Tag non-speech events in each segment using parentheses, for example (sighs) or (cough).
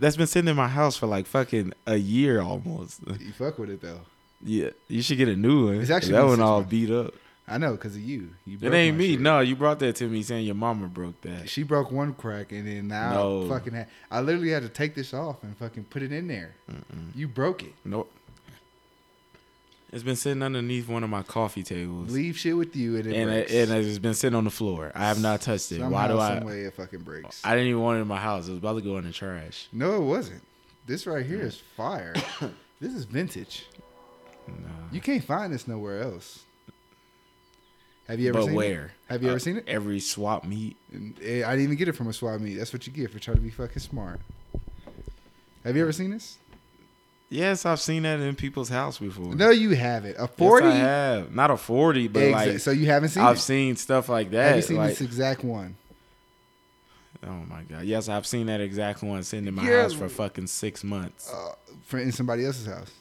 that's been sitting in my house for like fucking a year almost. You fuck with it though. Yeah, you should get a new one. It's actually that one all months. beat up. I know, cause of you. You It ain't me. shit. No, you brought that to me saying your mama broke that. She broke one crack and then now No. fucking had, I literally had to take this off and fucking put it in there. You broke it. Nope. It's been sitting underneath one of my coffee tables, Leave shit with you and it and breaks. it, and it's been sitting on the floor. I have not touched it. Why Somehow, do I? Some way it fucking breaks. I didn't even want it in my house. It was about to go in the trash. no, it wasn't. This right here is fire. (coughs) this is vintage. Nah. You can't find this nowhere else. Have you ever but seen it? where? Have you ever Uh, seen it? Every swap meet. And, eh, I didn't even get it from a swap meet. That's what you get for trying to be fucking smart. Have you ever seen this? Yes, I've seen that in people's house before. No, you haven't. A Yes, forty. I have. Not a forty, but like so you haven't seen I've it. seen stuff like that. Have you seen like, this exact one? oh my god. Yes, I've seen that exact one sitting in my Yeah. house for fucking six months. Uh, for in somebody else's house.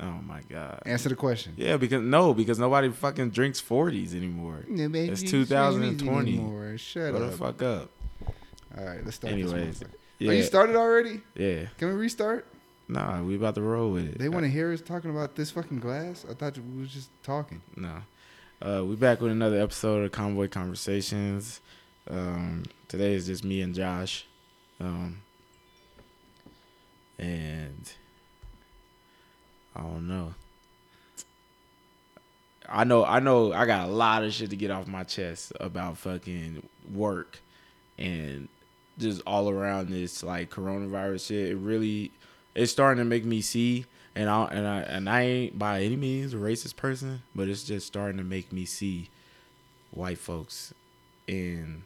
Oh my god. Answer the question. Yeah, because no, because nobody fucking drinks forties anymore. It's 2020. anymore. Shut Shut the up. fuck up. All right, let's start. Anyways, this. Yeah, Oh, you started already? yeah. Can we restart? Nah, we about to roll with it. They want to hear us talking about this fucking glass. I thought we was just talking. No. Uh, we back with another episode of Convoy Conversations. Um, today is just me and Josh. Um, and I don't know. I know I know I got a lot of shit to get off my chest about fucking work and just all around this like coronavirus shit. It really it's starting to make me see and I and I and I ain't by any means a racist person, but it's just starting to make me see white folks in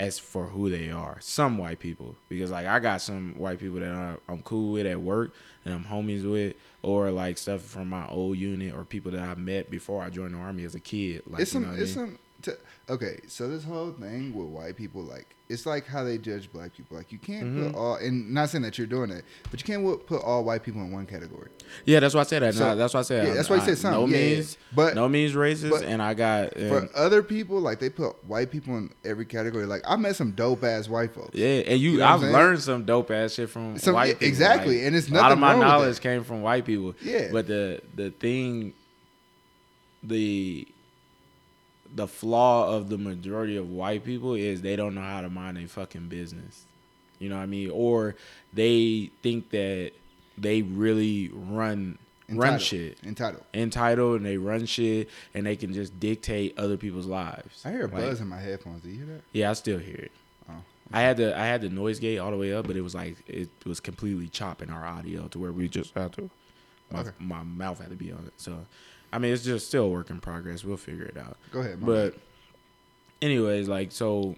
as for who they are. Some white people, because like I got some white people that I, I'm cool with at work and I'm homies with, or like stuff from my old unit or people that I met before I joined the army as a kid. Like it's you some. know I it's mean? some. T- okay, so this whole thing with white people, like, it's like how they judge black people. Like, you can't Mm-hmm. put all, and not saying that you're doing it, but you can't put all white people in one category. Yeah, that's why I said that. So- No, that's why I said. yeah, that's why I said some. No Yeah, yeah. means, But- no means racist, but- and I got For other people, like they put white people in every category. Like I met some dope ass white folks. yeah, and you, You know I've learned some dope ass shit from Some- white people. exactly, like, and it's a lot of nothing my knowledge came from white people. Yeah. but the the thing, the the flaw of the majority of white people is they don't know how to mind their fucking business. You know what I mean? Or they think that they really run run shit Entitled. entitled and they run shit and they can just dictate other people's lives. I hear a Like, buzz in my headphones. Do you hear that? Yeah, I still hear it. Oh. I had the I had the noise gate all the way up, but it was like it was completely chopping our audio to where we just had to my, Okay. my mouth had to be on it. So I mean it's just still a work in progress. We'll figure it out. Go ahead. But bad. anyways, like so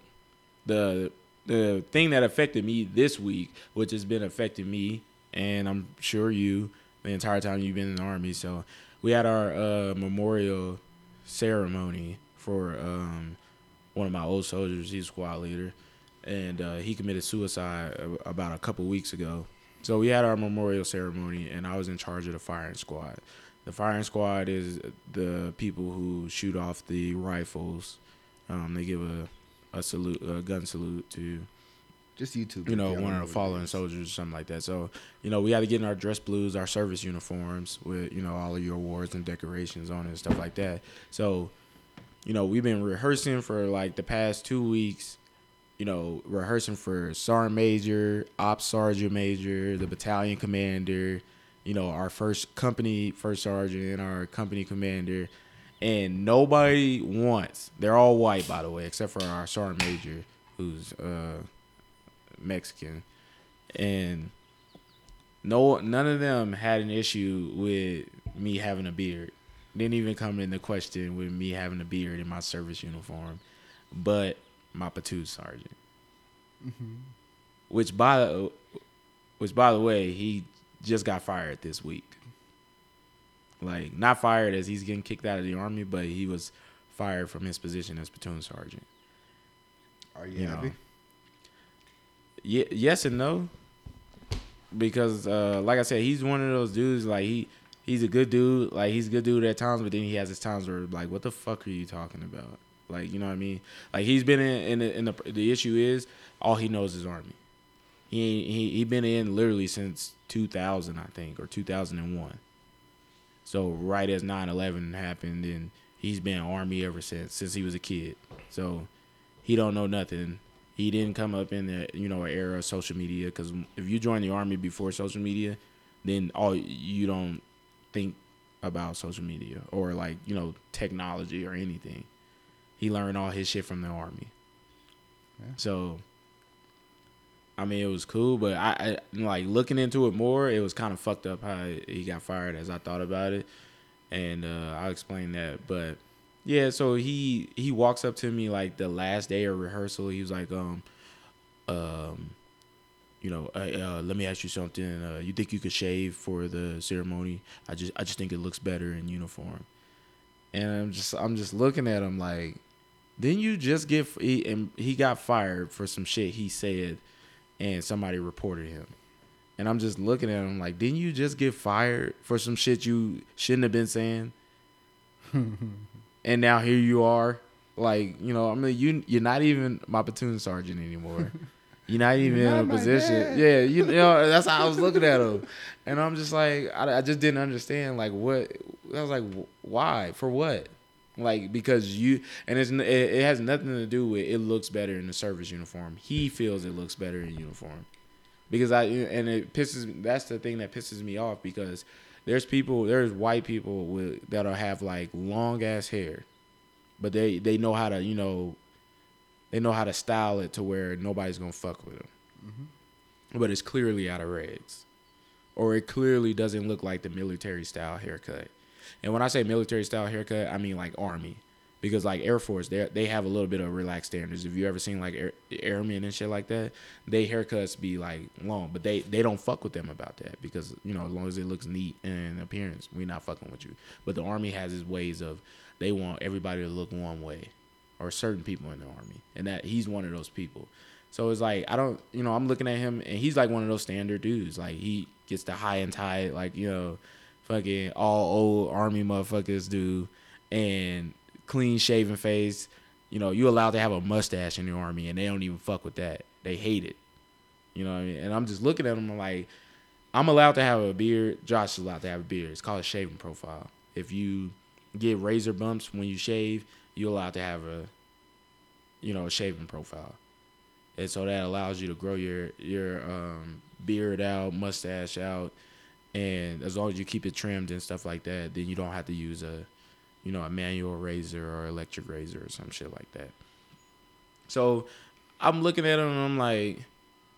the the thing that affected me this week, which has been affecting me and I'm sure you the entire time you've been in the army. So we had our uh, memorial ceremony for um, one of my old soldiers. He's a squad leader, and uh, he committed suicide about a couple weeks ago. So we had our memorial ceremony, and I was in charge of the firing squad. The firing squad is the people who shoot off the rifles. Um, they give a a salute, a gun salute to just YouTube. you know, one of the know what it fallen soldiers or something like that. So, you know, we had to get in our dress blues, our service uniforms with, you know, all of your awards and decorations on it and stuff like that. So, you know, we've been rehearsing for like the past two weeks, you know, rehearsing for sergeant major, ops sergeant major, the battalion commander, you know, our first company first sergeant, and our company commander. And nobody wants, they're all white, by the way, except for our sergeant major, who's, uh, Mexican, and no none of them had an issue with me having a beard. Didn't even come into question with me having a beard in my service uniform, but my platoon sergeant, which by the which by the way he just got fired this week. Like not fired as he's getting kicked out of the army, but he was fired from his position as platoon sergeant. Are you, you know. happy? Ye- yes and no, because uh, like I said, he's one of those dudes. Like he, he's a good dude. Like he's a good dude at times, but then he has his times where like, what the fuck are you talking about? Like you know what I mean? Like he's been in in the, in the the issue is all he knows is army. He he he been in literally since 2000, I think, or 2001. So right as 9/11 happened, and he's been army ever since, since he was a kid. So he don't know nothing. He didn't come up in the you know era of social media because if you join the army before social media, then all you don't think about social media or like you know technology or anything. He learned all his shit from the army. Yeah. So I mean, it was cool, but I, I like looking into it more. It was kind of fucked up how he got fired as I thought about it, and uh, I'll explain that. But yeah, so he he walks up to me like the last day of rehearsal. He was like, um, um, you know, uh, uh, let me ask you something. Uh, you think you could shave for the ceremony? I just I just think it looks better in uniform. And I'm just I'm just looking at him like, didn't you just get he and he got fired for some shit he said, and somebody reported him. And I'm just looking at him like, didn't you just get fired for some shit you shouldn't have been saying? and now here you are, like you know, I mean, you you're not even my platoon sergeant anymore. You're not (laughs) even You're in a position. dad. Yeah, you, you know (laughs) that's how I was looking at him, and I'm just like, I, I just didn't understand like what I was like, why for what? Like because you and it's it, it has nothing to do with it looks better in the service uniform. He feels it looks better in uniform because I and it pisses. That's the thing that pisses me off because there's people there's white people with that'll have like long ass hair, but they they know how to you know they know how to style it to where nobody's gonna fuck with them. Mm-hmm. But it's clearly out of regs, or it clearly doesn't look like the military style haircut. And when I say military style haircut, I mean like army, because like Air Force, they they have a little bit of relaxed standards. If you ever seen like air, airmen and shit like that, they haircuts be like long, but they they don't fuck with them about that because you know as long as it looks neat in appearance, we not fucking with you. But the army has its ways of they want everybody to look one way, or certain people in the army, and that he's one of those people. So it's like I don't, you know, I'm looking at him and he's like one of those standard dudes. Like he gets the high and tight, like you know, fucking all old army motherfuckers do, and clean shaven face. You know, you allowed to have a mustache in the army, and they don't even fuck with that. They hate it. You know what I mean? And I'm just looking at them like, I'm allowed to have a beard. Josh is allowed to have a beard. It's called a shaving profile. If you get razor bumps when you shave, you're allowed to have a, you know, a shaving profile. And so that allows you to grow your your um, beard out, mustache out, and as long as you keep it trimmed and stuff like that, then you don't have to use a, you know, a manual razor or electric razor or some shit like that. So I'm looking at him and I'm like,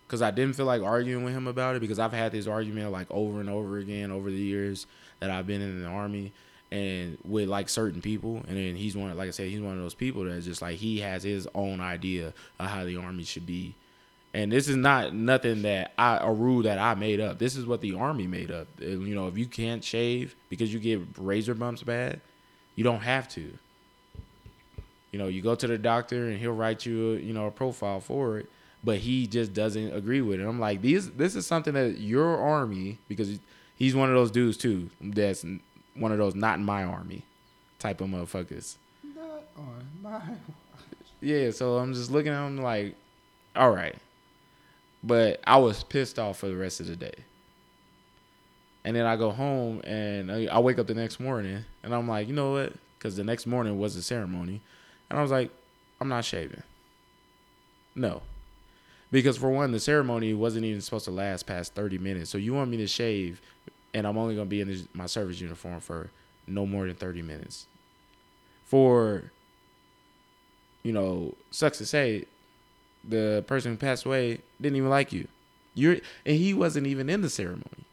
because I didn't feel like arguing with him about it because I've had this argument like over and over again over the years that I've been in the army and with like certain people and then he's one like I said he's one of those people that's just like he has his own idea of how the army should be and this is not nothing that I a rule that I made up. This is what the army made up. You know if you can't shave because you get razor bumps bad you don't have to. You know you go to the doctor and he'll write you a, you know a profile for it but he just doesn't agree with it. I'm like these this is something that your army because he's one of those dudes too that's one of those not in my army type of motherfuckers. Not on my. yeah so i'm just looking at him like all right but i was pissed off for the rest of the day. And then i go home and i wake up the next morning and i'm like you know what? Because the next morning was the ceremony. And i was like i'm not shaving. No. Because for one the ceremony wasn't even supposed to last past 30 minutes. So you want me to shave and i'm only going to be in this, my service uniform for no more than 30 minutes. For you know sucks to say the person who passed away didn't even like you. You're and he wasn't even in the ceremony.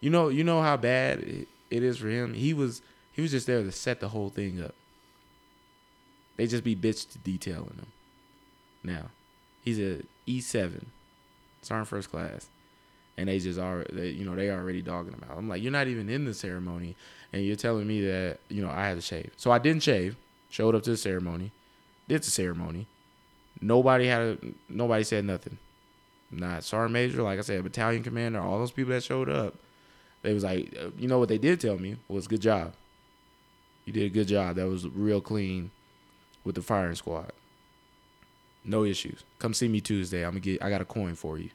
You know you know how bad it, it is for him. He was he was just there to set the whole thing up. They just be bitch detailing him. Now he's a E7 sergeant first class. And they just are they, you know they already dogging him out. I'm like you're not even in the ceremony and you're telling me that you know i had to shave. So i didn't shave. Showed up to the ceremony did the ceremony nobody had a, nobody said nothing. Not sergeant major like i said battalion commander all those people that showed up they was like uh, you know what they did tell me was good job. You did a good job. That was real clean with the firing squad. No issues. Come see me tuesday. I'm gonna get i got a coin for you.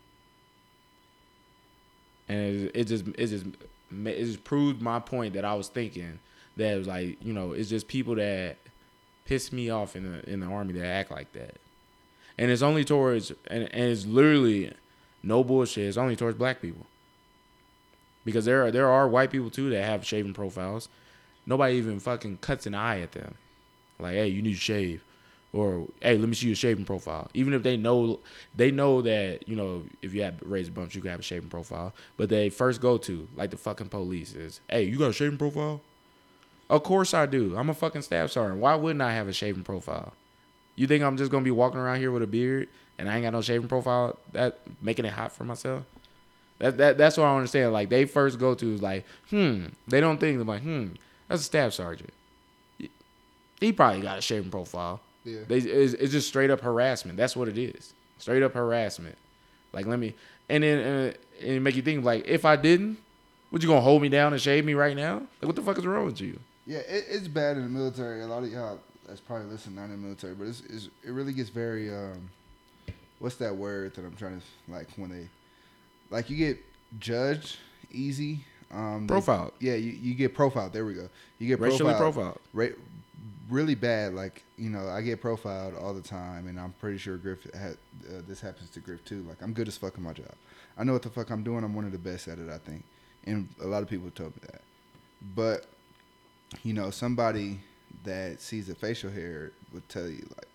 And it, it just it just it just proved my point that I was thinking that it was like you know it's just people that piss me off in the in the army that act like that, and it's only towards and, and it's literally no bullshit. It's only towards black people because there are there are white people too that have shaving profiles. Nobody even fucking cuts an eye at them. Like, hey, you need to shave, or hey, let me see your shaving profile. Even if they know they know that you know if you have razor bumps, you can have a shaving profile. But they first go to like the fucking police is, hey, you got a shaving profile? Of course I do. I'm a fucking staff sergeant. Why wouldn't I have a shaving profile? You think I'm just gonna be walking around here with a beard and I ain't got no shaving profile? That making it hot for myself? That that that's what I understand. Like they first go to is like, hmm. They don't think they're like, hmm. That's a staff sergeant. He probably got a shaving profile. Yeah. They, it's, it's just straight up harassment. That's what it is. Straight up harassment. Like let me, and then uh, and it make you think like, if I didn't, would you gonna hold me down and shave me right now? Like what the fuck is wrong with you? Yeah, it, it's bad in the military. A lot of y'all that's probably listening not in the military, but it's, it's it really gets very um, what's that word that I'm trying to like when they like you get judged easy. Um, they- Profiled. yeah, you, you get profiled. There we go. You get Racially profiled. profiled. Ra- really bad. Like you know, I get profiled all the time, and I'm pretty sure Griff had uh, this happens to Griff too. Like I'm good as fuck in my job. I know what the fuck I'm doing. I'm one of the best at it. I think, and a lot of people told me that. But you know, somebody that sees the facial hair would tell you like,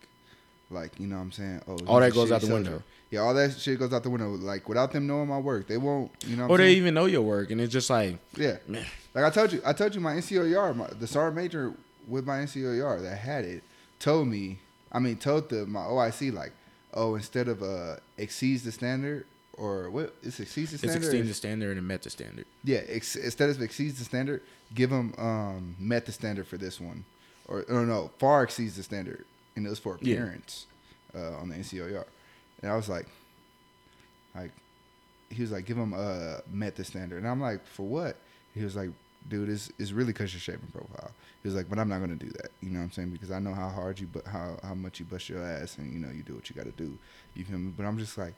like you know, what I'm saying, oh, All that goes out the window. Yeah, all that shit goes out the window. Like without them knowing my work, they won't. You know, what Or they saying? even know your work, and it's just like, Yeah. Man. Like I told you, I told you my NCOER, my, the sergeant major with my NCOER that had it, told me, I mean, told the my OIC like, oh, instead of uh exceeds the standard or what is exceeds the standard? it's exceeding the standard and it met the standard. yeah, ex- instead of exceeds the standard, give them um met the standard for this one, or no, no, far exceeds the standard, and it was for Yeah. appearance uh, on the NCOER, and I was like, like, he was like, give him uh met the standard, and I'm like, for what? He was like, dude, it's, it's really because your shaving profile. He was like, but I'm not gonna do that. You know what I'm saying? Because I know how hard you, but how how much you bust your ass, and you know you do what you got to do. You feel me? But I'm just like,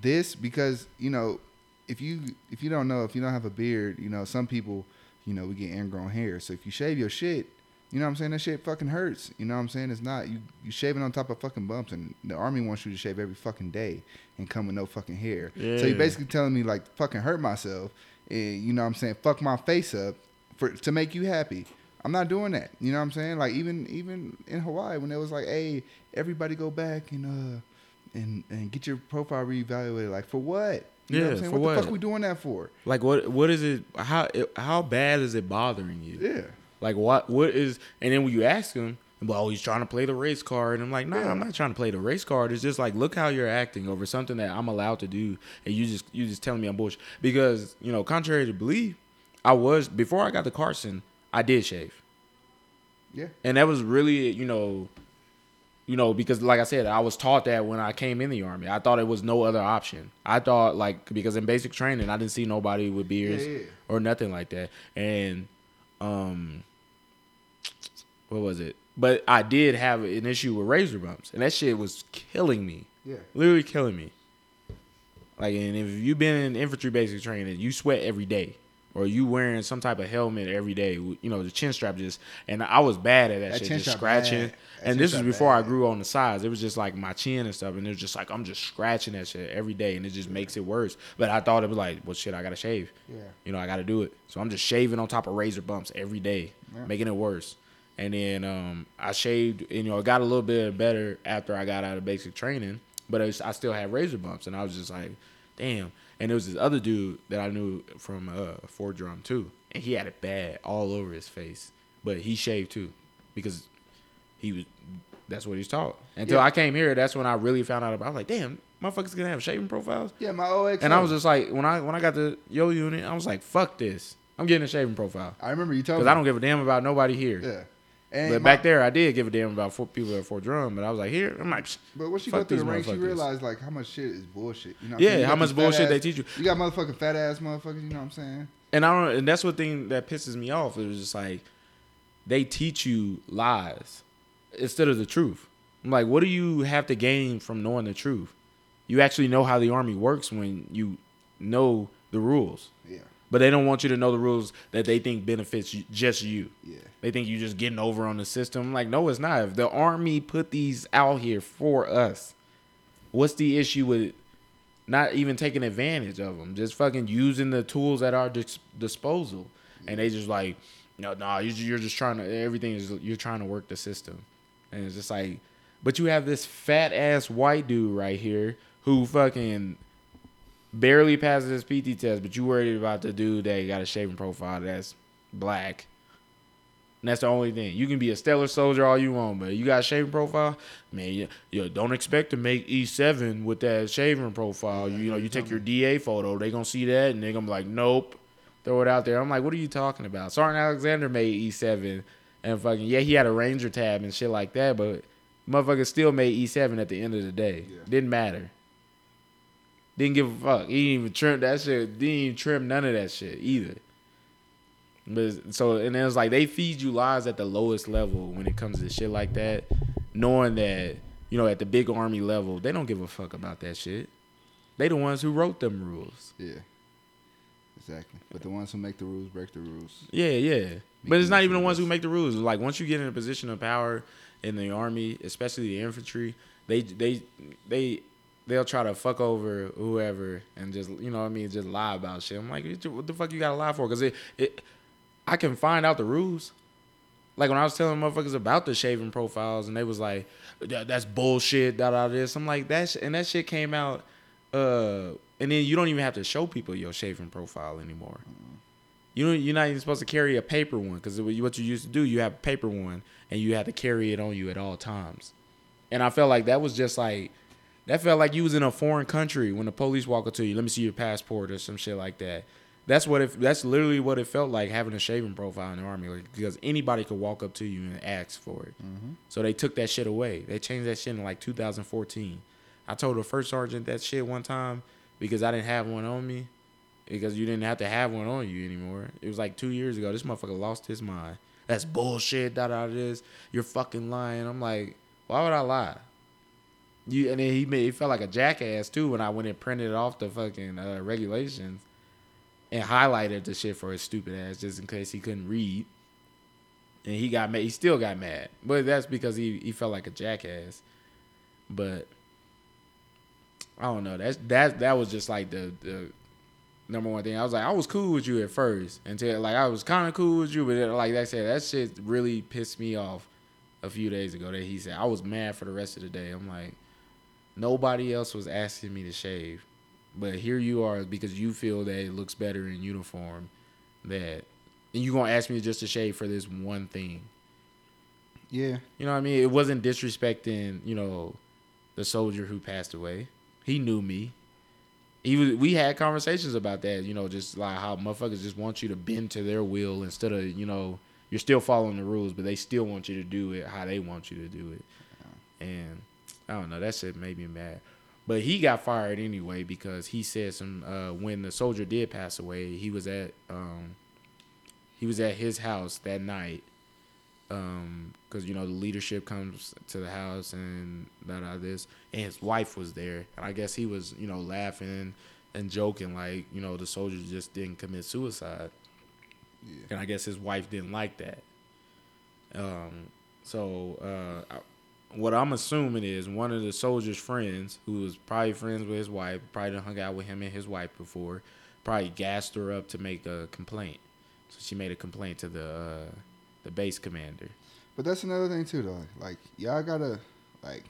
this because you know, if you if you don't know, if you don't have a beard, you know, some people, you know, we get ingrown hair. So if you shave your shit, you know what I'm saying? That shit fucking hurts. You know what I'm saying? It's not you you shaving on top of fucking bumps, and the army wants you to shave every fucking day and come with no fucking hair. So you're basically telling me like fucking hurt myself, and you know what I'm saying? Fuck my face up for to make you happy. I'm not doing that. You know what I'm saying? Like even even in Hawaii when it was like, hey, everybody go back and uh and and get your profile reevaluated. Like for what? You know what I'm Yeah, saying? for what, the what? fuck we doing that for? Like what? What is it? How how bad is it bothering you? Yeah. Like what? What is? And then when you ask him, well, he's trying to play the race card, and I'm like, nah, I'm not trying to play the race card. It's just like, look how you're acting over something that I'm allowed to do, and you just you just telling me I'm bullshit. Because you know, contrary to belief, I was before I got to Carson, I did shave, Yeah. and that was really you know. You know, because like I said, I was taught that when I came in the army. I thought it was no other option. I thought like because in basic training, I didn't see nobody with beards Yeah, yeah. or nothing like that. And um what was it? But I did have an issue with razor bumps, and that shit was killing me, Yeah. literally killing me. Like, and if you've been in infantry basic training, you sweat every day, or you wearing some type of helmet every day. You know, the chin strap just, and I was bad at that, That shit, just scratching. bad. And this was before I grew on the sides. It was just like my chin and stuff, and it was just like I'm just scratching that shit every day, and it just makes it worse. But I thought it was like, well, shit, I gotta shave. Yeah. You know, I got to do it. So I'm just shaving on top of razor bumps every day, Yeah. making it worse. And then um, I shaved, and, you know, I got a little bit better after I got out of basic training, but was, I still had razor bumps, and I was just like, damn. And there was this other dude that I knew from uh, Fort Drum too, and he had it bad all over his face, but he shaved too because he was. That's what he's taught. Until Yeah. I came here, that's when I really found out about. I was like, damn, motherfuckers gonna have shaving profiles. Yeah, my OX. And I was just like, when I when I got the yo unit, I was like, fuck this. I'm getting a shaving profile I remember you told because. I don't give a damn about nobody here. Yeah. And But my- back there, I did give a damn about four people at Fort Drum. But I was like, here, I'm like, But once you go through the ranks, you realize like how much shit is bullshit. You know? Yeah. You how much bullshit they teach you. You got motherfucking fat ass motherfuckers. You know what I'm saying? and I don't, and that's what thing that pisses me off. It was just like they teach you lies instead of the truth. I'm like, what do you have to gain from knowing the truth? You actually know how the army works when you know the rules. Yeah. But they don't want you to know the rules that they think benefits you, just you. Yeah. They think you're just getting over on the system. Like, no, it's not. If the army put these out here for us, what's the issue with not even taking advantage of them? Just fucking using the tools at our dis- disposal. And they just like, no, no, you- you're just trying to, everything is, you're trying to work the system. And it's just like, but you have this fat ass white dude right here who fucking barely passes his PT test, but you worried about the dude that got a shaving profile that's black. And that's the only thing. You can be a stellar soldier all you want, but you got a shaving profile, man. You, you don't expect to make E seven with that shaving profile. You, you know, you take your DA photo, they gonna see that and they gonna be like, nope, throw it out there. I'm like, what are you talking about? Sergeant Alexander made E seven, and fucking yeah, he had a Ranger tab and shit like that, but motherfucker still made E seven at the end of the day. Yeah. Didn't matter. Didn't give a fuck. He didn't even trim that shit. Didn't even trim none of that shit either. But so and it was like they feed you lies at the lowest level when it comes to shit like that, knowing that you know at the big army level they don't give a fuck about that shit. They the ones who wrote them rules. Yeah. Exactly. But the ones who make the rules break the rules. Yeah, yeah. But it's not even the the ones who make the rules. Like once you get in a position of power in the army, especially the infantry, they they they they'll try to fuck over whoever and just you know what I mean just lie about shit. I'm like, what the fuck you gotta lie for? Because it it I can find out the rules. Like when I was telling motherfuckers about the shaving profiles, and they was like, that, "That's bullshit." Da da this. I'm like, that and that shit came out. Uh, and then you don't even have to show people your shaving profile anymore. You don't, you're not even supposed to carry a paper one because what you used to do, you have a paper one and you had to carry it on you at all times. And I felt like that was just like that felt like you was in a foreign country when the police walk up to you. Let me see your passport or some shit like that. That's what it. That's literally what it felt like having a shaving profile in the army, like, because anybody could walk up to you and ask for it. Mm-hmm. So they took that shit away. They changed that shit in like 2014. I told the first sergeant that shit one time because I didn't have one on me because you didn't have to have one on you anymore. It was like two years ago. This motherfucker lost his mind. That's bullshit. Da da this. You're fucking lying. I'm like, why would I lie? You and then he made he felt like a jackass too when I went and printed off the fucking uh, regulations and highlighted the shit for his stupid ass just in case he couldn't read. And he got mad. He still got mad, but that's because he he felt like a jackass. But I don't know. That's that that was just like the the number one thing. I was like, I was cool with you at first until like I was kind of cool with you, but like I said, that shit really pissed me off a few days ago. That he said I was mad for the rest of the day. I'm like, nobody else was asking me to shave, but here you are because you feel that it looks better in uniform. That and you gonna ask me just to shave for this one thing. Yeah. You know what I mean? It wasn't disrespecting, you know, the soldier who passed away. He knew me. He was, we had conversations about that, you know, just like how motherfuckers just want you to bend to their will instead of, you know, you're still following the rules, but they still want you to do it how they want you to do it. And I don't know, that shit made me mad. But he got fired anyway because he said some uh, when the soldier did pass away, he was at um, he was at his house that night because you know the leadership comes to the house and that this and his wife was there and i guess he was you know laughing and joking like you know the soldier just didn't commit suicide Yeah. and i guess his wife didn't like that um so uh what i'm assuming is one of the soldier's friends who was probably friends with his wife probably done hung out with him and his wife before probably gassed her up to make a complaint so she made a complaint to the uh the base commander But that's another thing too, though. Like y'all gotta like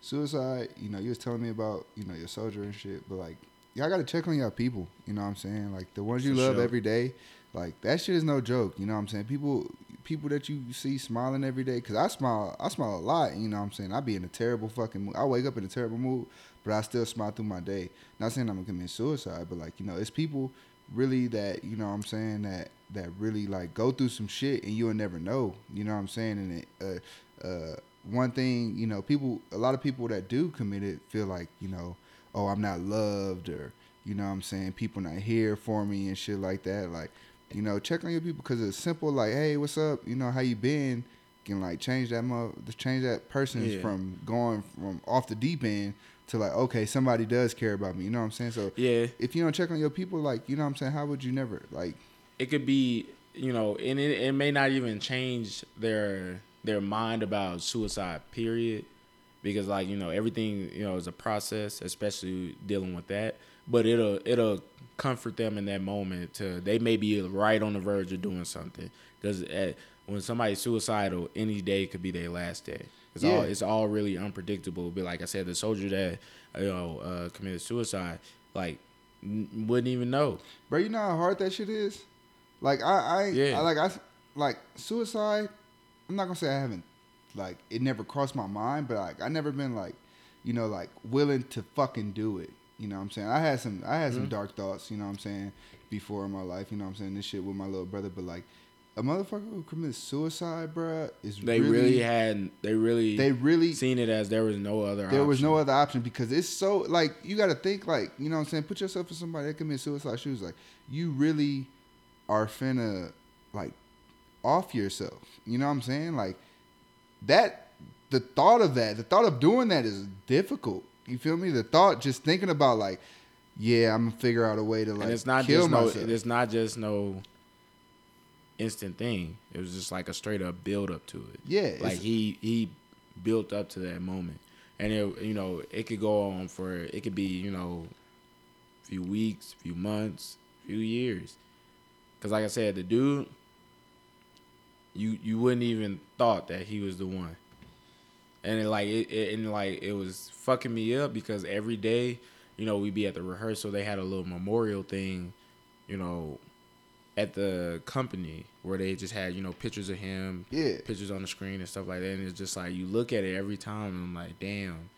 suicide. You know, you was telling me about you know your soldier and shit, but like y'all gotta check on y'all people. You know what I'm saying? Like the ones you For love sure. every day. Like that shit is no joke. You know what I'm saying? People people that you see smiling every day. Cause I smile. I smile a lot. You know what I'm saying? I be in a terrible fucking mood. I wake up in a terrible mood, but I still smile through my day. Not saying I'm gonna commit suicide, but like you know, it's people really that you know what I'm saying that that really like go through some shit and you'll never know. You know what I'm saying? And it, uh, uh, one thing you know, people a lot of people that do commit it feel like you know, oh I'm not loved or you know what I'm saying people not here for me and shit like that. Like you know, check on your people because it's simple. Like hey, what's up? You know how you been? Can like change that mo- change that person Yeah. from going from off the deep end to like, okay, somebody does care about me. You know what I'm saying? So Yeah, if you don't check on your people, like, you know what I'm saying? How would you never like? it could be you know, and it, it may not even change their their mind about suicide. Period, because like you know everything you know is a process, especially dealing with that. But it'll it'll comfort them in that moment. To they may be right on the verge of doing something because when somebody's suicidal, any day could be their last day. It's Yeah. all it's all really unpredictable. But like I said, the soldier that you know uh, committed suicide, like n- wouldn't even know. Bro, you know how hard that shit is. Like I, I, Yeah. I like I, like suicide. I'm not gonna say I haven't, like it never crossed my mind, but like I never been like, you know, like willing to fucking do it. You know what I'm saying? I had some, I had some Mhm. dark thoughts. You know what I'm saying? Before in my life, you know what I'm saying? This shit with my little brother, but like a motherfucker who commits suicide, bruh, is They really, really, had they really they really seen it as there was no other there was no other option because it's so like you got to think like you know what I'm saying. Put yourself in somebody that commits suicide shoes. Like you really are finna like off yourself. You know what I'm saying? Like that. The thought of that, the thought of doing that is difficult. You feel me? The thought, just thinking about like, yeah, I'm gonna figure out a way to like and it's not kill just no myself. it's not just no instant thing. It was just like a straight up build up to it. yeah, Like he he built up to that moment. And it you know, it could go on for it could be, you know, a few weeks, a few months, a few years. Cuz like I said, the dude you you wouldn't even thought that he was the one. And it like it, it and like it was fucking me up because every day, you know, we'd be at the rehearsal, they had a little memorial thing, you know, at the company where they just had, you know, pictures of him, yeah, pictures on the screen and stuff like that. And it's just like you look at it every time and I'm like, damn,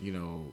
you know,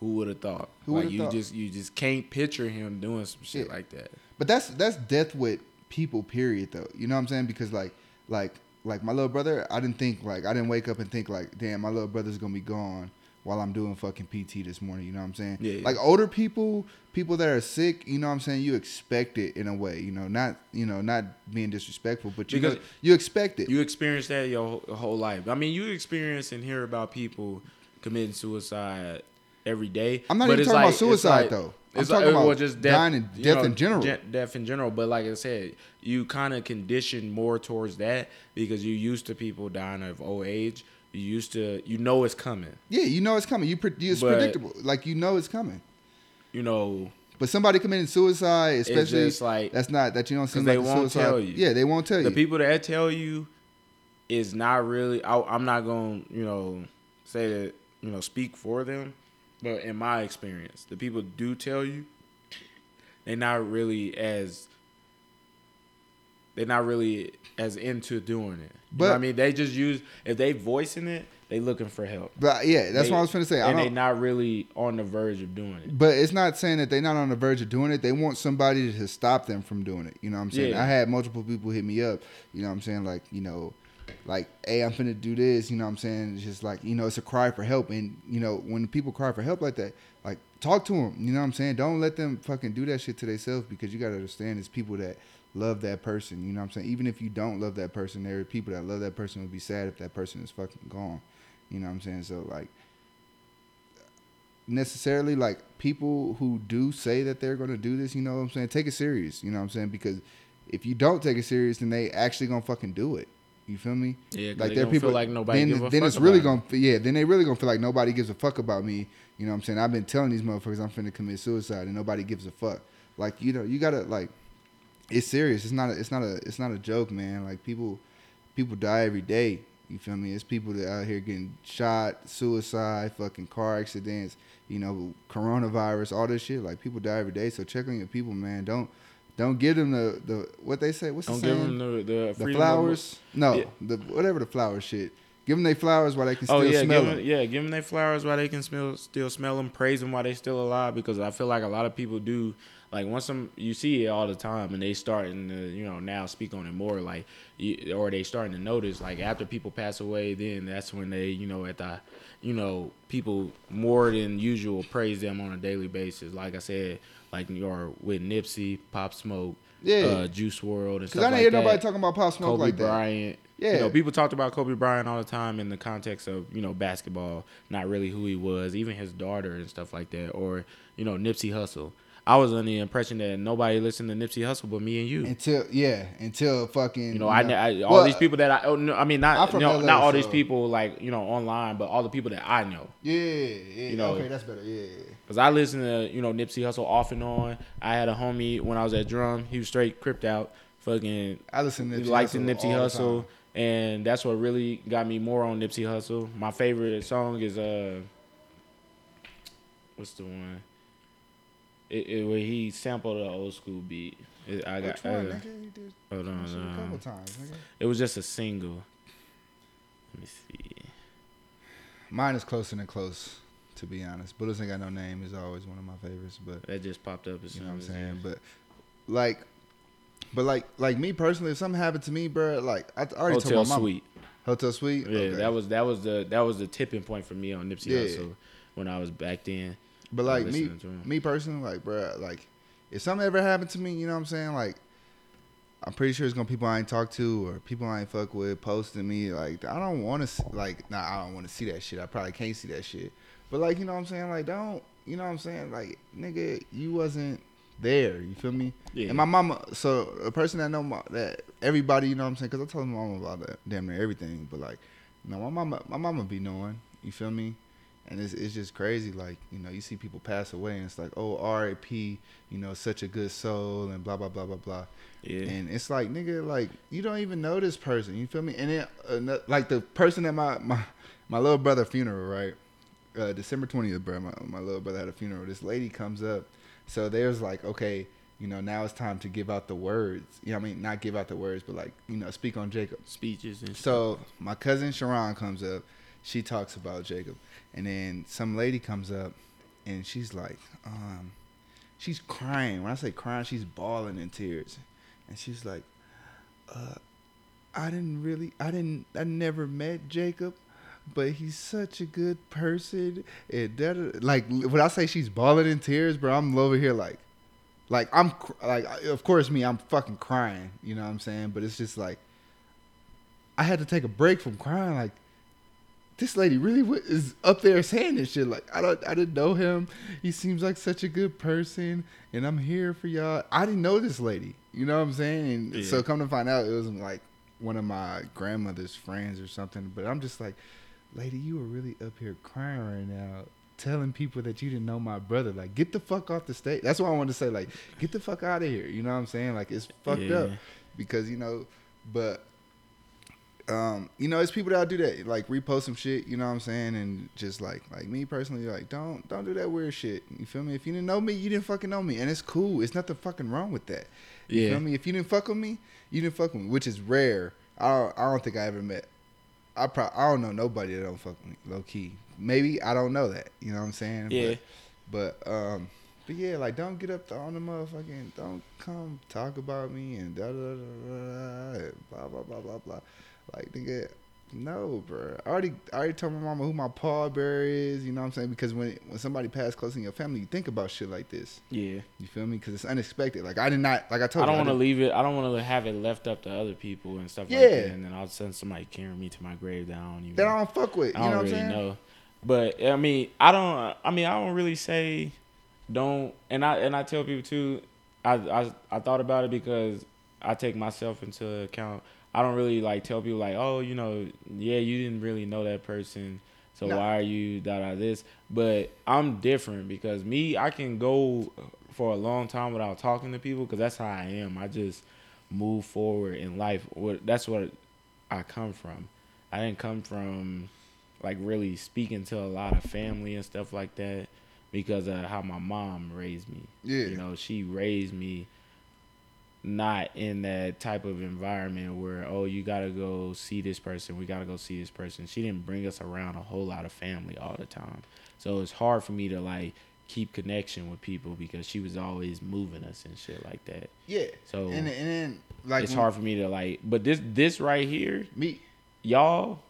who would have thought? Who like you thought? just you just can't picture him doing some shit Yeah. like that. But that's that's death with people, period. Though you know what I'm saying? Because like like like my little brother, I didn't think like I didn't wake up and think like, damn, my little brother's gonna be gone while I'm doing fucking PT this morning. You know what I'm saying? Yeah, yeah. Like older people, people that are sick, you know what I'm saying? You expect it in a way, you know, not you know not being disrespectful, but you know, you expect it. You experience that your whole- life. I mean, you experience and hear about people committing suicide every day. I'm not but even it's talking about it's suicide, though. I'm It's talking like, about just death, dying and death know, in general. de- death in general. But like I said, you kind of condition more towards that because you used to people dying of old age. You used to, you know, it's coming. yeah, you know it's coming. You pre- it's But- predictable. Like you know it's coming. You know, But somebody committing suicide, especially like- that's not that you don't seem they like a won't suicide. tell you. Yeah, they won't tell the you. The people that tell you is not really. I, I'm not going, to you know, say that you know speak for them, but in my experience, the people do tell you they're not really as they're not really as into doing it. You But- I mean, they just use if they voicing it, they looking for help. But yeah, that's They- what I was trying to say. And they don't, not really on the verge of doing it. but it's not saying that they're not on the verge of doing it. They want somebody to stop them from doing it. You know what I'm saying? Yeah. I had multiple people hit me up. You know what I'm saying? Like, you know, like, hey, I'm finna do this. You know what I'm saying? It's just like, you know, it's a cry for help. And, you know, when people cry for help like that, like, talk to them. You know what I'm saying? Don't let them fucking do that shit to themselves because you got to understand it's people that love that person. You know what I'm saying? Even if you don't love that person, there are people that love that person would be sad if that person is fucking gone. You know what I'm saying? So, like, necessarily like people who do say that they're to do this, you know what I'm saying? Take it serious, you know what I'm saying? Because if you don't take it serious, then they actually to fucking do it. You feel me? Yeah, Like they there people feel like nobody then, then fuck it's really to yeah, then they really to feel like nobody gives a fuck about me. You know what I'm saying? I've been telling these motherfuckers I'm finna commit suicide and nobody gives a fuck. Like, you know, you got to like it's serious. It's not a, it's not a it's not a joke, man. Like people people die every day. You feel me? It's people that out here getting shot, suicide, fucking car accidents, you know, coronavirus, all this shit. Like people die every day. So check on your people, man. Don't don't give them the the what they say. What's Don't the give saying? them the the, the flowers. No, Yeah. the whatever the flower shit. Give them their flowers while they can oh, still Oh yeah, smell them. them, yeah, give them their flowers while they can smell, still smell them. Praise them while they still alive because I feel like a lot of people do. Like once some you see it all the time, and they starting to you know now speak on it more. Like you, or they starting to notice like after people pass away, then that's when they you know at the you know people more than usual praise them on a daily basis. Like I said, like or with Nipsey, Pop Smoke, Yeah. uh, Juice WRLD, and stuff I didn't like hear that. nobody talking about Pop Smoke Kobe like that. Bryant. Yeah. You know, people talked about Kobe Bryant all the time in the context of you know basketball, not really who he was, even his daughter and stuff like that, or you know Nipsey Hussle. I was under the impression that nobody listened to Nipsey Hussle but me and you. Until yeah, until fucking You know, I, I all Well, these people that I oh, no, I mean not you know, LA, not all these people like you know online, but all the people that I know. Yeah, yeah. You know- okay, that's better. Yeah. Cause I listened to you know Nipsey Hussle off and on. I had a homie when I was at drum. He was straight cripped out. Fucking I listen to he Nipsey liked the Nipsey all the and that's what really got me more on Nipsey Hussle. My favorite song is uh, what's the one? It, it where he sampled an old school beat. It, I got. Which one, uh, nigga? You did hold on, shit a couple uh, times, nigga. it was just a single. Let me see. Mine is closer than close, to be honest. Bullets ain't got no name is always one of my favorites, but That just popped up as you know what I'm saying. But like, but like, like me personally, if something happened to me, bro, like I already Hotel told my mom. Suite. Hotel Suite. Yeah, Okay. that was that was the that was the tipping point for me on Nipsey Yeah. Hussle when I was back then. But uh, like me, listening to him. me personally, like, bro, like, if something ever happened to me, you know what I'm saying? Like, I'm pretty sure it's gonna people I ain't talk to or people I ain't fuck with posting me. Like, I don't want to, like, nah, I don't want to see that shit. I probably can't see that shit. But like, you know what I'm saying? Like, don't, you know what I'm saying? Like, nigga, you wasn't there. You feel me? Yeah. And my mama, so a person that know my, that everybody, you know what I'm saying? Because I told my mama about that, damn near everything. But like, you know, my mama, my mama be knowing. You feel me? And it's it's just crazy. Like you know, you see people pass away, and it's like, oh, R.I.P. You know, such a good soul, and blah blah blah blah blah. Yeah. And it's like, nigga, like you don't even know this person. You feel me? And then uh, like the person at my my my little brother funeral, right? Uh, December twentieth, bro. My my little brother had a funeral. This lady comes up, so there's like, okay, you know, now it's time to give out the words. You know, I mean, not give out the words, but like, you know, speak on Jacob. Speeches and So my cousin Sharon comes up. She talks about Jacob, and then some lady comes up, and she's like, um, she's crying. When I say crying, she's bawling in tears, and she's like, uh, I didn't really, I didn't, I never met Jacob. But he's such a good person, and that like when I say she's bawling in tears, bro, I'm over here like, like I'm like, of course me, I'm fucking crying, you know what I'm saying? But it's just like, I had to take a break from crying. Like, this lady really is up there saying this shit. Like, I don't, I didn't know him. He seems like such a good person, and I'm here for y'all. I didn't know this lady. You know what I'm saying? Yeah. so come to find out, it was like one of my grandmother's friends or something. But I'm just like, lady, you were really up here crying right now. Telling people that you didn't know my brother, like get the fuck off the stage. That's what I wanted to say. Like, get the fuck out of here. You know what I'm saying? Like, it's fucked Yeah. up because you know, but um, you know, it's people that do that, like repost some shit, you know what I'm saying, and just like, like me personally, like don't don't do that weird shit. You feel me? If you didn't know me, you didn't fucking know me, and it's cool. It's nothing fucking wrong with that. You Yeah. feel me? If you didn't fuck with me, you didn't fuck with me, which is rare. I don't, I don't think I ever met. I pro- I don't know nobody that don't fuck me, low key. Maybe I don't know that. You know what I'm saying? Yeah. But, but um, but yeah, like don't get up on the motherfucking, don't come talk about me and da da da da, blah blah blah blah blah. Like nigga, no, bro. I already I already told my mama who my pallbearer is. You know what I'm saying? Because when when somebody passed close in your family, you think about shit like this. yeah. You feel me? Because it's unexpected. Like I did not, like I told I don't want to leave it. I don't want to have it left up to other people and stuff like Yeah. that. And then all of a sudden somebody carrying me to my grave that I don't even. that I don't fuck with. I You don't know what really I'm saying? know. But I mean, I don't. I mean, I don't really say don't. And I and I tell people too. I I I thought about it because I take myself into account. I don't really like tell people like, oh, you know, yeah, you didn't really know that person, so No. why are you da da this? But I'm different because me, I can go for a long time without talking to people because that's how I am. I just move forward in life. That's what I come from. I didn't come from like really speaking to a lot of family and stuff like that because of how my mom raised me. Yeah. You know, she raised me not in that type of environment where oh you gotta go see this person we gotta go see this person she didn't bring us around a whole lot of family all the time so it's hard for me to like keep connection with people because she was always moving us and shit like that Yeah. So, and, and then like it's hard for me to like but this this right here Me. y'all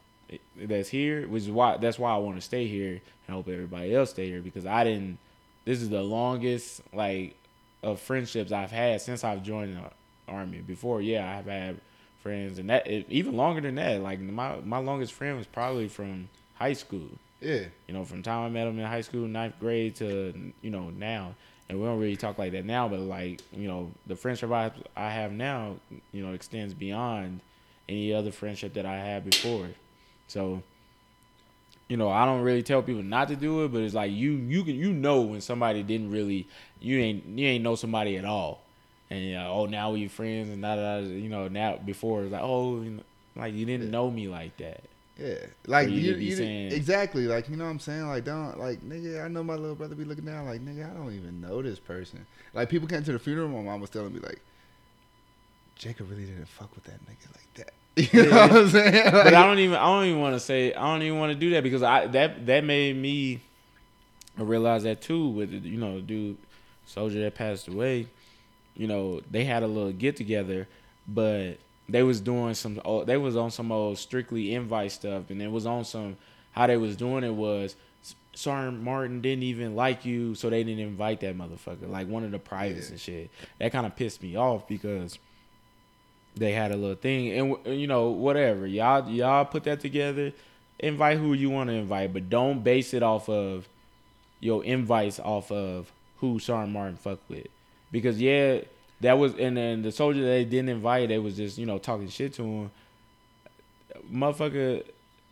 that's here, which is why that's why I want to stay here and hope everybody else stay here because I didn't. This is the longest like of friendships I've had since I've joined the army. Before, yeah, I've had friends, and that it, even longer than that. Like my my longest friend was probably from high school. Yeah. You know, from time I met him in high school, ninth grade to you know now, and we don't really talk like that now. But like you know, the friendship I I have now, you know, extends beyond any other friendship that I had before. So, you know, I don't really tell people not to do it, but it's like you you can you know when somebody didn't really you ain't you ain't know somebody at all, and you know, oh now we friends and da da you know now before it's like oh you know, like you didn't know me like that. Yeah, like you you, you saying- exactly like you know what I'm saying. Like don't like nigga. I know my little brother be looking down. Like nigga, I don't even know this person. Like people came to the funeral. My mom was telling me like, Jacob really didn't fuck with that nigga like that. (laughs) You know what I'm saying? but Like, I don't even I don't even want to say I don't even want to do that because I that that made me realize that too with you know dude soldier that passed away. You know they had a little get together, but they was doing some oh, they was on some old strictly invite stuff, and it was on some how they was doing it was. Sergeant Martin didn't even like you, so they didn't invite that motherfucker. Like one of the privates Yeah. and shit. That kind of pissed me off because they had a little thing and you know whatever y'all y'all put that together invite who you want to invite but don't base it off of your invites off of who Sergeant Martin fuck with because yeah that was and then the soldier they didn't invite they was just you know talking shit to him motherfucker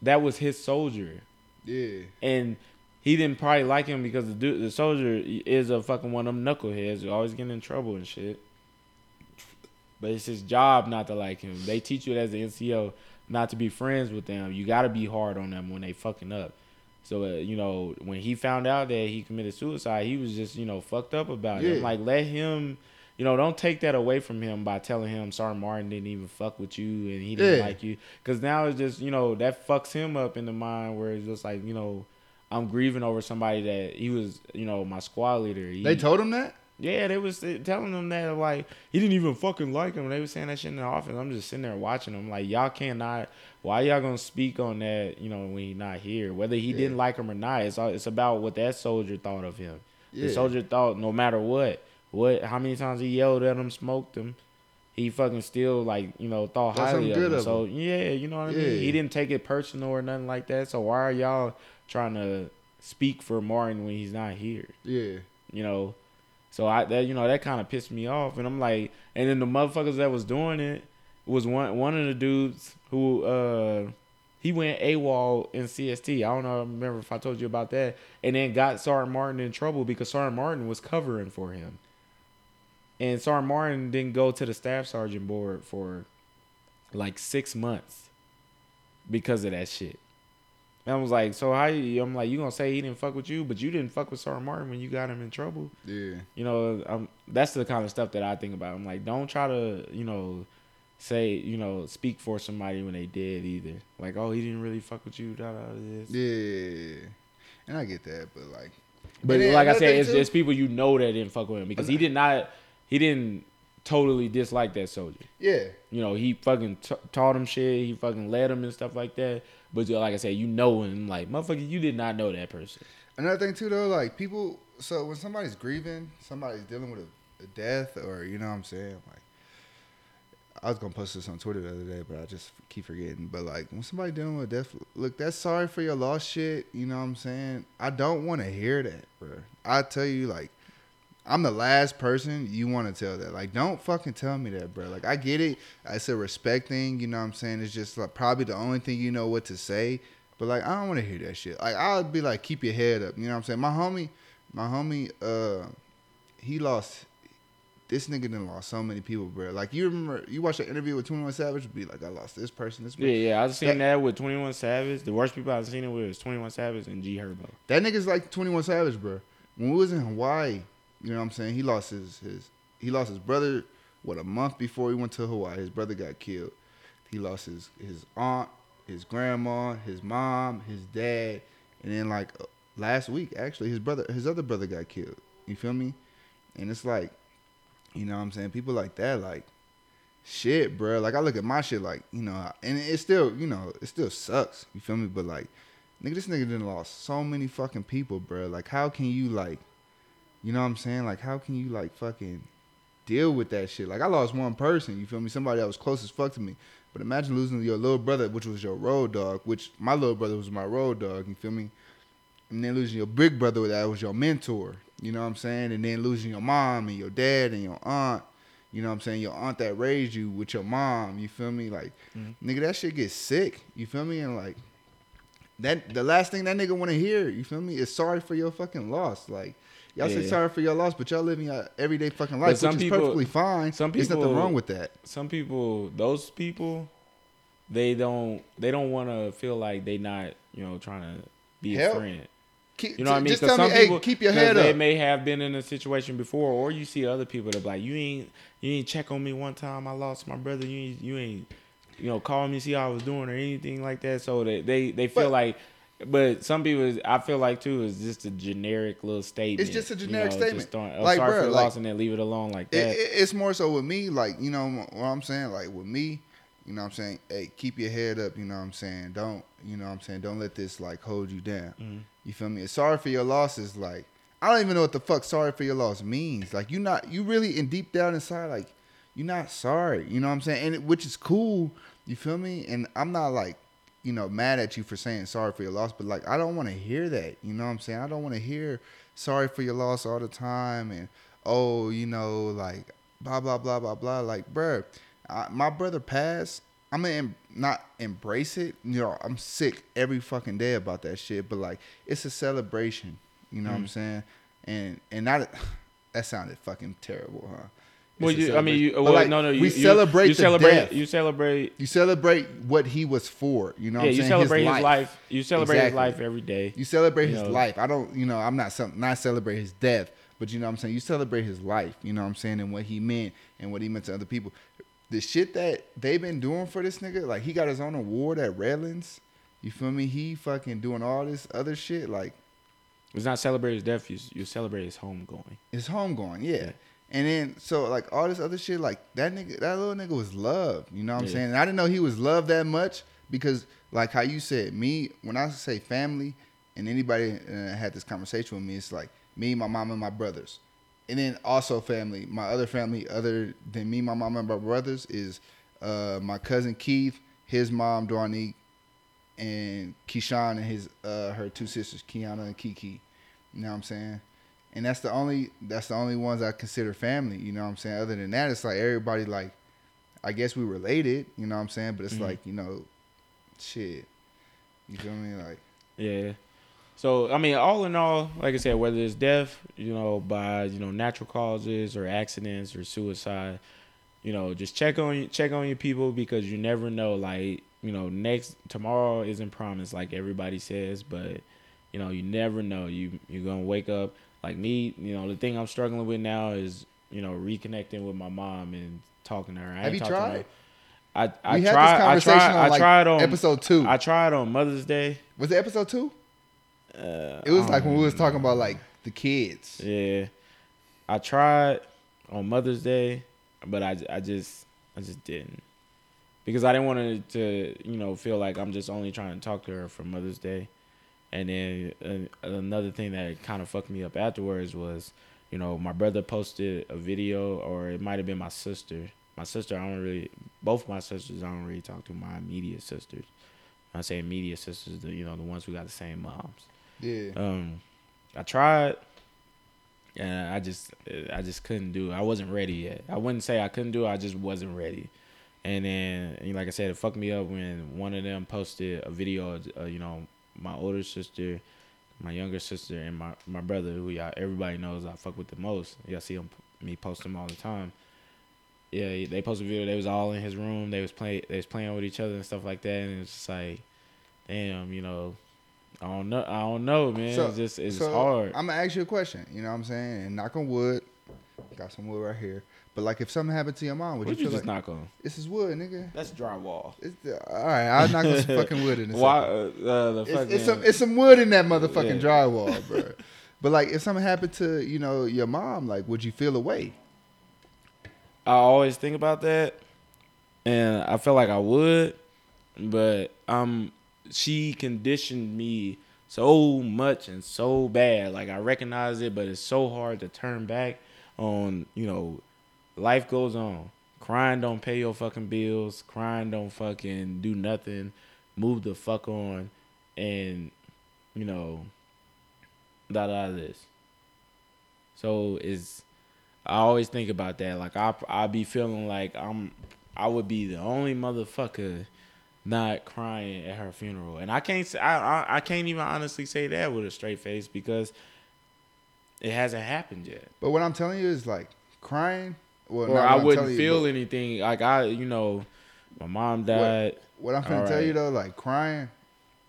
that was his soldier yeah, and he didn't probably like him because the dude, the soldier is a fucking one of them knuckleheads who always getting in trouble and shit. But it's his job not to like him. They teach you as an NCO not to be friends with them. You got to be hard on them when they fucking up. So uh, you know when he found out that he committed suicide, he was just you know fucked up about it. I'm like let him. You know, don't take that away from him by telling him Sergeant Martin didn't even fuck with you and he didn't Yeah. like you. Because now it's just, you know, that fucks him up in the mind where it's just like, you know, I'm grieving over somebody that he was, you know, my squad leader. He, they told him that. Yeah, they was telling him that like he didn't even fucking like him. They was saying that shit in the office. I'm just sitting there watching them. Like y'all cannot. Why y'all gonna speak on that? You know when he's not here. Whether he Yeah. didn't like him or not, it's all, it's about what that soldier thought of him. Yeah. The soldier thought no matter what, what how many times he yelled at him, smoked him, he fucking still like you know thought Thought highly of him. of So yeah, you know what I Yeah. mean. He didn't take it personal or nothing like that. So why are y'all trying to speak for Martin when he's not here? Yeah, you know. So I that you know that kind of pissed me off, and I'm like, and then the motherfuckers that was doing it was one one of the dudes who uh he went AWOL in CST. I don't know, I remember if I told you about that, and then got Sergeant Martin in trouble because Sergeant Martin was covering for him, and Sergeant Martin didn't go to the staff sergeant board for like six months because of that shit. And I was like, so how you? I'm like, you gonna say he didn't fuck with you, but you didn't fuck with Sergeant Martin when you got him in trouble. yeah, You know, um, that's the kind of stuff that I think about. I'm like, don't try to, you know, say, you know, speak for somebody when they did either. Like, oh, he didn't really fuck with you. Da, da, this. yeah. And I get that, but like, But like I said, thing it's people you know that didn't fuck with him because he did not, he didn't totally dislike that soldier. yeah, You know, he fucking t- taught him shit. He fucking led him and stuff like that. But like I said, you know him. Like, motherfucker, you did not know that person. Another thing too, though, like people. So when somebody's grieving, somebody's dealing with a, a death, or you know what I'm saying, like. I was gonna post this on Twitter the other day, but I just keep forgetting. But like when somebody dealing with death, look, that's sorry for your lost shit. You know what I'm saying? I don't want to hear that, bro. I tell you, like, I'm the last person you want to tell that. Like, don't fucking tell me that, bro. Like, I get it. It's a respect thing. You know what I'm saying? It's just like probably the only thing you know what to say. But like, I don't want to hear that shit. Like, I'll be like, keep your head up. You know what I'm saying? My homie, my homie, uh, he lost. This nigga done lost so many people, bro. Like, you remember, you watched the interview with 21 Savage, be like, I lost this person, this person. Yeah, yeah. I've seen That- that, with 21 Savage. The worst people I've seen it with is 21 Savage and G Herbo. That nigga's like 21 Savage, bro. When we was in Hawaii, you know what I'm saying? He lost his his he lost his brother what a month before he went to Hawaii. His brother got killed. He lost his his aunt, his grandma, his mom, his dad, and then like uh, last week actually his brother his other brother got killed. You feel me? And it's like you know what I'm saying? People like that like shit, bro. Like I look at my shit like, you know, and it still, you know, it still sucks. You feel me? But like Nigga, this nigga done lost so many fucking people, bro. Like, how can you like, you know what I'm saying? Like, how can you like fucking deal with that shit? Like, I lost one person. You feel me? Somebody that was close as fuck to me. But imagine losing your little brother, which was your road dog, which my little brother was my road dog. You feel me? And then losing your big brother, that was your mentor. You know what I'm saying? And then losing your mom and your dad and your aunt. You know what I'm saying? Your aunt that raised you with your mom. You feel me? Like, Mhm. nigga, that shit gets sick. You feel me? And like, that the last thing that nigga want to hear, you feel me, is sorry for your fucking loss. Like, y'all say sorry for your loss, but y'all living your everyday fucking life, some which is perfectly fine. some people, There's nothing wrong with that. some people those people they don't they don't want to feel like they not you know trying to be Help. a friend Keep, you know what i mean Just 'Cause tell me, some hey, keep your head they up. They may have been in a situation before or you see other people that like you ain't you ain't check on me one time i lost my brother you ain't you ain't you know call me see how i was doing or anything like that so they they, they feel But- like but some people, I feel like too, is just a generic little statement. It's just a you generic know, statement. Throwing, oh, Like, sorry bruh, for like- loss and then leave it alone like that. it- it's more so with me, like, you know what I'm saying? Like with me, you know what I'm saying? Hey, keep your head up, you know what I'm saying? Don't, you know what I'm saying? Don't let this like hold you down. Mhm. You feel me? Sorry for your losses. like I don't even know what the fuck sorry for your loss means. Like you not you really in deep down inside like you're not sorry. You know what I'm saying? And it, which is cool. You feel me? And I'm not like you know mad at you for saying sorry for your loss, but like I don't want to hear that. You know what I'm saying? I don't want to hear sorry for your loss all the time and oh you know like blah blah blah blah blah. Like bruh, I, my brother passed. I'm gonna em- not embrace it. You know, I'm sick every fucking day about that shit. But like, it's a celebration. You know what I'm Mm. saying? And and not (sighs) that sounded fucking terrible, huh? Well, you, I mean, you, well, like, no, no. You, we celebrate You celebrate. death. You celebrate. You celebrate what he was for. You know, what yeah, I'm you saying? celebrate his life. You celebrate Exactly. his life every day. You celebrate his know. life. I don't, you know, I'm not some, not celebrate his death, but you know what I'm saying? You celebrate his life, you know what I'm saying, and what he meant and what he meant to other people. The shit that they've been doing for this nigga, like he got his own award at Redlands. You feel me? He fucking doing all this other shit, like It's not celebrate his death. You, you celebrate his homegoing. his homegoing, yeah. Yeah. And then so like all this other shit, like that nigga, that little nigga was loved. You know what I'm Yeah. saying? And I didn't know he was loved that much because like how you said, me when I say family, and anybody uh, had this conversation with me, it's like me, my mom, and my brothers, and then also family. My other family, other than me, my mom, and my brothers, is uh, my cousin Keith, his mom Dornique, and Keyshawn and his uh, her two sisters, Kiana and Kiki. You know what I'm saying? And that's the only that's the only ones I consider family. You know what I'm saying? Other than that, it's like everybody like, I guess we related. You know what I'm saying? But it's Mhm. like you know, shit. You feel me? Like Yeah. So I mean, all in all, like I said, whether it's death, you know, by you know natural causes or accidents or suicide, you know, just check on check on your people because you never know. Like you know, next tomorrow isn't promised, like everybody says, but you know, you never know. You you're gonna wake up like me. You know, the thing I'm struggling with now is you know reconnecting with my mom and talking to her. I Have you talked to her. tried? I I we had tried. this I conversation tried. on I like tried on episode two. I tried on Mother's Day. was it episode two? Uh, It was like when we was talking about like the kids. Yeah, I tried on Mother's Day, but I, I just I just didn't because I didn't want to you know feel like I'm just only trying to talk to her for Mother's Day, and then uh, another thing that kind of fucked me up afterwards was you know my brother posted a video or it might have been my sister. My sister I don't really both my sisters I don't really talk to my immediate sisters. I say immediate sisters, the you know the ones who got the same moms. Yeah. Um, I tried, and I just I just couldn't do it. I wasn't ready yet. I wouldn't say I couldn't do it. I just wasn't ready. And then, and like I said, it fucked me up when one of them posted a video. Of, uh, you know, my older sister, my younger sister, and my my brother, who y'all everybody knows I fuck with the most. Y'all see him, me post them all the time. Yeah, they posted a video. They was all in his room. They was play. They was playing with each other and stuff like that. And it's just like, damn, you know, I don't know. I don't know, man. So- it's just it's so hard. I'm gonna ask you a question. You know what I'm saying? And knock on wood. Got some wood right here. But like, if something happened to your mom, would What you you feel just like knock on? this is wood, nigga? That's drywall. It's the, all right. I'll knock on some (laughs) fucking wood in a Why? Uh, uh, the It's, it's some it's some wood in that motherfucking Yeah. drywall, (laughs) bro. But like, if something happened to you know your mom, like, would you feel away? I always think about that, and I feel like I would, but um, she conditioned me so much and so bad. Like I recognize it, but it's so hard to turn back on. You know, life goes on. Crying don't pay your fucking bills. Crying don't fucking do nothing. Move the fuck on, and you know, da da this. So is I always think about that. Like I I be feeling like I'm I would be the only motherfucker not crying at her funeral, and I can't I I, I can't even honestly say that with a straight face because it hasn't happened yet. But what I'm telling you is like crying. Well, or I wouldn't telling you, feel anything. Like I, you know, my mom died. What I'm gonna All tell you though, like crying,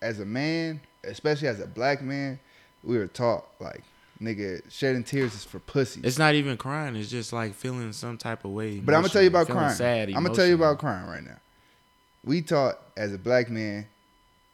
as a man, especially as a black man, we were taught like, nigga, shedding tears is for pussies. It's not even crying. It's just like feeling some type of way. But I'm gonna tell you about crying. Sad. I'm gonna tell you about crying right now. We taught as a black man,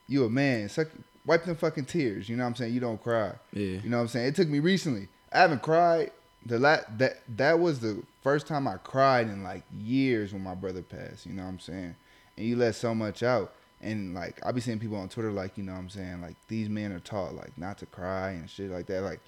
you a man, suck, wipe them fucking tears. You know what I'm saying? You don't cry. Yeah. You know what I'm saying? It took me recently. I haven't cried. The la- that that was the first time I cried in like years when my brother passed. You know what I'm saying? And you let so much out. And like I be seeing people on Twitter like, you know what I'm saying, like these men are taught like not to cry and shit like that. Like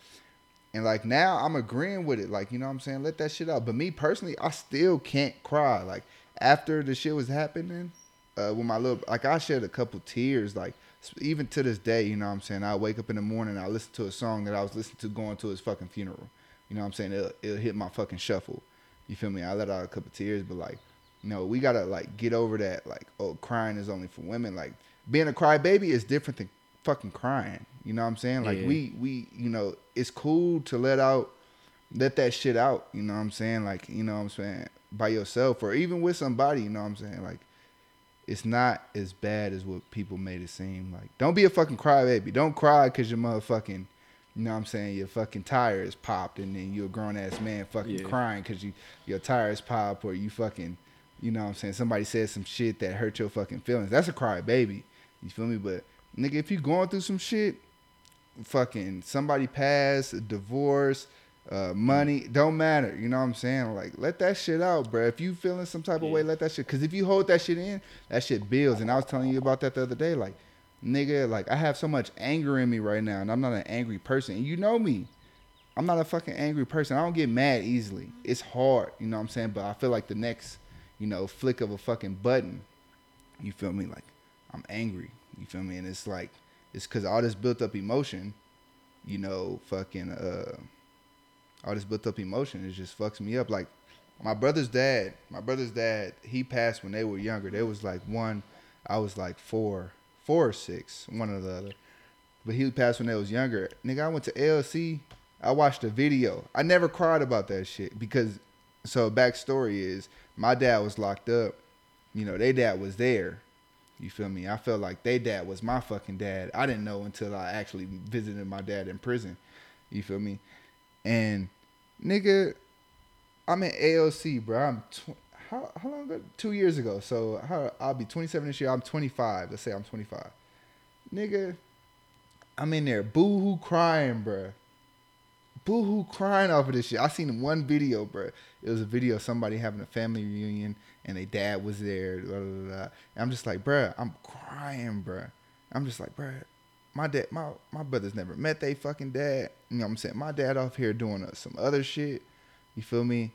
and like now I'm agreeing with it. Like, you know what I'm saying? Let that shit out. But me personally, I still can't cry. Like after the shit was happening, uh with my little like I shed a couple tears, like even to this day, you know what I'm saying? I wake up in the morning, I listen to a song that I was listening to going to his fucking funeral. You know what I'm saying? It'll, it'll hit my fucking shuffle. You feel me? I let out a couple tears, but like, no, we gotta like get over that. Like, oh, crying is only for women. Like, being a crybaby is different than fucking crying. You know what I'm saying? Like, Yeah. we we you know, it's cool to let out, let that shit out. You know what I'm saying? Like, you know what I'm saying? By yourself or even with somebody. You know what I'm saying? Like, it's not as bad as what people made it seem. Like, don't be a fucking crybaby. Don't cry because your motherfucking, you know what I'm saying, your fucking tire is popped and then you're a grown ass man fucking Yeah. crying because you your tire is popped or you fucking, you know what I'm saying, somebody said some shit that hurt your fucking feelings. That's a cry baby. You feel me? But nigga, if you going through some shit, fucking somebody passed, a divorce, uh, money, don't matter. You know what I'm saying? Like, let that shit out, bro. If you feeling some type of way, let that shit. Cause if you hold that shit in, that shit builds. And I was telling you about that the other day. Like, nigga, like I have so much anger in me right now, and I'm not an angry person. And you know me. I'm not a fucking angry person. I don't get mad easily. It's hard, you know what I'm saying? But I feel like the next, you know, flick of a fucking button, you feel me? Like, I'm angry. You feel me? And it's like, it's because all this built up emotion, you know, fucking, uh, all this built up emotion, it just fucks me up. Like, my brother's dad, my brother's dad, he passed when they were younger. They was like one, I was like four, four or six, one or the other. But he passed when they was younger. Nigga, I went to LC. I watched a video. I never cried about that shit because, so backstory is my dad was locked up. You know, their dad was there. You feel me? I felt like their dad was my fucking dad. I didn't know until I actually visited my dad in prison. You feel me? And nigga, I'm in ALC, bro. I'm tw- how how long ago? Two years ago. So how, I'll be 27 this year. I'm 25. Let's say I'm 25. Nigga, I'm in there boo hoo crying, bro. Boo hoo crying off of this shit. I seen one video, bro. It was a video of somebody having a family reunion and their dad was there. blah, blah, blah, I'm just like, bro, I'm crying, bro. I'm just like, bro, my dad, my my brothers never met they fucking dad. You know what I'm saying? My dad off here doing uh, some other shit. You feel me?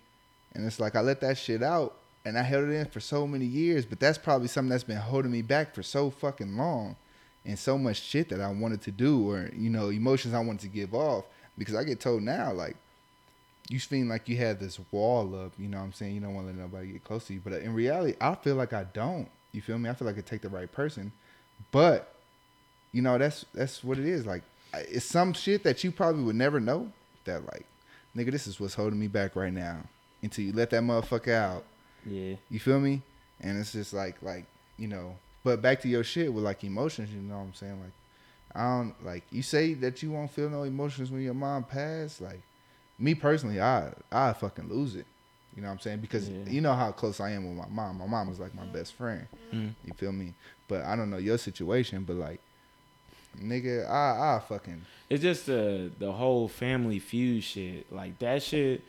And it's like I let that shit out and I held it in for so many years, but that's probably something that's been holding me back for so fucking long and so much shit that I wanted to do or, you know, emotions I wanted to give off. Because I get told now, like, you seem like you have this wall up, you know what I'm saying? You don't want to let nobody get close to you. But in reality, I feel like I don't. You feel me? I feel like I take the right person. But, you know, that's that's what it is. Like, it's some shit that you probably would never know that, like, nigga, this is what's holding me back right now. Until you let that motherfucker out. Yeah. You feel me? And it's just like like, you know, but back to your shit with like emotions, you know what I'm saying? Like I don't like you say that you won't feel no emotions when your mom passed, like me personally, I I fucking lose it. You know what I'm saying? Because Yeah. you know how close I am with my mom. My mom was like my best friend. Mm. You feel me? But I don't know your situation, but like nigga, I I fucking It's just the the whole family feud shit. Like that shit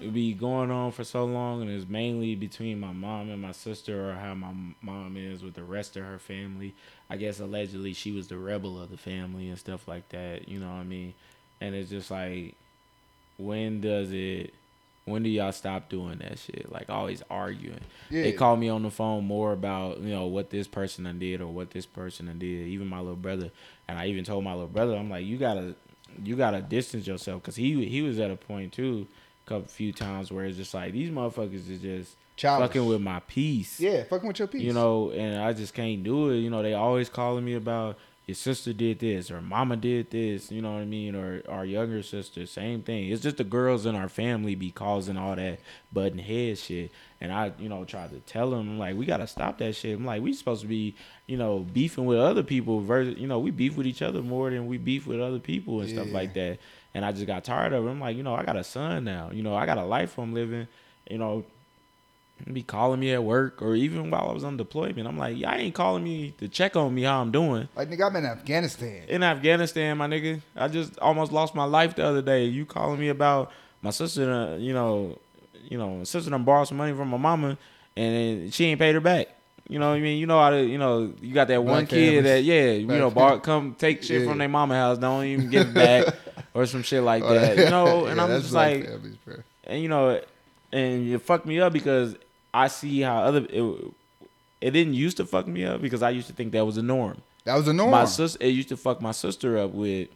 it be going on for so long, and it's mainly between my mom and my sister, or how my mom is with the rest of her family. I guess allegedly she was the rebel of the family and stuff like that. You know what I mean? And it's just like, when does it when do y'all stop doing that shit? Like always arguing. Yeah. They call me on the phone more about you know what this person done did or what this person done did. Even my little brother, and I even told my little brother, I'm like, you gotta, you gotta distance yourself because he he was at a point too, couple few times where it's just like these motherfuckers is just Childish. fucking with my peace. Yeah, fucking with your peace. You know, and I just can't do it. You know, they always calling me about your sister did this or mama did this, you know what I mean, or our younger sister, same thing. It's just the girls in our family be causing all that button head shit. And I, you know, tried to tell them like we gotta stop that shit. I'm like, we supposed to be, you know, beefing with other people versus you know, we beef with each other more than we beef with other people and stuff like that. And I just got tired of it. I'm like, you know, I got a son now. You know, I got a life I'm living. You know, be calling me at work or even while I was on deployment. I'm like, y'all ain't calling me to check on me how I'm doing. like nigga, I'm in Afghanistan. In Afghanistan, my nigga, I just almost lost my life the other day. You calling me about my sister, done, you know, you know, my sister done borrowed some money from my mama and she ain't paid her back. You know what I mean? You know how to, you know, you got that one Black kid that, yeah, you know, borrow, come take shit Yeah. from their mama house, don't even get it back (laughs) or some shit like oh, that. You know, and Yeah, I'm just like, families, and you know, and it fucked me up because I see how other it, it didn't used to fuck me up because I used to think that was a norm. That was a norm. My sister, it used to fuck my sister up with,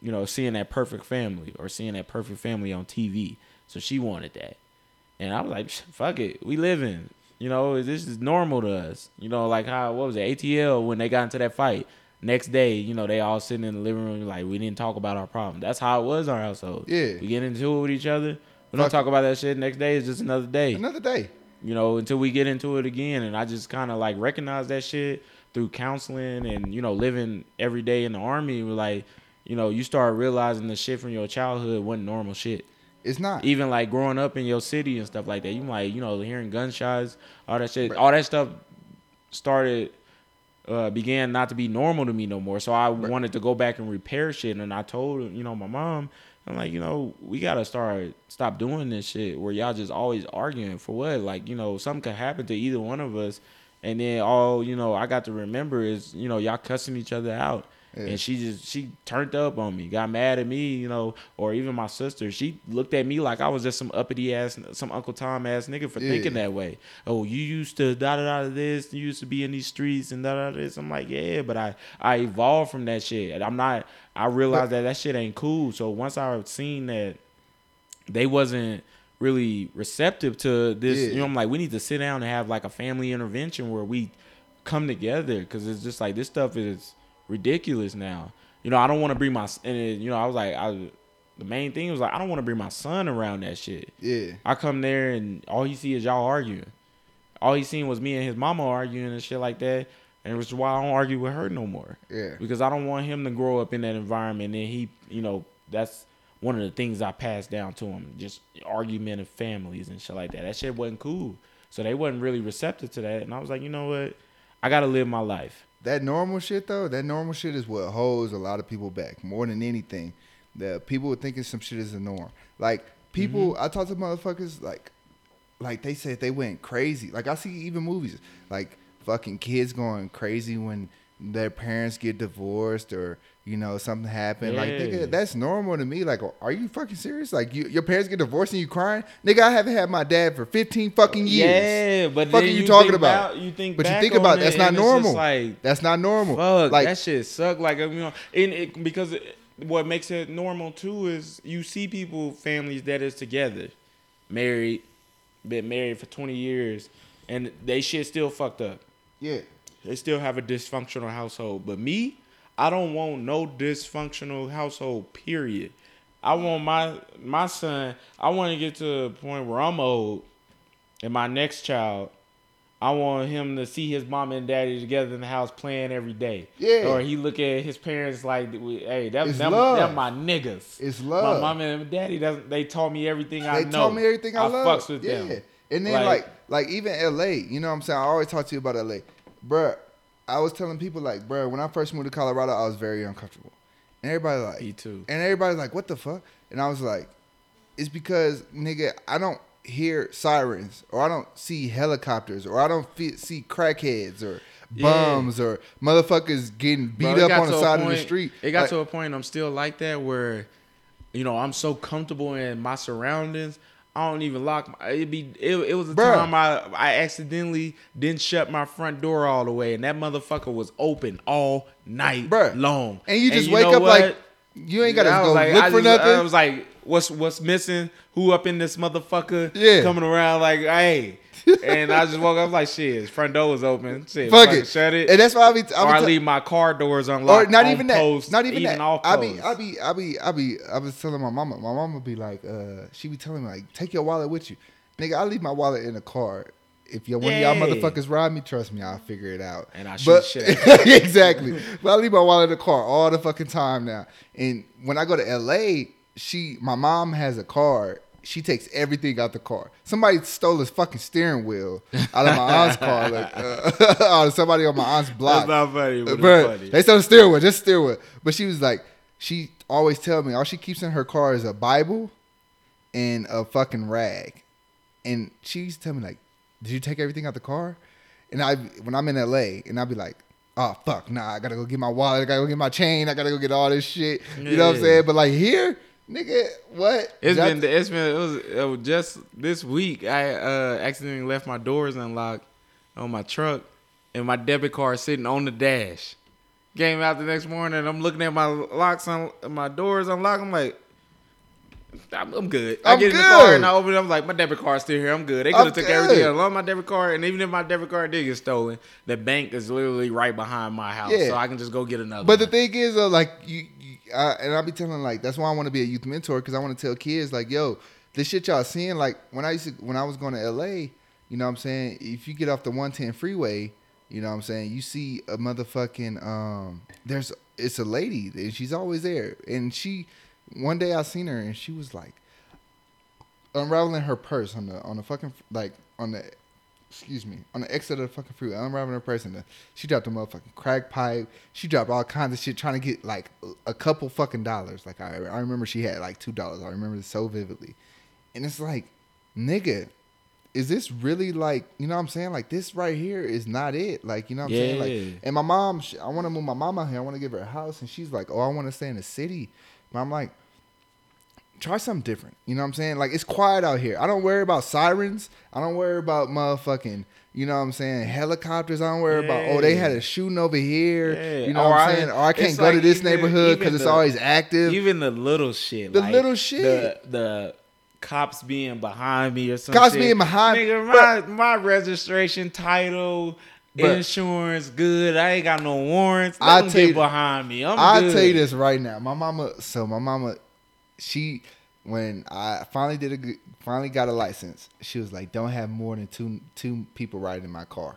you know, seeing that perfect family or seeing that perfect family on TV. So she wanted that, and I was like, fuck it, we living. You know, this is normal to us. You know, like how what was it ATL when they got into that fight. Next day, you know, they all sitting in the living room like we didn't talk about our problem. That's how it was in our household. Yeah. we get into it with each other. We don't talk about that shit. Next day is just another day Another day. you know, until we get into it again. And I just kind of like recognize that shit through counseling and, you know, living every day in the army. Like, you know, you start realizing the shit from your childhood wasn't normal shit. It's not. Even like growing up in your city and stuff like that. You like, you know, hearing gunshots, all that shit, all that stuff started. Uh, began not to be normal to me no more, so I wanted to go back and repair shit. And I told you know my mom, I'm like, you know, we gotta start stop doing this shit where y'all just always arguing for what? Like, you know, something could happen to either one of us, and then all you know I got to remember is you know y'all cussing each other out. Yeah. And she just she turned up on me, got mad at me, you know, or even my sister. She looked at me like I was just some uppity ass, some Uncle Tom ass nigga for Yeah. thinking that way. Oh, you used to da da da this, you used to be in these streets and da da this. I'm like, yeah, but I I evolved from that shit. I'm not. I realized that that shit ain't cool. So once I seen that they wasn't really receptive to this. Yeah. You know, I'm like, we need to sit down and have like a family intervention where we come together because it's just like this stuff is ridiculous now. You know, I don't want to bring my and it, you know, I was like, I the main thing was like, I don't want to bring my son around that shit. Yeah. I come there and all he see is y'all arguing. All he seen was me and his mama arguing and shit like that. And which is why I don't argue with her no more Yeah. because I don't want him to grow up in that environment. And he, you know, that's one of the things I passed down to him, just argument of families and shit like that. That shit wasn't cool. So they wasn't really receptive to that. And I was like, you know what? I gotta live my life. That normal shit though, that normal shit is what holds a lot of people back more than anything. The people are thinking some shit is the norm. Like people, Mm-hmm. I talk to motherfuckers like, like they said they went crazy. Like I see even movies like fucking kids going crazy when their parents get divorced or you know something happened. Like nigga, that's normal to me. Like, are you fucking serious? Like you, your parents get divorced and you crying? Nigga, I haven't had my dad for fifteen fucking years. Yeah, but Fuck are you talking think about? you think, But you think about that's not and it's just normal. Like, That's not normal. Fuck, like that shit suck. Like you know, and it, because it, what makes it normal too is you see people, families that is together, married, been married for twenty years, and they shit still fucked up. yeah. They still have a dysfunctional household. But me, I don't want no dysfunctional household. Period. I want my my son. I want to get to a point where I'm old, and my next child. I want him to see his mom and daddy together in the house playing every day. Yeah. Or he look at his parents like, hey, that, It's love. them my niggas. It's love. My mom and daddy, doesn't, they taught me everything I know. They taught me everything I, love. fucks with yeah. them. And then Like- like, like even LA, you know what I'm saying? I always talk to you about LA. Bruh, I was telling people like, bruh, when I first moved to Colorado, I was very uncomfortable. And everybody like Me too. And everybody's like, what the fuck? And I was like, it's because nigga, I don't hear sirens or I don't see helicopters or I don't fe- see crackheads or Yeah. bums or motherfuckers getting beat Bro, up on the side of the street. It got Like, to a point I'm still like that where, you know, I'm so comfortable in my surroundings. I don't even lock my. It be it, it was a Bruh. time I I accidentally didn't shut my front door all the way, and that motherfucker was open all night Bruh. long. And you just you wake up like you ain't gotta go like- look I for just- nothing. I was like, what's what's missing? Who up in this motherfucker? Yeah. coming around like, hey. And I just woke up like, shit, front door was open. Shit, Fuck it. shut it. And that's why I be. I or be I t- leave my car doors or unlocked. not on even that. not even, that. I be, post. I be, I be, I be. I was telling my mama. My mama be like, uh, she be telling me like, take your wallet with you, nigga. I leave my wallet in the car. If you one of y'all motherfuckers rob me, trust me, I'll figure it out. And I shoot but, shit (laughs) exactly. But I leave my wallet in the car all the fucking time now. And when I go to LA, she, my mom has a car. She takes everything out the car. Somebody stole his fucking steering wheel out of my aunt's car. Like, uh, (laughs) somebody on my aunt's block. That's not funny, but it's funny. They stole the steering wheel, just steering wheel. But she was like, she always tell me all she keeps in her car is a Bible and a fucking rag. And she used to tell me like, "Did you take everything out the car?" And I, when I'm in LA, and I'll be like, "Oh fuck, nah, I gotta go get my wallet, I gotta go get my chain, I gotta go get all this shit." You know what I'm saying? But like here, nigga, what? It's That- been it's been it was, it was just this week I uh accidentally left my doors unlocked on my truck and my debit card sitting on the dash. Came out the next morning I'm looking at my locks on my doors unlocked. I'm like I'm, I'm good. I I'm get in the car and I open it. I'm like, my debit card's still here. I'm good. They could have took good. everything along my debit card, and even if my debit card did get stolen, the bank is literally right behind my house, Yeah. so I can just go get another. But the thing is, like you I, and I'll be telling like that's why I want to be a youth mentor because I want to tell kids like, yo, this shit y'all seeing. Like when I used to, when I was going to L.A., you know what I'm saying? If you get off the 110 freeway, you know what I'm saying? You see a motherfucking um, there's it's a lady and she's always there, and she one day I seen her and she was like unraveling her purse on the on the fucking like on the excuse me, on the exit of the fucking freeway, unwrapping her purse, and the, she dropped a motherfucking crack pipe. She dropped all kinds of shit trying to get like a couple fucking dollars. Like I, I remember she had like two dollars. I remember this so vividly, and it's like, nigga, is this really like you know what I'm saying? Like this right here is not it. Like you know what I'm saying? Yeah. Like, and my mom, she, I want to move my mom out here. I want to give her a house, and she's like, oh, I want to stay in the city. But I'm like, try something different. You know what I'm saying? Like it's quiet out here. I don't worry about sirens. I don't worry about motherfucking, you know what I'm saying, helicopters. I don't worry about oh they had a shooting over here. Yeah. You know Or what I'm I- saying? Or I can't go to this even- neighborhood because it's always active. Even the little shit. The like little shit. The, the cops being behind me or something. Cops being behind- Nigga, Bruh. my, my registration, title, Bruh. insurance, good. I ain't got no warrants. Let I'll tell you- behind me. I'm I'll good. tell you this right now. My mama, so my mama, she, when I finally did a, finally got a license, she was like, "Don't have more than two two people riding in my car."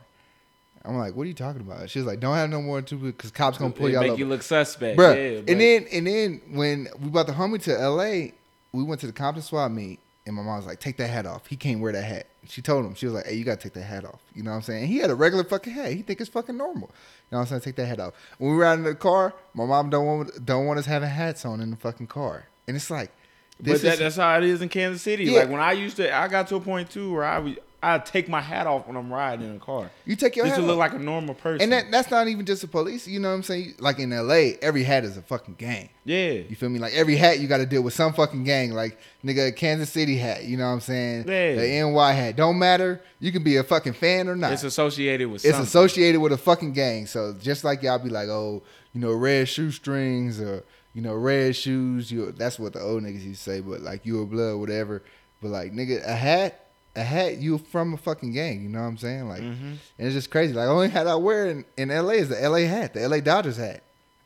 I'm like, "What are you talking about?" She was like, "Don't have no more than two because cops gonna pull y'all make over." you look suspect. Bruh. Yeah, but- and then and then when we brought the homie to LA, we went to the Compton swap meet, and my mom was like, "Take that hat off. He can't wear that hat." She told him, she was like, "Hey, you gotta take that hat off." You know what I'm saying? And he had a regular fucking hat. He think it's fucking normal. You know what I'm saying? Take that hat off. When we were out in the car, my mom don't want don't want us having hats on in the fucking car, and it's like, But that, is that's how it is in Kansas City. Yeah. Like when I used to, I got to a point too where I would, I take my hat off when I'm riding in a car. you take your Just hat to off. look like a normal person. and that, that's not even just the police. You know what I'm saying? Like in LA, every hat is a fucking gang. yeah. You feel me? Like every hat you got to deal with some fucking gang. Like nigga, Kansas City hat. You know what I'm saying? Yeah. The NY hat. Don't matter. You can be a fucking fan or not. It's associated with It's something. associated with a fucking gang. So just like y'all be like, oh, you know, red shoestrings or you know, red shoes. You that's what the old niggas used to say. But like you a blood, whatever. But like nigga, a hat, a hat. You from a fucking gang. You know what I'm saying? Like, Mm-hmm. and it's just crazy. Like only hat I wear in, in LA is the LA hat, the LA Dodgers hat.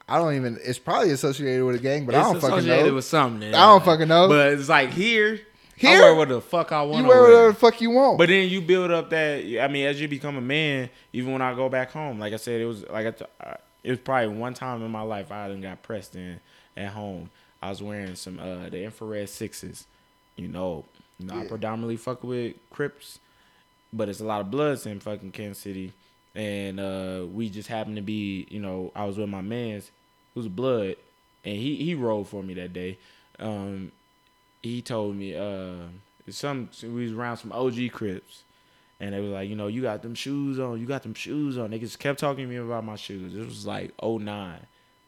I don't even. It's probably associated with a gang, but I don't fucking associated know. with something. I don't fucking know. But it's like here, Here? I wear what the fuck I want you wear whatever the fuck you want. But then you build up that. I mean, as you become a man, even when I go back home, like I said, it was like I it was probably one time in my life I done got pressed in at home. I was wearing some uh the infrared sixes. You know, you know, I predominantly fuck with Crips, but it's a lot of Bloods in fucking Kansas City, and uh we just happened to be, you know, I was with my man's who's a Blood, and he he rode for me that day. Um, he told me uh some we was around some OG Crips. And they was like, you know, you got them shoes on, you got them shoes on. They just kept talking to me about my shoes. This was like 09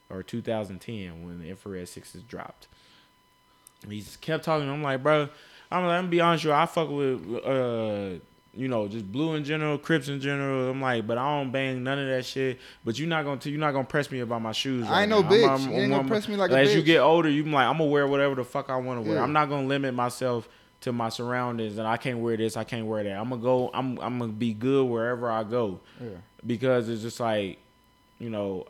or 2010 when the infrared sixes dropped. And he just kept talking. I'm like, bro, I'm like, I'm gonna be honest with you. I fuck with uh, you know, just blue in general, Crips in general. I'm like, but I don't bang none of that shit. But you're not gonna you're not gonna press me about my shoes. I ain't no bitch. I'm- I'm- You ain't gonna I'm- press me like a As you get older, you like, I'm gonna wear whatever the fuck I want to wear. Yeah. I'm not gonna limit myself to my surroundings and I can't wear this, I can't wear that. I'm gonna go. I'm I'm gonna be good wherever I go Yeah. because it's just like, you know,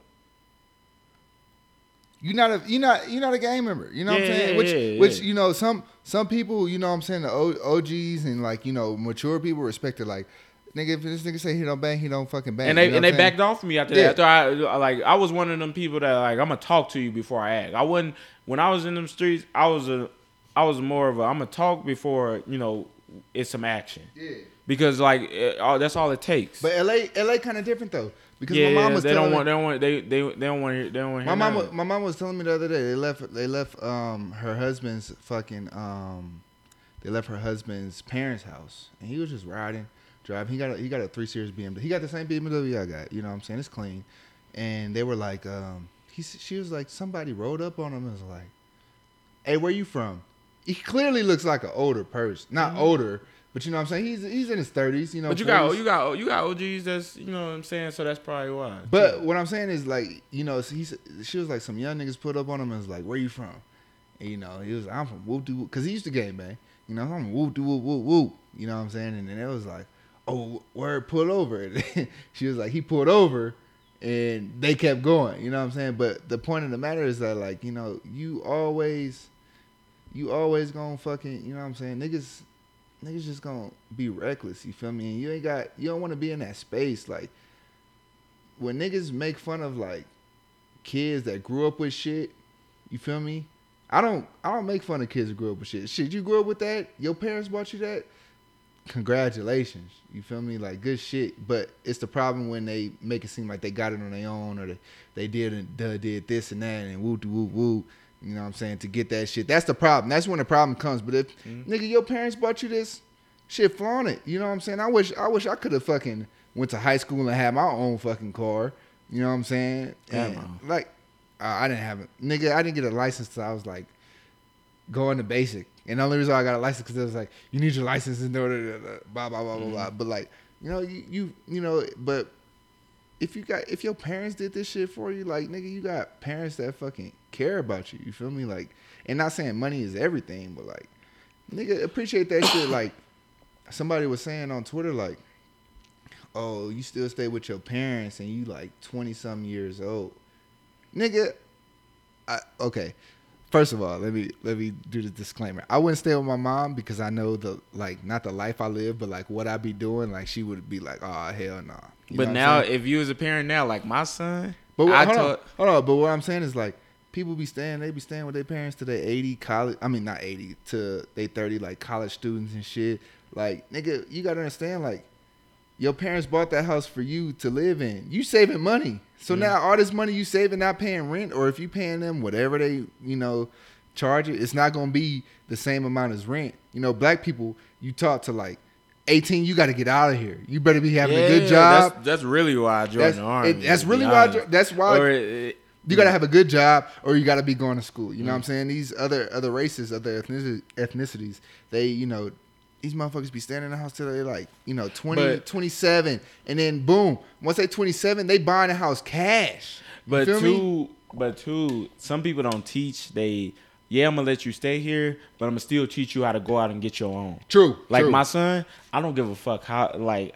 You're not a you not you not a gang member. You know what I'm saying? yeah, which yeah, which yeah. you know some some people you know what I'm saying the OGs and like you know mature people respect it. Like nigga, if this nigga say he don't bang, he don't fucking bang. and they you know and they saying? backed off from me after Yeah. that. After I like, I was one of them people that like I'm gonna talk to you before I act. I wouldn't when I was in them streets. I was a, I was more of a I'm gonna talk before you know it's some action Yeah. because like it, all, that's all it takes. But LA LA kind of different though because yeah, my mom was they telling don't me- want they don't want they they they don't want to they don't want to My mom, my mom was telling me the other day they left they left um her husband's fucking um they left her husband's parents' house and he was just riding, driving. He got a, he got a three series BMW. He got the same BMW I got. You know what I'm saying? It's clean. And they were like, um, he she was like somebody rode up on him and was like, "Hey, where you from?" He clearly looks like an older person, not older, but you know what I'm saying. He's he's in his 30s. You know, but you got you got you got OGs that's you know what I'm saying. So that's probably why. But what I'm saying is like, you know, she was like some young niggas put up on him and was like, "Where you from?" And, you know, he was I'm from whoop de whoop because he used to game bang. You know, I'm from whoop de whoop whoop whoop. You know what I'm saying? And then it was like, "Oh, word, pull over." (laughs) She was like, he pulled over, and they kept going. You know what I'm saying? But the point of the matter is that like, you know, you always, you always gonna fucking, you know what I'm saying? Niggas, niggas just gonna be reckless. You feel me? And you ain't got, you don't want to be in that space like when niggas make fun of like kids that grew up with shit, you feel me? I don't I don't make fun of kids that grew up with shit. Shit, you grew up with that? Your parents bought you that? Congratulations. You feel me? Like good shit. But it's the problem when they make it seem like they got it on their own or they, they did and did this and that and woo woo woo. You know what I'm saying? To get that shit. That's the problem. That's when the problem comes. But if nigga your parents bought you this, shit flaunt it. You know what I'm saying? I wish I wish I could have fucking went to high school and had my own fucking car. You know what I'm saying? And, like uh, I didn't have it. Nigga, I didn't get a license till I was like going to basic. And the only reason why I got a license because it was like, you need your license in order to blah blah blah blah blah. But like, you know, you, you you know, but if you got if your parents did this shit for you, like nigga, you got parents that fucking care about you. You feel me? Like, and not saying money is everything, but like, nigga, appreciate that shit. (coughs) Like, somebody was saying on Twitter, like, oh, you still stay with your parents and you like twenty some years old, nigga. I, okay, first of all, let me let me do the disclaimer. I wouldn't stay with my mom because I know the like not the life I live, but like what I be doing. Like she would be like, oh hell no. Know but now, if you as a parent now, like my son, But what, I hold, told on, hold on. But what I'm saying is like people be staying, they be staying with their parents to they 80 college. I mean not 80 to they 30 like college students and shit. Like nigga, you gotta understand like your parents bought that house for you to live in. You saving money. So Mm. now all this money you saving not paying rent, or if you paying them whatever they you know charge it, it's not gonna be the same amount as rent. You know, black people, you talk to like 18, you got to get out of here. You better be having a good job. That's, that's really why I joined That's, the army. it- that's really why. I That's why it- it- you gotta have a good job or you gotta be going to school. You know what Mm. I'm saying? These other other races, other ethnicities, they, you know, these motherfuckers be standing in the house till they're like, you know, 20, But- 27. And then boom, once they 27, they buying a house cash. You But feel me? two, but two, some people don't teach. They, yeah, I'm gonna let you stay here, but I'm gonna still teach you how to go out and get your own. True. Like true. my son, I don't give a fuck how. Like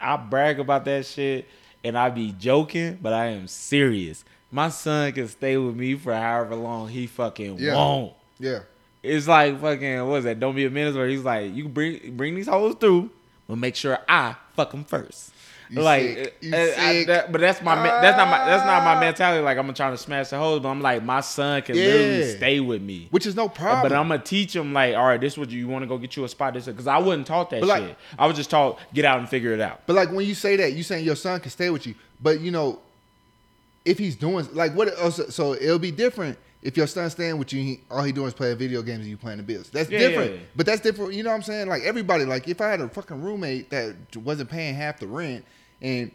I brag about that shit, and I be joking, but I am serious. My son can stay with me for however long he fucking Yeah. want. Yeah. It's like fucking what is that? Don't be a menace. Where he's like, you bring bring these hoes through, but make sure I fuck them first. You like, I- that- but that's my me- that's not my that's not Ah. my mentality. Like I'm trying to smash the hoes, but I'm like my son can literally stay with me. Which is no problem. But I'm gonna teach him like, all right, this is what you, you want to go get you a spot. This because I wouldn't taught that like- shit. I was just taught get out and figure it out. But like when you say that, you saying your son can stay with you. But you know, if he's doing like what, oh, so it'll be different if your son's staying with you. He, all he doing is playing video games and you playing the bills. That's Yeah, different. yeah, yeah. But that's different. You know what I'm saying? Like everybody. Like if I had a fucking roommate that wasn't paying half the rent and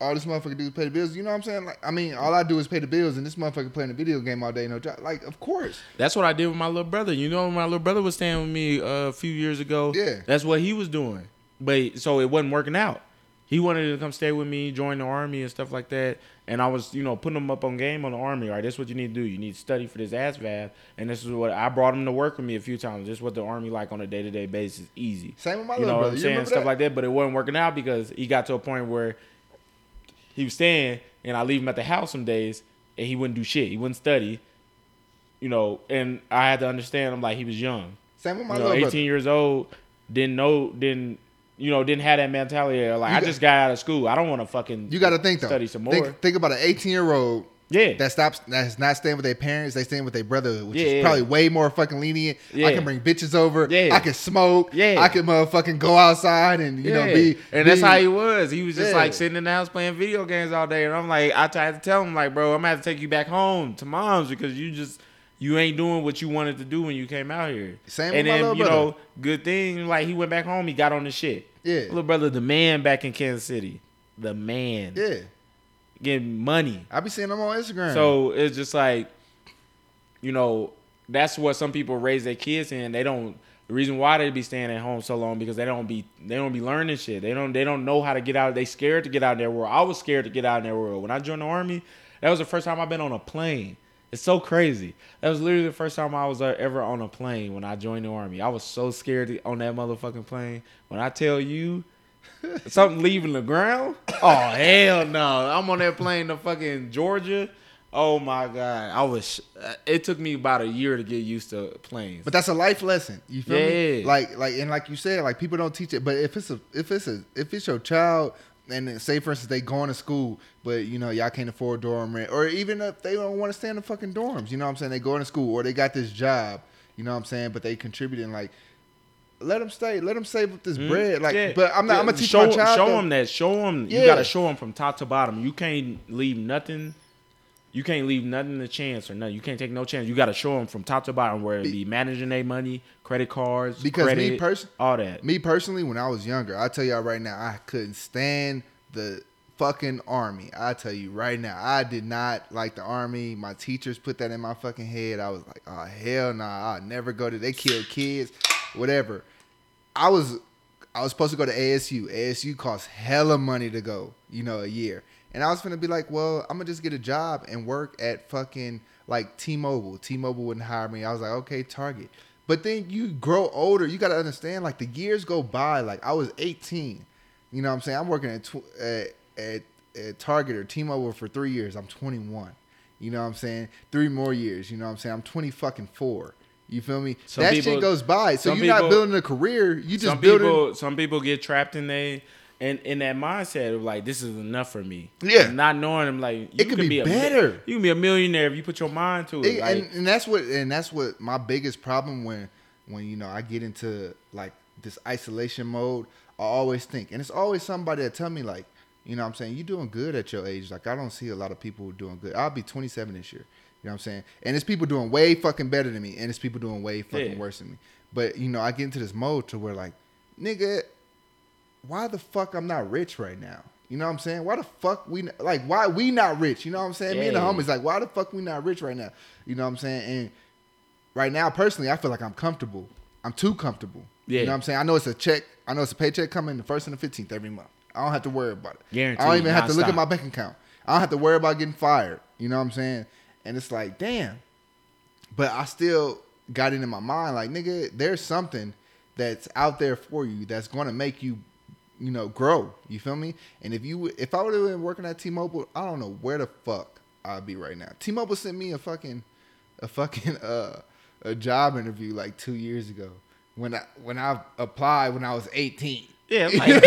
all this motherfucker do is pay the bills. You know what I'm saying? Like, I mean, all I do is pay the bills, and this motherfucker playing a video game all day, no job. Like, of course. That's what I did with my little brother. You know, my little brother was staying with me uh, a few years ago. Yeah. that's what he was doing. But so it wasn't working out. He wanted to come stay with me, join the army and stuff like that. And I was, you know, putting him up on game on the army. All right, this is what you need to do. You need to study for this ASVAB. And this is what I brought him to work with me a few times. This is what the army like on a day to day basis. Easy. Same with my you little know what brother. I'm You saying? Stuff that? like that. But it wasn't working out because he got to a point where he was staying and I leave him at the house some days and he wouldn't do shit. He wouldn't study. You know, and I had to understand him like he was young. Same with my You know, little 18 brother. years old, didn't know, didn't you know, didn't have that mentality. Like You I got- just got out of school. I don't want to fucking. You got to think though. Study some more. Think, think about an 18 year old yeah, that stops that's not staying with their parents. They staying with their brother, which Yeah, is yeah. probably way more fucking lenient. Yeah. I can bring bitches over. Yeah. I can smoke. Yeah. I can motherfucking go outside and you know be. and that's how he was. He was just Yeah. like sitting in the house playing video games all day. And I'm like, I tried to tell him like, bro, I'm gonna have to take you back home to mom's because you just you ain't doing what you wanted to do when you came out here. Same and with my then little you brother. know, good thing like he went back home. He got on the shit. Yeah. little brother, the man back in Kansas City, the man Yeah. getting money. I be seeing them on Instagram. So it's just like, you know, that's what some people raise their kids in. They don't. The reason why they be staying at home so long because they don't be they don't be learning shit. They don't they don't know how to get out. They scared to get out in their world. I was scared to get out in their world. When I joined the army, that was the first time I've been on a plane. It's so crazy. That was literally the first time I was uh, ever on a plane when I joined the army. I was so scared to, on that motherfucking plane. When I tell you (laughs) something leaving the ground, oh hell no! I'm on that plane to fucking Georgia. Oh my god, I was. uh, It took me about a year to get used to planes. But that's a life lesson. You feel me? Like like and like you said, like people don't teach it. But if it's a if it's a if it's your child and say for instance they going to school, but you know y'all can't afford dorm rent, or even if they don't want to stay in the fucking dorms, you know what I'm saying? They going to school or they got this job, you know what I'm saying? But they contributing like. Let them stay. Let them save up this mm-hmm. bread. Like. Yeah. but I'm not. Yeah, I'm gonna teach show, my child. Show them that. Show them. Yeah. You gotta show them from top to bottom. You can't leave nothing. You can't leave nothing to chance or nothing. You can't take no chance. You gotta show them from top to bottom where it Be- be managing their money, credit cards, Because me credit, pers- all that. Me personally, when I was younger, I tell y'all right now, I couldn't stand the fucking army. I tell you right now, I did not like the army. My teachers put that in my fucking head. I was like, oh hell nah, I'll never go to. They kill kids, whatever. I was, I was supposed to go to ASU. ASU costs hella money to go, you know, a year. And I was gonna be like, well, I'm gonna just get a job and work at fucking like T-Mobile. T-Mobile wouldn't hire me. I was like, okay, Target. But then you grow older. You gotta understand, like the years go by. Like I was 18. You know what I'm saying? I'm working at tw- at, at, at Target or T-Mobile for three years. I'm 21. You know what I'm saying? Three more years. You know what I'm saying? I'm 20 fucking four. You feel me? Some that people- shit goes by. So you're not building a career. You just some building. people, some people get trapped in they. And in that mindset of like this is enough for me, Yeah. Not knowing them like you could can be a, better. You can be a millionaire if you put your mind to it. It- like, and, and that's what and that's what my biggest problem when when you know I get into like this isolation mode. I always think, and it's always somebody that tell me like, you know, what I'm saying you're doing good at your age. Like I don't see a lot of people doing good. I'll be 27 this year. You know what I'm saying? And it's people doing way fucking better than me, and it's people doing way fucking Yeah. worse than me. But you know, I get into this mode to where like, nigga, why the fuck I'm not rich right now? You know what I'm saying? Why the fuck we like why we not rich? You know what I'm saying? Me and the homies like why the fuck we not rich right now? You know what I'm saying? And right now personally I feel like I'm comfortable. I'm too comfortable. Yeah. You know what I'm saying? I know it's a check. I know it's a paycheck coming the first and the 15th every month. I don't have to worry about it. I don't Guaranteed, even have to look at my bank account. I don't have to worry about getting fired. You know what I'm saying? And it's like, damn. But I still got it in my mind, like, nigga, there's something that's out there for you that's gonna make you, you know, grow. You feel me? And if you if I would have been working at T Mobile, I don't know where the fuck I'd be right now. T Mobile sent me a fucking a fucking (laughs) uh a job interview like two years ago. When I when I applied when I was 18. yeah, (laughs) like,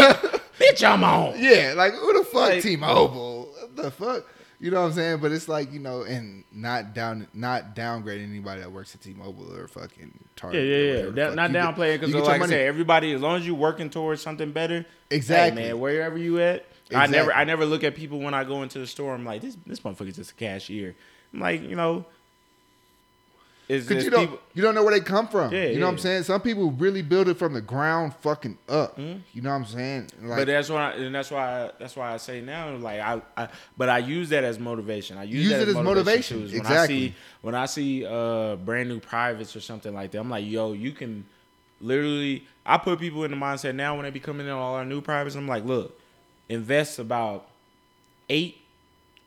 bitch, I'm on. Yeah, like who the fuck Like- T-Mobile? What the fuck? You know what I'm saying? But it's like you know, and not down, not downgrading anybody that works at T-Mobile or fucking Yeah, Target. yeah, yeah. That, not downplaying because, like I everybody, as long as you're working towards something better, Exactly. Hey, man, wherever you at, I never, I never look at people when I go into the store. I'm like, this, this motherfucker's just a cashier. I'm like, you know, Is Cause you don't people- you don't know where they come from. Yeah, you know what I'm saying? Some people really build it from the ground fucking up. You know what I'm saying? Like but that's why, and that's why, that's why I say now, like I, I but I use that as motivation. I use, Use that it as motivation, too, is When I see, when I see uh brand new privates or something like that, I'm like, yo, you can literally. I put people in the mindset now when they be coming in all our new privates. I'm like, look, invest about eight,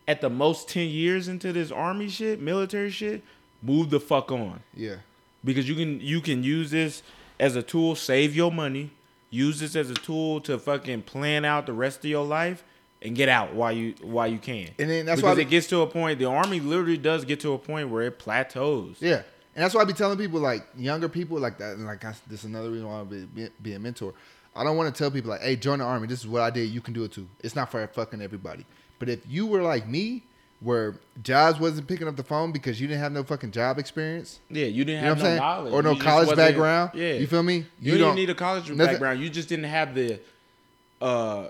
at the most ten years into this army shit, military shit. Move the fuck on yeah. because you can you can use this as a tool save your money use this as a tool to fucking plan out the rest of your life and get out while you while you can And then that's because why it gets to a point the army literally does get to a point where it plateaus Yeah, and that's why I be telling people like younger people like that. And like I, this is another reason why I be, be, be a mentor. I don't want to tell people like, "Hey, join the army. This is what I did. You can do it too." It's not for fucking everybody. But if you were like me, where jobs wasn't picking up the phone because you didn't have no fucking job experience, yeah you you didn't know have no saying, knowledge or no You college background, yeah you feel me? you, didn't need a college nothing- background you just didn't have the uh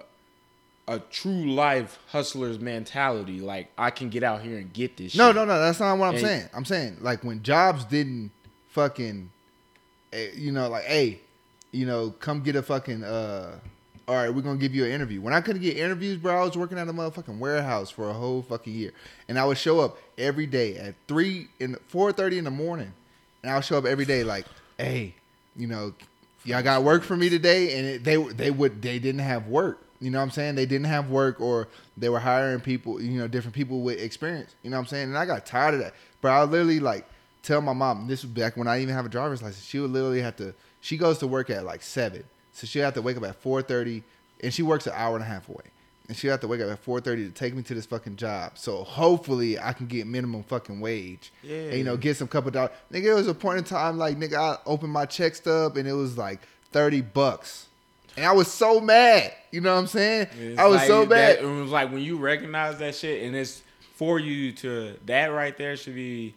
a true life hustler's mentality like i can get out here and get this No, shit. no, no. That's not what I'm And- saying. I'm saying like when jobs didn't fucking, eh, you know, like hey, you know, come get a fucking. uh All right, we're gonna give you an interview. When I couldn't get interviews, bro, I was working at a motherfucking warehouse for a whole fucking year, and I would show up every day at three in four thirty in the morning, and I would show up every day like, hey, you know, y'all got work for me today, and it, they they would they didn't have work. You know what I'm saying? They didn't have work, or they were hiring people, you know, different people with experience. You know what I'm saying? And I got tired of that. But I literally like tell my mom. This was back when I didn't even have a driver's license. She would literally have to. She goes to work at like seven, so she have to wake up at four thirty, and she works an hour and a half away. And she have to wake up at four thirty to take me to this fucking job. So hopefully I can get minimum fucking wage. Yeah. And, you know, get some couple dollars. Nigga, it was a point in time like nigga, I opened my check stub and it was like thirty bucks. And I was so mad. You know what I'm saying? It's I was like so that- bad. it was like when you recognize that shit, and it's for you to that right there should be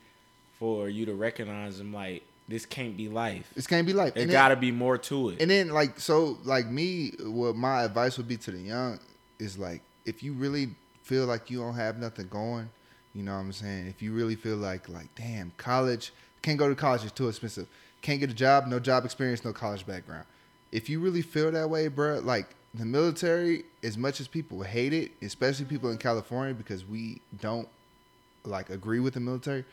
for you to recognize them. Like this can't be life. This can't be life. It got to be more to it. and then like so like me, what my advice would be to the young is like if you really feel like you don't have nothing going, you know what I'm saying? If you really feel like like damn, college can't go to college, it's too expensive. Can't get a job, no job experience, no college background. If you really feel that way, bro, like the military, as much as people hate it, especially people in California, because we don't like agree with the military.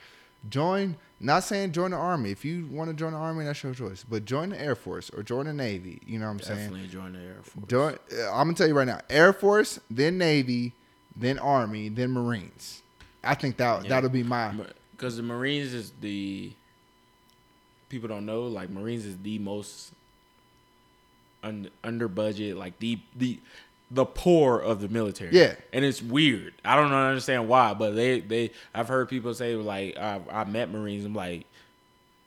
Join, not saying join the army. If you want to join the army, that's your choice. But join the Air Force or join the Navy. You know what I'm saying? Definitely join the Air Force. Join. uh, I'm gonna tell you right now: Air Force, then Navy, then Army, then Marines. I think that Yeah. that'll be my. because the Marines is the people don't know like Marines is the most un, under budget like the the the poor of the military. Yeah. and it's weird. I don't understand why, but they they I've heard people say like I, I met Marines. I'm like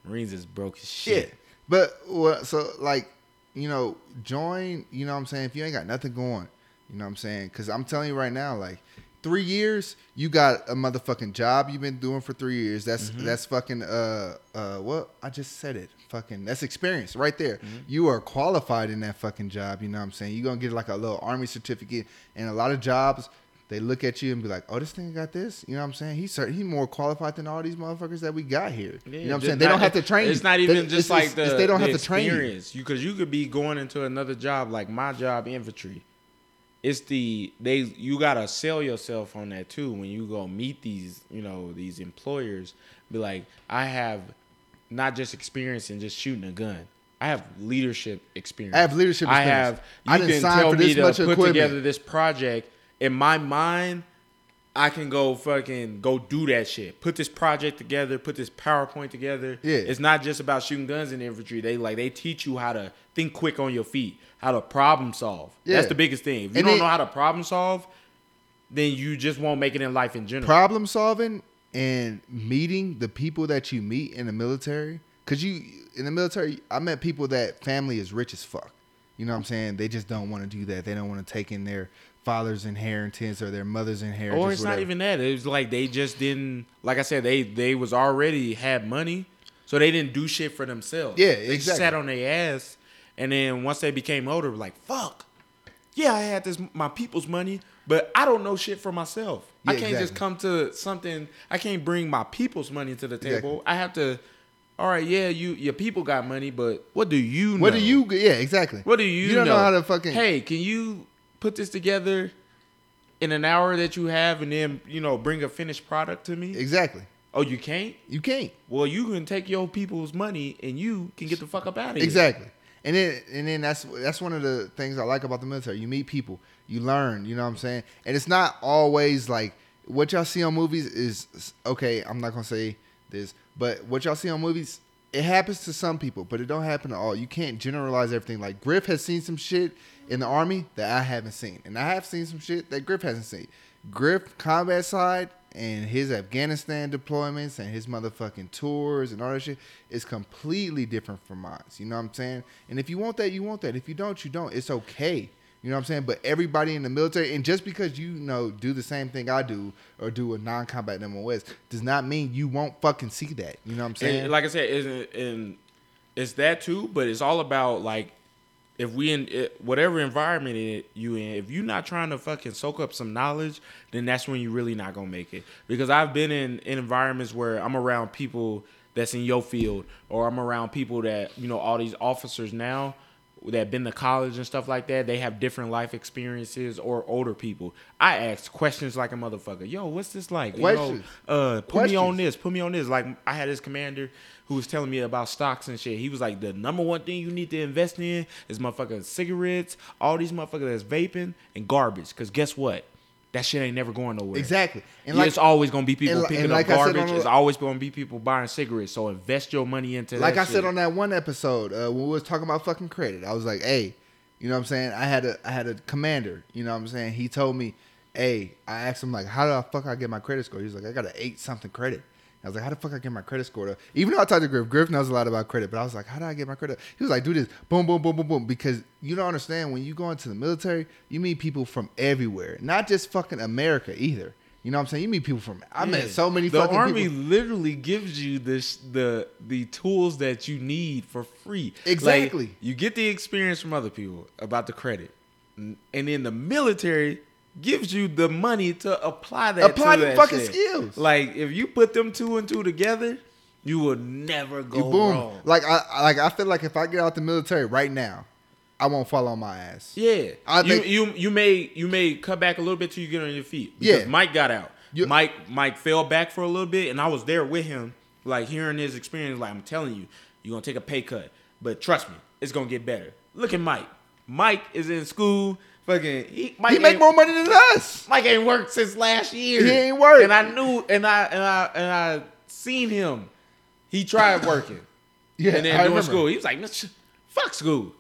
Marines is broke as shit. Yeah. But well, so like, you know, join, you know what I'm saying? If you ain't got nothing going, you know what I'm saying? Cuz I'm telling you right now like 3 years, you got a motherfucking job you've been doing for 3 years. That's that's fucking uh uh what? I just said it. Fucking that's experience right there. Mm-hmm. You are qualified in that fucking job, you know what I'm saying? You're to get like a little army certificate and a lot of jobs they look at you and be like, "Oh, this thing got this." You know what I'm saying? He's cer- he more qualified than all these motherfuckers that we got here. you know what I'm saying? They don't have to train. It's you. not They- even it's- just like it's- the, it's they don't the have to train experience. You because you could be going into another job like my job, infantry. It's the they you gotta sell yourself on that too when you go meet these you know these employers. Be like, I have not just experience in just shooting a gun. I have leadership experience. I have leadership I experience. have. I You didn't can sign tell for me this to much put equipment. together this project. In my mind, I can go fucking go do that shit. Put this project together, put this PowerPoint together. Yeah. It's not just about shooting guns in the infantry. They like they teach you how to think quick on your feet, how to problem solve. Yeah. That's the biggest thing. If you And don't know how to problem solve, then you just won't make it in life in general. problem solving and meeting the people that you meet in the military because you in the military i met people that family is rich as fuck you know what i'm saying they just don't want to do that they don't want to take in their father's inheritance or their mother's inheritance or it's not even that. It was like they just didn't like I said, they they was already had money. So they didn't do shit for themselves. Yeah, They just exactly. sat on their ass and then once they became older, like, fuck. Yeah, I had this my people's money, but I don't know shit for myself. I can't just come to something I can't bring my people's money to the table. Exactly. I have to all right, yeah, you your people got money, but what do you know? What do you? Yeah, exactly. What do you? You don't know how to fucking- Hey, can you put this together in an hour that you have, and then you know bring a finished product to me? Exactly. Oh, you can't. You can't. Well, you can take your people's money and you can get the fuck up out of here. Exactly. And then and then that's that's one of the things I like about the military. You meet people, you learn, you know what I'm saying? And it's not always like what y'all see on movies is okay, I'm not gonna say this, but what y'all see on movies, it happens to some people, but it don't happen to all. You can't generalize everything. Like Griff has seen some shit in the army that I haven't seen. And I have seen some shit that Griff hasn't seen. Griff combat side and his Afghanistan deployments and his motherfucking tours and all that shit is completely different from mine. You know what I'm saying? And if you want that, you want that. If you don't, you don't. It's okay. You know what I'm saying? But everybody in the military, and just because you know do the same thing I do or do a non-combat MOS, does not mean you won't fucking see that. You know what I'm saying? And like I said, isn't and it's that too, but it's all about like if we in it, whatever environment it, you in, if you're not trying to fucking soak up some knowledge, then that's when you're really not gonna make it. Because I've been in, in environments where I'm around people that's in your field, or I'm around people that you know all these officers now that been to college and stuff like that. They have different life experiences or older people. I ask questions like a motherfucker. Yo, what's this like? You know, Questions. uh, put me on this. Put me on this. Like I had this commander who was telling me about stocks and shit. He was like, the number one thing you need to invest in is motherfucking cigarettes, all these motherfuckers that's vaping and garbage. Cause guess what? That shit ain't never going nowhere. exactly. And And like it's always gonna be people picking up like on garbage. It's always gonna be people buying cigarettes. So invest your money into like I said on that one episode uh, when we was talking about fucking credit, I was like, "Hey, you know what I'm saying? I had a I had a commander, you know what I'm saying? He told me, "Hey, I asked him like, how the fuck I get my credit score?" He was like, "I got an eight something credit." I was like, "How the fuck I get my credit score?" Up? Even though I talked to Griff, Griff knows a lot about credit, but I was like, "How do I get my credit?" He was like, "Do this, boom, boom, boom, boom, boom," because you don't understand when you go into the military, you meet people from everywhere, not just fucking America either. You know what I'm saying? You meet people from. I met so many fucking. The army people. literally gives you this the the tools that you need for free. Like, Exactly. you get the experience from other people about the credit, and in the military gives you the money to apply that. Apply to the that fucking shit. skills. Like if you put them two and two together, you will never go You boom. wrong. Like I like I feel like if I get out the military right now, I won't fall on my ass. Yeah, I you, think- you you may you may cut back a little bit till you get on your feet. Because Yeah. Mike got out. You- Mike Mike fell back for a little bit, and I was there with him, like hearing his experience. Like I'm telling you, you're gonna take a pay cut, but trust me, it's gonna get better. Look at Mike. Mike is in school. Fucking, he, Mike He make more money than us. Mike ain't worked since last year. He ain't worked. and I knew, and I and I and I seen him. He tried working (laughs) Yeah, and then I doing remember. school. He was like, "Fuck school."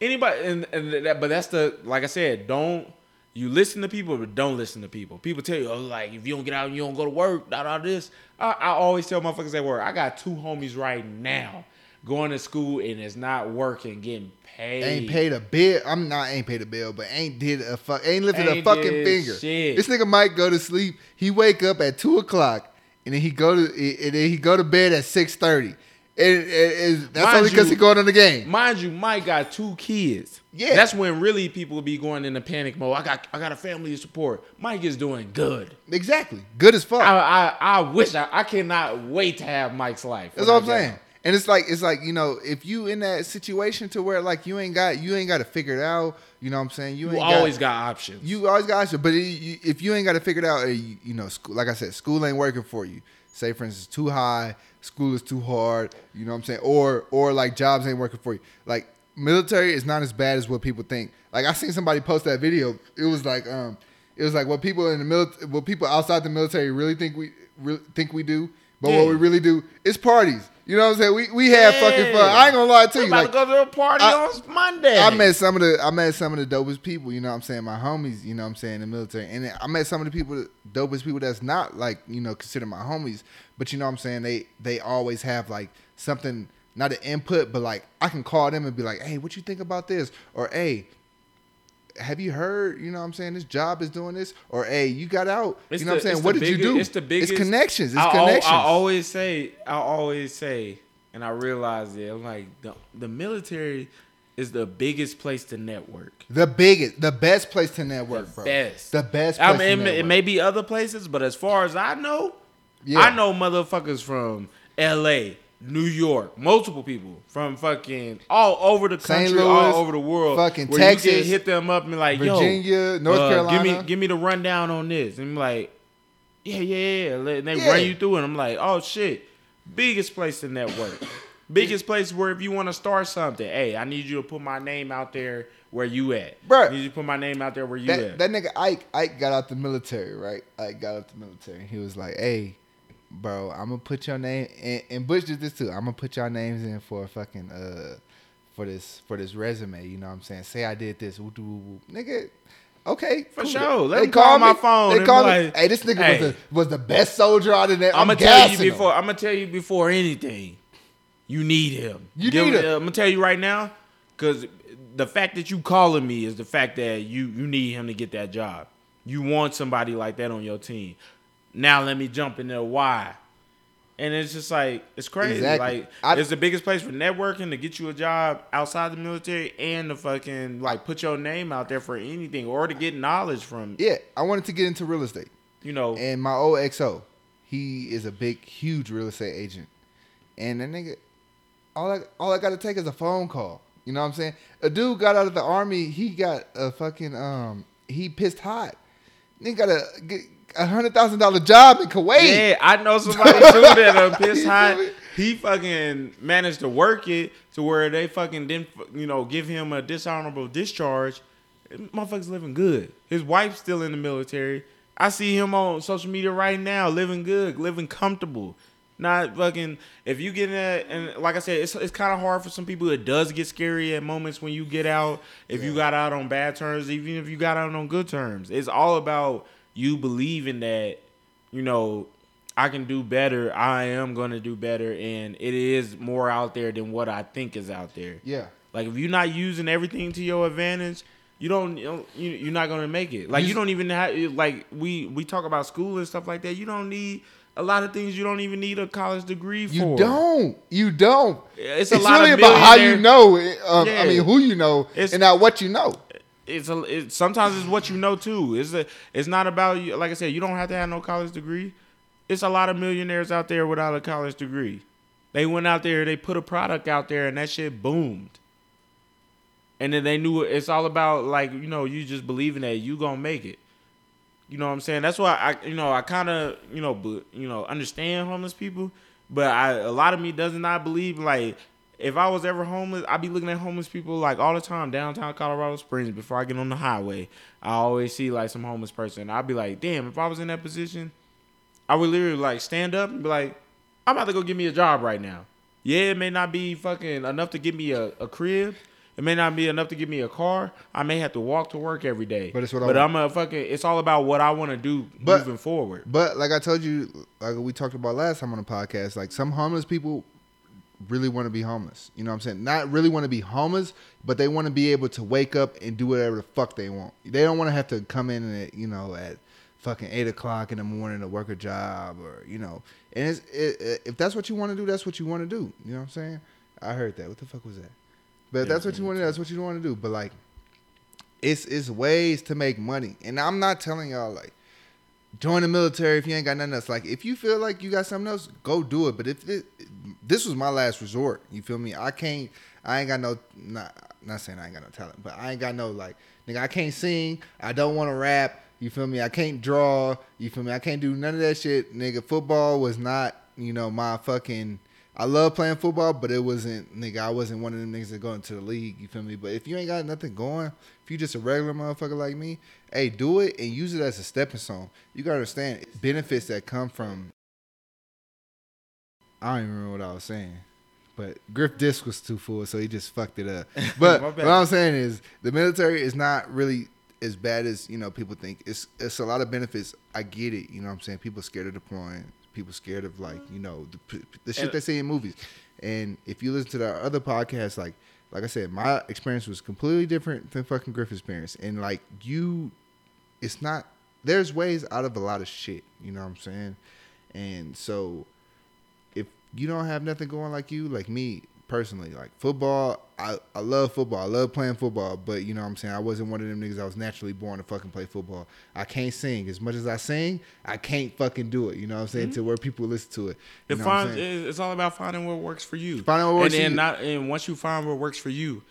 Anybody, and, and that, but that's the like I said, don't you listen to people, but don't listen to people. People tell you, oh, like if you don't get out and you don't go to work, da da this. I, I always tell motherfuckers at work, I got two homies right now going to school and it's not working, getting paid. Ain't paid a bill. I'm not ain't paid a bill, but ain't did a fuck. Ain't lifted a fucking finger. shit. This nigga might go to sleep. He wake up at two o'clock, and then he go to and then he go to bed at six thirty. And, that's Mind only because he going on the game. Mind you, Mike got two kids. Yeah. that's when really people be going into panic mode. I got, I got a family to support. Mike is doing good. Exactly. Good as fuck. I, I, I wish I, I cannot wait to have Mike's life. That's what I'm saying. And it's like it's like you know if you in that situation to where like you ain't got you ain't got to figure it out. You know what I'm saying? You ain't always got, options. You always got options, but if you ain't got to figure it out, you, you know, school, like I said, school ain't working for you. Say, for instance, too high, school is too hard. You know what I'm saying? Or or like jobs ain't working for you. Like military is not as bad as what people think. Like I seen somebody post that video. It was like um, it was like what people in the military, what people outside the military really think we really think we do, but Yeah. what we really do is parties. You know what I'm saying? We we have fucking fun. I ain't gonna lie to you. about Like to go to a party I- on Monday. I met some of the I met some of the dopest people, you know what I'm saying, my homies, you know what I'm saying, in the military. And I met some of the people dopest people that's not like, you know, considered my homies, but you know what I'm saying, they they always have like something not an input, but like I can call them and be like, "Hey, what you think about this?" or "Hey, have you heard, you know what I'm saying, this job is doing this?" or "Hey, you got out." It's you know what I'm saying? What the did you do? It's the biggest. It's connections. It's I, connections. I always say. I always say, and I realize it. I'm like the the military is the biggest place to network. the biggest, the best place to network, The bro. best. The best I mean, it, may- it may be other places, but as far as I know, Yeah. I know motherfuckers from L.A., New York, multiple people from fucking all over the country, Louis, all over the world, fucking where You can Texas, hit them up and be like, Virginia, Yo, North uh, Carolina. give me give me the rundown on this, and I'm like, yeah, yeah, yeah. And they Yeah. run you through, it. I'm like, oh shit, biggest place to network, biggest place where if you want to start something, hey, I need you to put my name out there where you at, bro. I need you to put my name out there where you that, at. that nigga Ike Ike got out the military, right? Ike got out the military. He was like, "Hey, bro, I'm gonna put your name." And, and Bush did this too. I'm gonna put your names in for a fucking uh for this for this resume. You know what I'm saying? Say I did this, nigga. Okay, For cool. sure. Let They call call my phone They call me. like, hey, this nigga hey. was the was the best soldier out of there. I'm, I'm, gonna tell you gassing him. before. I'm gonna tell you before anything. You need him. You Give need him- him. I'm gonna tell you right now, because the fact that you calling me is the fact that you you need him to get that job. You want somebody like that on your team. Now let me jump in there. Why? And it's just like it's crazy. Exactly. Like I- it's the biggest place for networking to get you a job outside the military and to fucking like put your name out there for anything or to get knowledge from. Yeah, I wanted to get into real estate. You know, And my old XO, he is a big, huge real estate agent. And that nigga, all I all I gotta take is a phone call. You know what I'm saying? A dude got out of the army, he got a fucking um he pissed hot. Nigga got a get a hundred thousand dollar job in Kuwait. Yeah, I know (laughs) somebody too that uh, pissed hot. He fucking managed to work it to where they fucking didn't, you know, give him a dishonorable discharge. Motherfucker's living good. His wife's still in the military. I see him on social media right now, living good, living comfortable. Not fucking. If you get in that, and like I said, it's it's kind of hard for some people. It does get scary at moments when you get out. If you got out on bad terms, even if you got out on good terms, it's all about you believing that you know, I can do better. I am going to do better. And it is more out there than what I think is out there. Yeah. Like, if you're not using everything to your advantage, you don't, you you're not going to make it. Like, you don't even have, like, we, we talk about school and stuff like that. You don't need a lot of things you don't even need a college degree for. You don't. You don't. It's a It's really about how you know. it, Um, I mean, who you know, It's- and not what you know. It's a it, sometimes it's what you know too. It's a it's not about you. Like I said, you don't have to have no college degree. It's a lot of millionaires out there without a college degree. They went out there, they put a product out there, and that shit boomed. And then they knew it's all about like you know you just believing that you gonna make it. You know what I'm saying? That's why I you know I kind of you know but you know understand homeless people, but I a lot of me does not believe like if I was ever homeless, I'd be looking at homeless people like all the time downtown Colorado Springs before I get on the highway. I always see like some homeless person. I'd be like, damn, if I was in that position, I would literally like stand up and be like, I'm about to go get me a job right now. Yeah, it may not be fucking enough to get me a, a crib. It may not be enough to give me a car. I may have to walk to work every day. But it's what I But. I'm a fucking. It's all about what I want to do But- moving forward. But like I told you, like we talked about last time on the podcast, like some homeless people really want to be homeless. You know what I'm saying? Not really want to be homeless, but they want to be able to wake up and do whatever the fuck they want. They don't want to have to come in at you know at fucking eight o'clock in the morning to work a job or you know. And it's, it, if that's what you want to do, that's what you want to do. You know what I'm saying? I heard that. What the fuck was that? But Yeah, that's what you want to do. That's what you want to do. But like, it's it's ways to make money, and I'm not telling y'all like join the military if you ain't got nothing else. Like if you feel like you got something else, go do it. But if it, this was my last resort, you feel me? I can't. I ain't got no. Not not saying I ain't got no talent, but I ain't got no like nigga. I can't sing. I don't want to rap. You feel me? I can't draw. You feel me? I can't do none of that shit, nigga. Football was not. You know my fucking. I love playing football, but it wasn't, nigga. I wasn't one of them niggas that go into the league. You feel me? But if you ain't got nothing going, if you just a regular motherfucker like me, hey, do it and use it as a stepping stone. You gotta understand benefits that come from. I don't even remember what I was saying, but Griff disc was too full, so he just fucked it up. (laughs) But what. I'm saying is the military is not really as bad as you know people think. It's it's a lot of benefits. I get it. You know what I'm saying? People scared of deploying. People scared of like you know the, the shit they see in movies. And if you listen to the other podcasts, like like I said, my experience was completely different than fucking Griff's experience. And like you, it's not. There's ways out of a lot of shit. You know what I'm saying? And so, if you don't have nothing going like you, like me personally. Like football, I, I love football. I love playing football, but you know what I'm saying? I wasn't one of them niggas that was naturally born to fucking play football. I can't sing. As much as I sing, I can't fucking do it. You know what I'm saying? To mm-hmm. where people listen to it. You It know what I'm it's all about finding what works for you. Finding what works and for then you. not and once you find what works for you,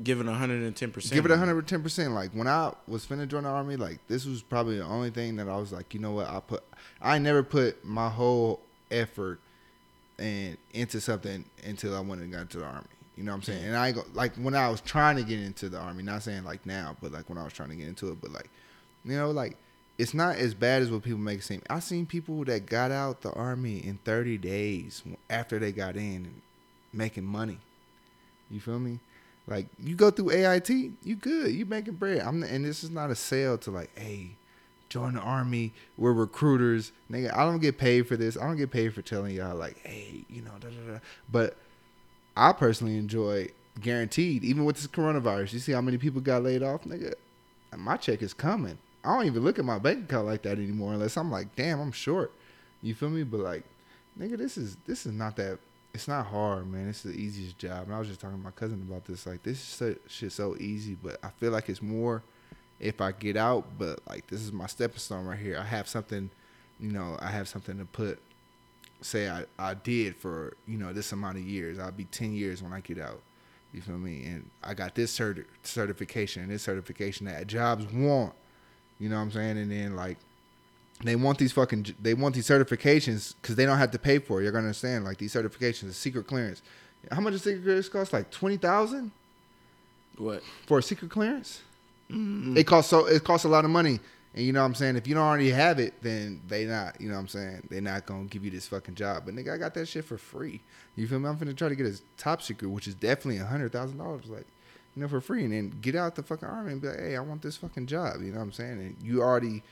give it hundred and ten percent. Give it 110 percent. Like when I was finna join the army, like this was probably the only thing that I was like, you know what? I put, I never put my whole effort and into something until I went and got to the army. You know what I'm saying? And I go, like when I was trying to get into the army, not saying like now, but like when I was trying to get into it, but like, you know, like it's not as bad as what people make it seem. I seen people that got out the army in 30 days after they got in and making money. You feel me? Like you go through AIT, you good, you making bread. I'm and this is not a sale to like, hey, join the army. We're recruiters, nigga. I don't get paid for this. I don't get paid for telling y'all like, hey, you know, da da da. But I personally enjoy guaranteed, even with this coronavirus. You see how many people got laid off, nigga. My check is coming. I don't even look at my bank account like that anymore unless I'm like, damn, I'm short. You feel me? But like, nigga, this is this is not that. It's not hard, man. It's the easiest job. And I was just talking to my cousin about this. Like, this shit so easy, but I feel like it's more if I get out. But like, this is my stepping stone right here. I have something, you know, I have something to put. Say I I did for you know this amount of years. I'll be ten years when I get out. You feel me? And I got this certi- certification and this certification that jobs want. You know what I'm saying? And then like they want these fucking they want these certifications because they don't have to pay for it. You're gonna understand like these certifications, a secret clearance. How much does secret clearance cost? Like twenty thousand What? for a secret clearance. It costs so it costs a lot of money. And you know what I'm saying? If you don't already have it, then they not, you know what I'm saying? They're not gonna give you this fucking job. But nigga, I got that shit for free. You feel me? I'm finna try to get a top secret, which is definitely a hundred thousand dollars, like, you know, for free. And then get out the fucking army and be like, hey, I want this fucking job. You know what I'm saying? And you already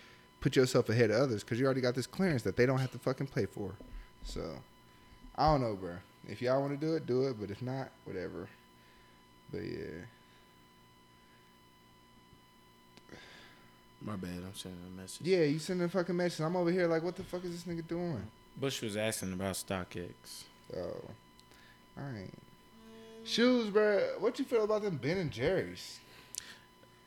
put yourself ahead of others because you already got this clearance that they don't have to fucking pay for. So I don't know, bro. If y'all want to do it, do it. But if not, whatever. But yeah. My bad. I'm sending a message. Yeah, you sending a fucking message. I'm over here like, what the fuck is this nigga doing? Bush was asking about StockX. Oh, all right. Shoes, bro. What you feel about them Ben and Jerry's?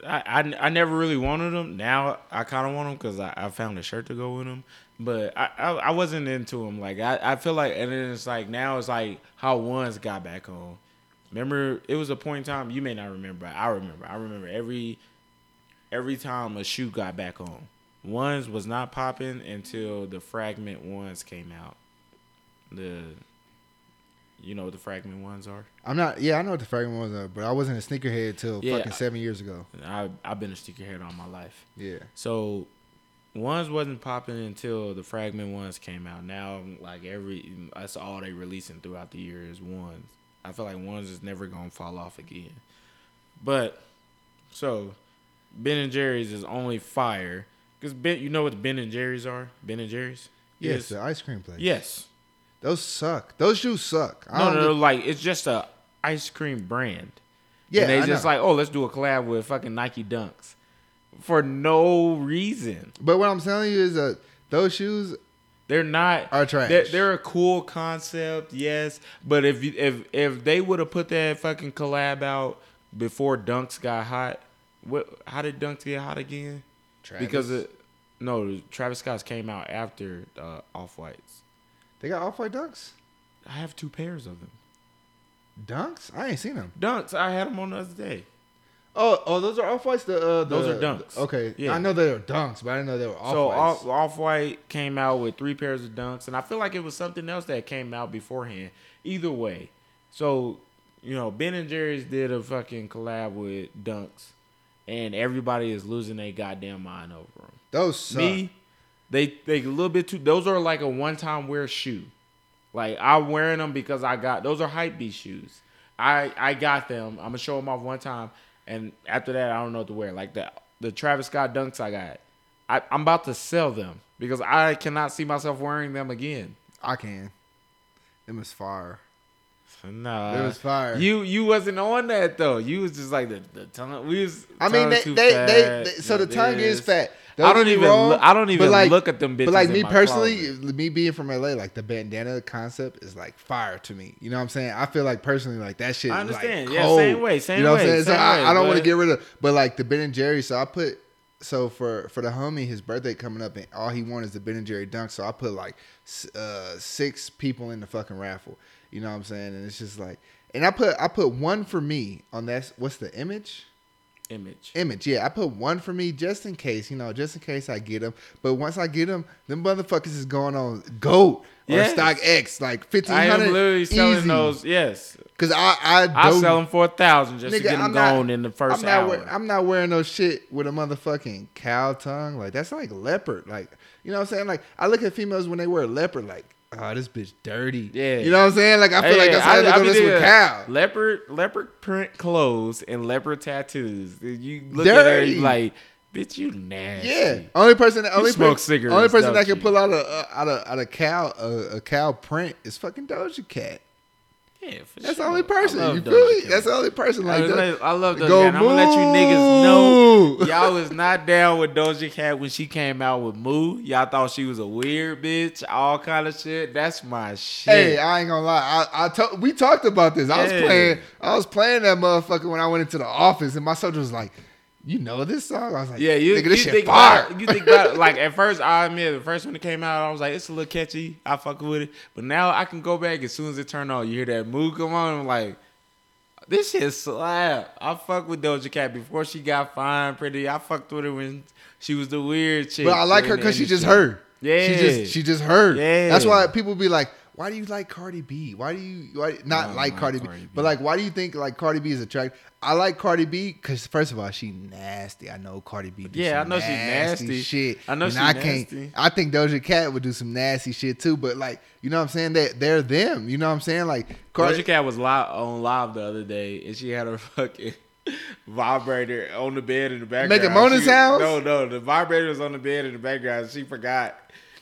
I, I, I never really wanted them. Now I kind of want them because I, I found a shirt to go with them. But I, I, I wasn't into them. Like I, I feel like, and then it's like now it's like how ones got back on. Remember, it was a point in time. You may not remember. But I remember. I remember every every time a shoe got back on. Ones was not popping until the fragment ones came out. The you know what the fragment ones are? I'm not. Yeah, I know what the fragment ones are, but I wasn't a sneakerhead till Yeah. fucking seven years ago. I I've been a sneakerhead all my life. Yeah. So ones wasn't popping until the fragment ones came out. Now like every that's all they releasing throughout the year is ones. I feel like ones is never gonna fall off again. But so Ben and Jerry's is only fire because Ben. You know what Ben and Jerry's are? Ben and Jerry's. Yes, the ice cream place. Yes. Those suck. Those shoes suck. I No, don't no, no, like it's just a ice cream brand. Yeah, and they I just know. like, oh, let's do a collab with fucking Nike Dunks for no reason. But what I'm telling you is that those shoes They're not Are trash. They're, they're a cool concept, yes. But if you if if they would have put that fucking collab out before Dunks got hot, what? How did Dunks get hot again? Because it, no, Travis Scott's came out after uh, Off Whites. they got off white dunks. I have two pairs of them. Dunks? I ain't seen them. Dunks, I had them on the other day. Oh, oh, those are off whites. The, uh, the Those are dunks. Okay, Yeah. I know they were dunks, but I didn't know they were off So off Off White came out with three pairs of dunks, and I feel like it was something else that came out beforehand. Either way, so you know Ben and Jerry's did a fucking collab with dunks, and everybody is losing their goddamn mind over them. those suck. Me, they they a little bit too. Those are like a one time wear shoe. Like I'm wearing them because I got those are hype beast shoes. I I got them. I'm gonna show them off one time, and after that I don't know what to wear. Like the the Travis Scott dunks I got. I, I'm about to sell them because I cannot see myself wearing them again. I can. Them is fire. Nah, It was fire. You you wasn't on that though. You was just like the the tongue. We was. I mean, they, they, they, they- so the tongue is fat. I don't even. wrong, Look, I don't even like- look at them bitches. But like me personally, closet. me being from LA, like the bandana concept is like fire to me. You know what I'm saying? I feel like personally, like that shit. I understand. Like, Yeah, cold. same way, same You know what I'm saying? So same I, I don't want to get rid of, but like the Ben and Jerry. So I put, so for for the homie, his birthday coming up, and all he wanted is the Ben and Jerry dunk. So I put like uh, six people in the fucking raffle. You know what I'm saying? And it's just like, and I put I put one for me on that. What's the image? image. Image, yeah. I put one for me just in case, you know, just in case I get them. But once I get them, them motherfuckers is going on Goat or Yes. Stock X, like fifteen I am hundred literally selling easy. those. Yes, Cause I I, I don't- sell them for a thousand just to get them I'm not- in the 1st I'm not, hour. wear- I'm not wearing no shit with a motherfucking cow tongue. Like that's like leopard. Like you know what I'm saying? Like I look at females when they wear leopard, like oh this bitch dirty. Yeah. you know what I'm saying? Like I feel like that's how I- they I this with cow. Leopard, leopard print clothes and leopard tattoos. You look at her, Dirty. like, bitch, you nasty. Yeah, only person, that, only smoke per- cigarettes, only person that can you? pull out a uh, out a out a cow a, a cow print is fucking Doja Cat. Yeah. For That's sure. the only person. You feel me? That's the only person like I, that. I love Doja Go Cat. I'm gonna let you niggas know y'all (laughs) was not down with Doja Cat when she came out with Moo. Y'all thought she was a weird bitch, all kind of shit. That's my shit. Hey, I ain't gonna lie. I, I to- we talked about this. I was Yeah. playing. I was playing that motherfucker when I went into the office, and my soldier was like, "You know this song?" I was like, Yeah, you, nigga, you shit think fire." about it, you think about it, (laughs) like at first I admit the first when it came out I was like it's a little catchy I fuck with it but now I can go back as soon as it turned on you hear that mood come on I'm like this shit slap I fuck with Doja Cat before she got fine pretty I fucked with her when she was the weird chick But I like her because she just heard. Yeah. she just she just heard. Yeah. that's why people be like, "Why do you like Cardi B? Why do you why not like like Cardi, Cardi B? B. But like, why do you think like Cardi B is attractive? I like Cardi B because first of all, she nasty. I know Cardi B. Yeah, I know she nasty. Shit. I know And she I nasty. Can't, I think Doja Cat would do some nasty shit too. But like, you know what I'm saying? They they're them. You know what I'm saying? Like Cardi- Doja Cat was live on live the other day, and she had her (laughs) fucking vibrator on the bed in the background. Making moaning sounds? No, no, the vibrator was on the bed in the background. She forgot,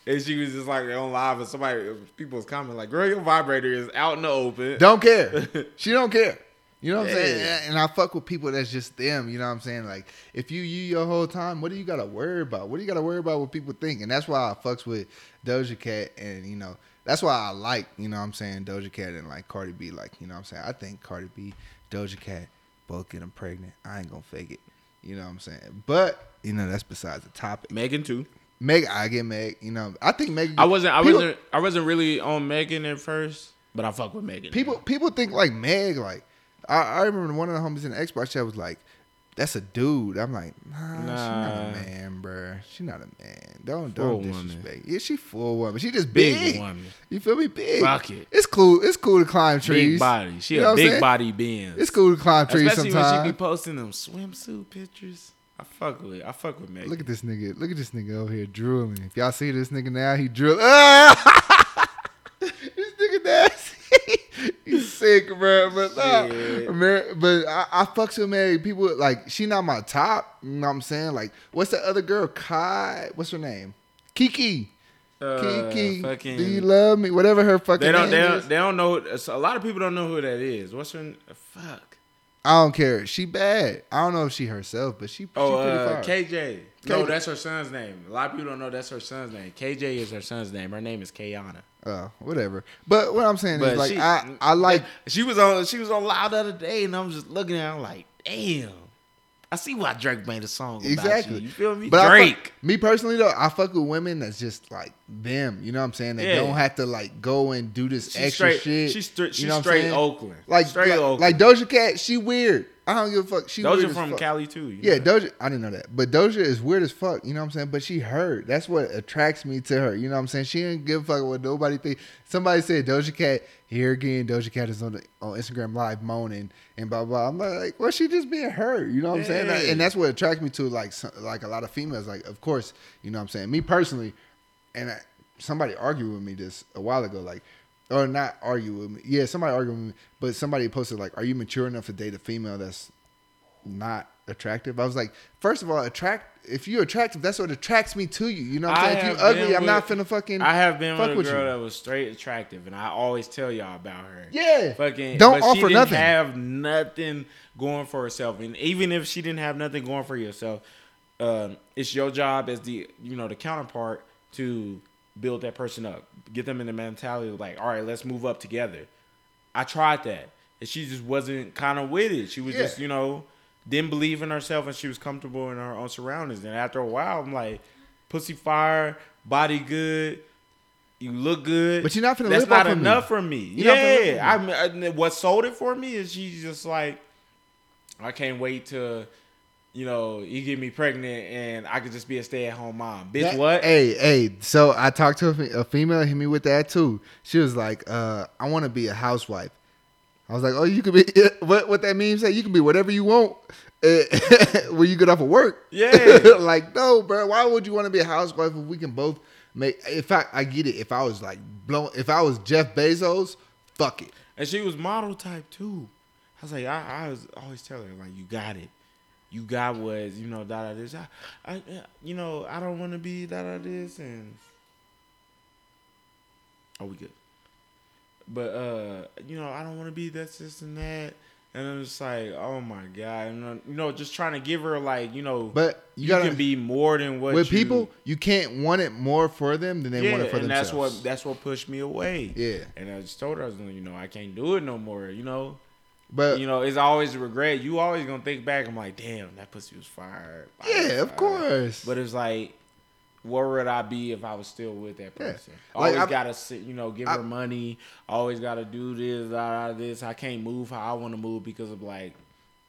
and she was just like on live, and somebody, people was commenting like, "Girl, your vibrator is out in the open." Don't care. (laughs) she don't care. You know what I'm saying? And I fuck with people that's just them. You know what I'm saying? Like, if you you your whole time, what do you got to worry about? What do you got to worry about what people think? And that's why I fucks with Doja Cat. And, you know, that's why I like, you know what I'm saying, Doja Cat and like Cardi B. Like, you know what I'm saying? I think Cardi B, Doja Cat, both get them pregnant. I ain't going to fake it. You know what I'm saying? But, you know, that's besides the topic. Megan too. Meg, I get Meg. You know, I think Meg. I wasn't. I people- wasn't. I wasn't really on Megan at first, but I fuck with Megan. People people think like Meg, like I, I remember one of the homies in the Xbox chat was like, "That's a dude." I'm like, Nah, she not a man, bruh. She not a man. Don't Full don't woman. disrespect. Yeah, she full woman. She just big big. woman, You feel me? Big. Fuck it. It's cool. It's cool to climb trees. big body. She You a big body being. It's cool to climb trees Especially when she be posting them swimsuit pictures. I fuck with. I fuck with Megan. Look at this nigga. Look at this nigga over here drooling. If y'all see this nigga now, he drill. (laughs) Ah! this nigga nasty. (laughs) He's sick, bro. But nah. Amer- but I, I fucks with Mary. People like she not my top. You know what I'm saying? Like, what's the other girl? Kai. What's her name? Kiki. Uh, Kiki. fucking- Do you love me? Whatever her fucking They don't. They name don't. is. They don't know. A lot of people don't know who that is. What's her? Fuck. I don't care. She bad. I don't know if she herself, but she, she Oh, pretty uh. KJ. No, KJ. that's her son's name. A lot of people don't know that's her son's name. KJ is her son's name. Her name is Kayana. Oh, whatever. But what I'm saying But is like she- I I like She was on. She was on live the other day, and I'm just looking at. her like, damn. I see why Drake made a song about Exactly. you. You feel me? But Drake. fuck, me personally though, I fuck with women that's just like them. You know what I'm saying? They Yeah. don't have to like go and do this extra straight. shit. She's straight. She's you know straight? Oakland. Like straight like, Oakland. like Doja Cat, she weird. I don't give a fuck. She Those weird are as from fuck. Cali too. Yeah, know? Doja. I didn't know that, but Doja is weird as fuck. You know what I'm saying? But she heard. That's what attracts me to her. You know what I'm saying? She didn't give a fuck what nobody think. Somebody said Doja Cat. Here again, Doja Cat is on the on Instagram Live moaning and blah blah. I'm like, well, she just being her. You know what I'm saying? And that's what attracts me to like some, like a lot of females. Like, of course, you know what I'm saying. Me personally, and I, somebody argued with me this a while ago, like. Or not argue with me. Yeah, somebody argued with me, but somebody posted like, "Are you mature enough to date a female that's not attractive. I was like, first of all, attract if you're attractive, that's what attracts me to you. You know what I'm I saying? If you ugly, been I'm not finna fucking I have been fuck with a with girl you. that was straight attractive, and I always tell y'all about her. Yeah. Fucking Don't offer nothing. Have nothing going for herself, and even if she didn't have nothing going for herself, um, it's your job as the you know the counterpart to build that person up, get them in the mentality of like, all right, let's move up together. I tried that, and she just wasn't kind of with it. She was Yeah. just you know didn't believe in herself, and she was comfortable in her own surroundings. And after a while, I'm like, pussy fire, body good. You look good, But you're not finna That's live not of me. enough for me. You're not finna live yeah, I, mean, I- what sold it for me is she's just like, I can't wait to, you know, you get me pregnant and I could just be a stay at home mom. Bitch, That- what? Hey, hey. So I talked to a, a female, hit me with that too. She was like, uh, "I want to be a housewife." I was like, "Oh, you could be (laughs) what? What that means? Say you can be whatever you want eh, (laughs) when you get off of work." Yeah. (laughs) like no, bro. Why would you want to be a housewife if we can both make? In fact, I get it. If I was like blown, if I was Jeff Bezos, fuck it. And she was model type too. I was like, I, I was always telling her like, you got it. You got was you know, da da this. I, I, you know, I don't want to be da da this and. Oh, we good. But uh, you know, I don't want to be this, this, and that. And I'm just like, oh my god, and, uh, you know, just trying to give her like, you know, But you you, gotta can be more than what with you, people. You can't want it more for them than they yeah, want it for and themselves. that's what that's what pushed me away. Yeah. and I just told her, I was like, you know, I can't do it no more. You know, But you know, it's always a regret. You always gonna think back. I'm like, damn, that pussy was fired. yeah, of course. But it's like, where would I be if I was still with that Yeah. person? Like, Always I'm- gotta sit, you know, give I- her money. Always gotta do this, da, da, this. I can't move how I want to move because of like,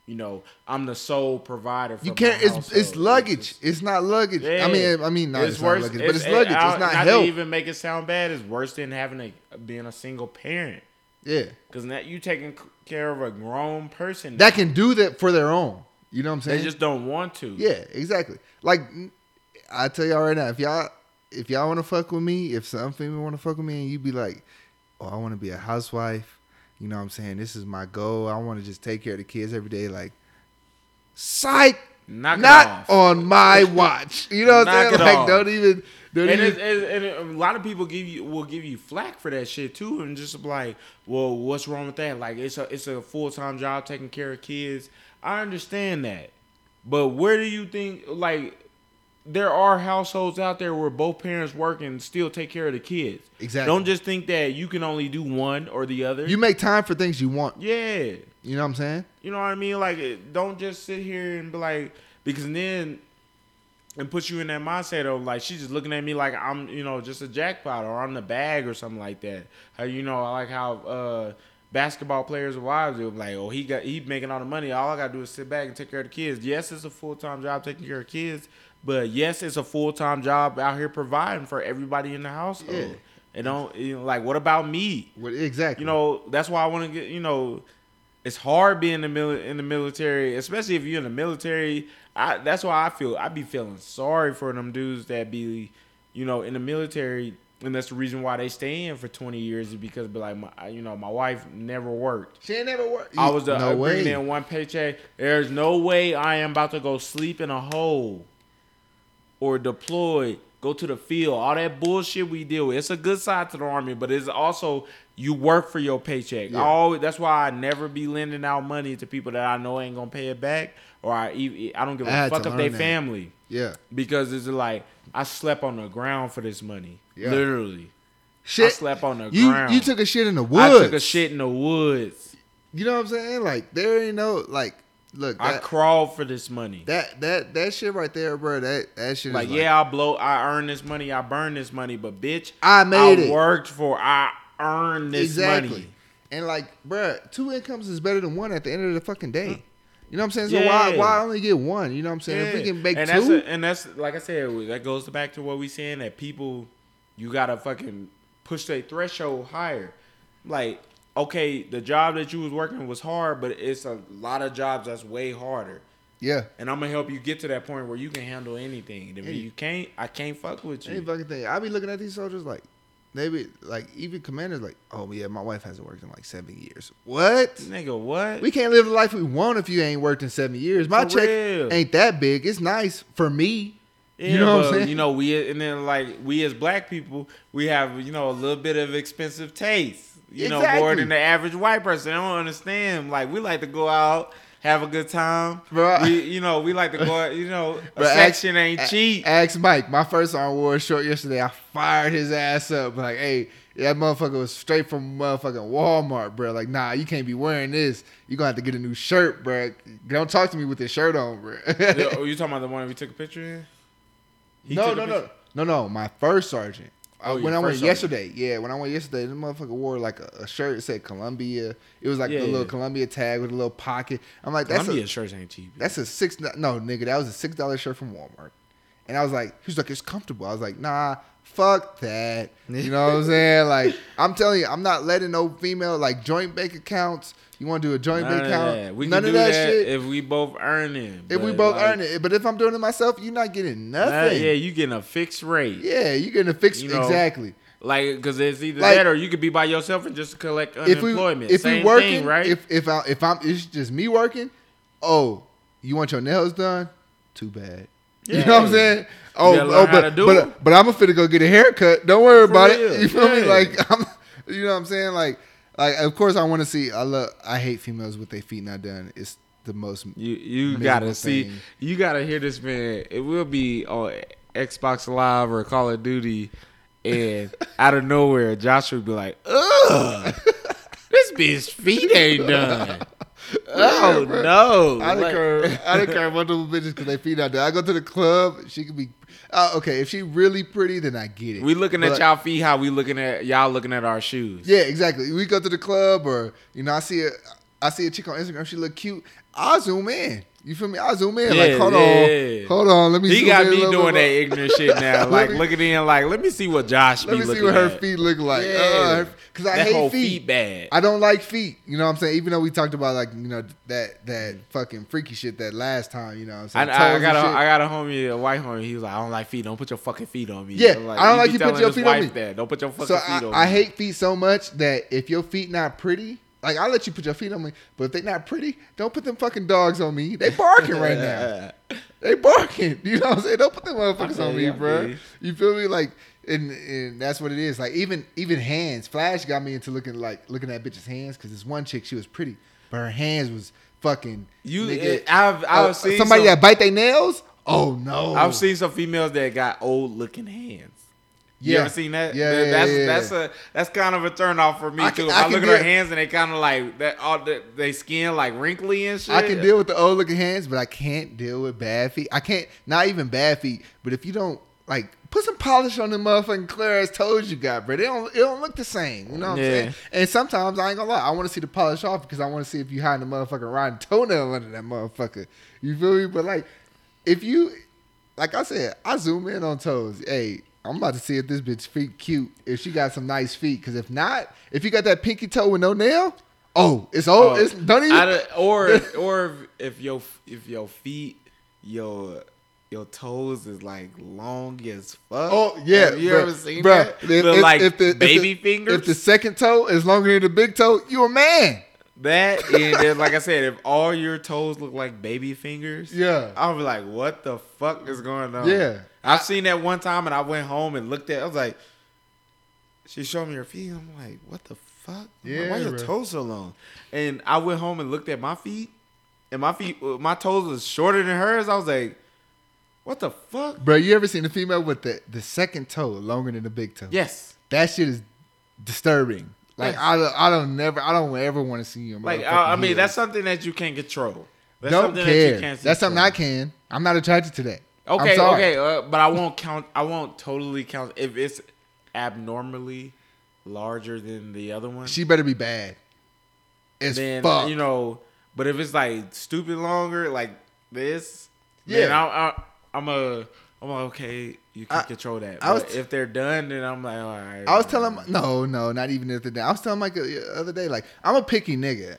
you know, I'm the sole provider. For You can't. It's it's luggage. It's not luggage. I mean, I mean, not it's, it's not worse, luggage, but it's it- luggage. I- It's not not help. to even make it sound bad. It's worse than having a being a single parent. yeah, Because now you taking care of a grown person that can do that for their own. You know what I'm saying? they just don't want to. yeah, exactly. Like I tell y'all right now, if y'all if y'all want to fuck with me, if some female want to fuck with me, and you be like, oh, I want to be a housewife. You know what I'm saying? This is my goal. I want to just take care of the kids every day. Like, psych. Knock not on my watch. You know what I'm saying? Like, off. don't even. Don't And, even it's, it's, and a lot of people give you will give you flack for that shit too, and just like, well, what's wrong with that? Like, it's a it's a full time job taking care of kids. I understand that, but where do you think like there are households out there where both parents work and still take care of the kids? Exactly. Don't just think that you can only do one or the other. you make time for things you want. yeah. You know what I'm saying? You know what I mean? Like, don't just sit here and be like, because then and puts you in that mindset of like she's just looking at me like I'm, you know, just a jackpot or I'm the bag or something like that. How you know, I like how uh basketball players' wives do like, oh, he got he making all the money. All I gotta do is sit back and take care of the kids. Yes, it's a full time job taking care of kids, but yes, it's a full time job out here providing for everybody in the household. Yeah. And don't you know, like what about me? What exactly? you know that's why I want to get you know it's hard being in the mil- in the military, especially if you're in the military. I that's why I feel I'd be feeling sorry for them dudes that be you know in the military, and that's the reason why they stay in for 20 years is because be like my you know my wife never worked. she ain't never worked. I was the, no way. in one paycheck. There's no way I am about to go sleep in a hole or deploy, go to the field. All that bullshit we deal with. It's a good side to the army, but it's also you work for your paycheck. Yeah. I always, that's why I never be lending out money to people that I know ain't gonna pay it back, or I I don't give I a fuck if they family Yeah. because it's like I slept on the ground for this money, Yeah. literally. I Shit. slept on the You ground. you took a shit in the woods. I took a shit in the woods. You know what I'm saying? Like there ain't no like. Look, I that crawled for this money. that that that shit right there, bro. That that shit. Like, is like, yeah, I blow, I earn this money, I burn this money, but bitch, I made I it. worked for, I earned this exactly. money. And like, bro, two incomes is better than one at the end of the fucking day. Mm. You know what I'm saying? So why Yeah. why only get one? You know what I'm saying? If we can make and two, that's a, and that's like I said, that goes back to what we saying that people, you gotta fucking push their threshold higher. Like, okay, the job that you was working was hard, but it's a lot of jobs that's way harder. yeah. And I'm gonna help you get to that point where you can handle anything. And if Hey. you can't, I can't fuck with you. Any fucking thing. I be looking at these soldiers like, they be like, even commanders like, oh yeah, my wife hasn't worked in like seven years. What? Nigga, what? We can't live the life we want if you ain't worked in seven years. My For check real. ain't that big. It's nice for me. Yeah, you know what I'm saying? You know, we and then like we as black people, we have you know a little bit of expensive taste. You know, more than the average white person. I don't understand. Like we like to go out, have a good time. Bro. We, you know, we like to go. out, You know, a (laughs) Bro, section ask- ain't a- cheap. Ask Mike. My first arm wore short yesterday. I fired his ass up. Like, hey, that motherfucker was straight from motherfucking Walmart, bro. Like, nah, you can't be wearing this. You gonna have to get a new shirt, bro. Don't talk to me with this shirt on, bro. Yo, (laughs) you talking about the one we took a picture in? He no, no, no, no, no. My first sergeant. Oh, when I went yesterday, yeah, when I went yesterday, the motherfucker wore like a, a shirt that said Columbia. It was like Yeah, the little yeah. Columbia tag with a little pocket. I'm like, that's Columbia a, shirts ain't cheap. that's a six. No, nigga, that was a six dollar shirt from Walmart. And I was like, he was like, it's comfortable. I was like, nah, fuck that. You know what I'm saying? (laughs) Like, I'm telling you, I'm not letting no female like joint bank accounts. You want to do a joint bank account? None of that, that, shit. if we both earn it. If we both like, earn it, but if I'm doing it myself, you're not getting nah, nothing. yeah, you getting a fixed rate. Yeah, you're getting a fix You know, exactly. Like, cause it's either Like- that or you could be by yourself and just collect If we unemployment. if Same we working, thing, right? if if I if I'm it's just me working, oh, you want your nails done? Too bad. You know what I'm saying? Oh, oh, but but, but I'm gonna go get a haircut. Don't worry For about real, it. You feel me? Like (laughs) I'm, you know what I'm saying? Like like of course I want to see. I love. I hate females with their feet not done. It's the most. You you gotta see. You gotta hear this man. It will be on Xbox Live or Call of Duty, and (laughs) out of nowhere, Joshua would be like, "Ugh, this bitch feet ain't done." (laughs) oh bro. no! I don't Like- care. I don't care about those bitches because they feet not done. I go to the club. She could be. Uh, okay, if she really pretty, then I get it. We looking at y'all feet. How we looking at y'all looking at our shoes? Yeah, exactly. We go to the club or you know, I see a I see a chick on Instagram, she look cute. I zoom in. You feel me? I zoom in. like, hold yeah. on. Hold on. Let me He got me doing that ignorant shit (laughs) now. Like me- looking in, like let me see what Josh Let me see what her at. feet look like. Yeah. Uh, because I that hate feet. feet bad. I don't like feet. You know what I'm saying? Even though we talked about like, you know, that that fucking freaky shit that last time, you know what I'm saying? I, I got a, shit. I got a homie, a white homie. He was like, I don't like feet. Don't put your fucking feet on me. Yeah, I'm like, I don't like you put your feet on me. That. Don't put your fucking So feet I, on me. I hate feet so much that if your feet not pretty, like I'll let you put your feet on me, but if they not pretty, don't put them fucking dogs on me. They barking right now. (laughs) They barking. (laughs) You know what I'm saying? Don't put them motherfuckers on me, I bro. you. You feel me? Like, and, and that's what it is. Like even even hands. Flash got me into looking like looking at bitches' hands because this one chick she was pretty, but her hands was fucking. You, nigga, I've, I've uh, seen somebody some, that bite their nails. Oh no! I've seen some females that got old looking hands. You Yeah. ever seen that? Yeah, That- yeah, that's yeah, yeah. that's a that's kind of a turn off for me I too. can- I I, look at her hands and they kind of like that, all the, they skin like wrinkly and shit. I can deal with the old looking hands, but I can't deal with bad feet. I can't, not even bad feet, but if you don't like put some polish on the motherfucking clear ass toes you got, bro. They don't, it don't look the same. You know what I'm saying? And sometimes I ain't gonna lie, I want to see the polish off because I want to see if you hiding the motherfucking rotten toenail under that motherfucker. You feel me? But like, if you, like I said, I zoom in on toes. Hey. I'm about to see if this bitch feet cute. If she got some nice feet, because if not, if you got that pinky toe with no nail, oh, it's old. Oh, it's don't even. Don't- or (laughs) or if your if your feet your your toes is like long as fuck. Oh yeah, Have you bruh, ever seen bruh, that? if- the if- like if the- if baby the- fingers. If the second toe is longer than the big toe, you a man. That and then, like I said, if all your toes look like baby fingers, Yeah. I'll be like, what the fuck is going on? Yeah. I've seen that one time and I went home and looked at. I was like, she showed me her feet. I'm like, what the fuck? I'm like, Yeah, why are your bro. toes so long? And I went home and looked at my feet, and my feet, uh, my toes was shorter than hers. I was like, what the fuck? Bro, you ever seen a female with the, the second toe longer than the big toe? Yes. That shit is disturbing. Like I, don't- I don't never I don't ever want to see you. Like I, I mean, heels. that's something that you can't control. That's don't something care. That you can't that's something I can. I'm not attracted to that. Okay, okay, uh, but I won't count. I won't totally count if it's abnormally larger than the other one. She better be bad. As then fuck. you know, but if it's like stupid longer, like this, Yeah. then I, I, I'm a, I'm like, okay, you can I- control that. I was But if they're done, then I'm like, all right. I was telling no, no, not even if the day. I was telling Mike the other day, like I'm a picky nigga.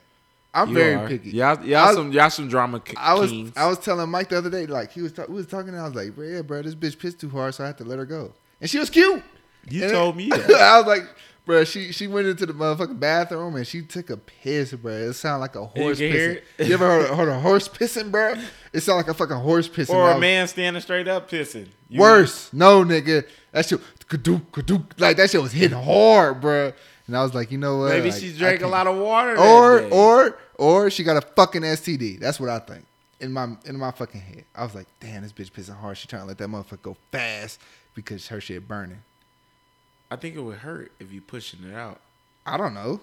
I'm You very are. picky. Y'all, I y'all was- some, y'all some drama k- I was kings. I was telling Mike the other day, like he was ta- we was talking, and I was like, bro, yeah, bro, this bitch pissed too hard, so I had to let her go. And she was cute. you And told me (laughs) that. I was like, bro, she she went into the motherfucking bathroom and she took a piss, bro. It sounded like a horse can pissing. You ever heard, heard a horse pissing, bro? It sounded like a fucking horse pissing. or a man standing straight up pissing. You- Worse, no, nigga. That shit, kadook, kadook, like that shit was hitting hard, bro. And I was like, you know what? Maybe Like, she drank a lot of water. or day. or or she got a fucking STD. That's what I think in my in my fucking head. I was like, damn, this bitch pissing hard. She trying to let that motherfucker go fast because her shit burning. I think it would hurt if you pushing it out. I don't know.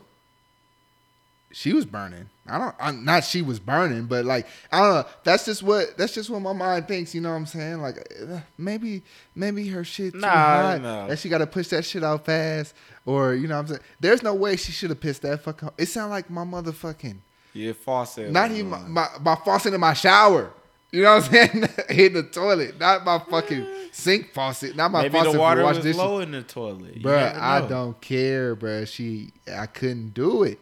She was burning. I don't. I'm not. She was burning, but like I don't know. That's just what. That's just what my mind thinks. You know what I'm saying? Like uh, maybe maybe her shit too Nah, hot. That she got to push that shit out fast, or you know what I'm saying? There's no way she should have pissed that fuck. fucking. It sound like my motherfucking. Yeah, faucet. Not even my, my, my faucet in my shower. You know what I'm saying? (laughs) in the toilet, not my fucking sink faucet, not my Maybe faucet the water was dishes. low in the toilet. You Bruh, I don't care, bruh. She, I couldn't do it.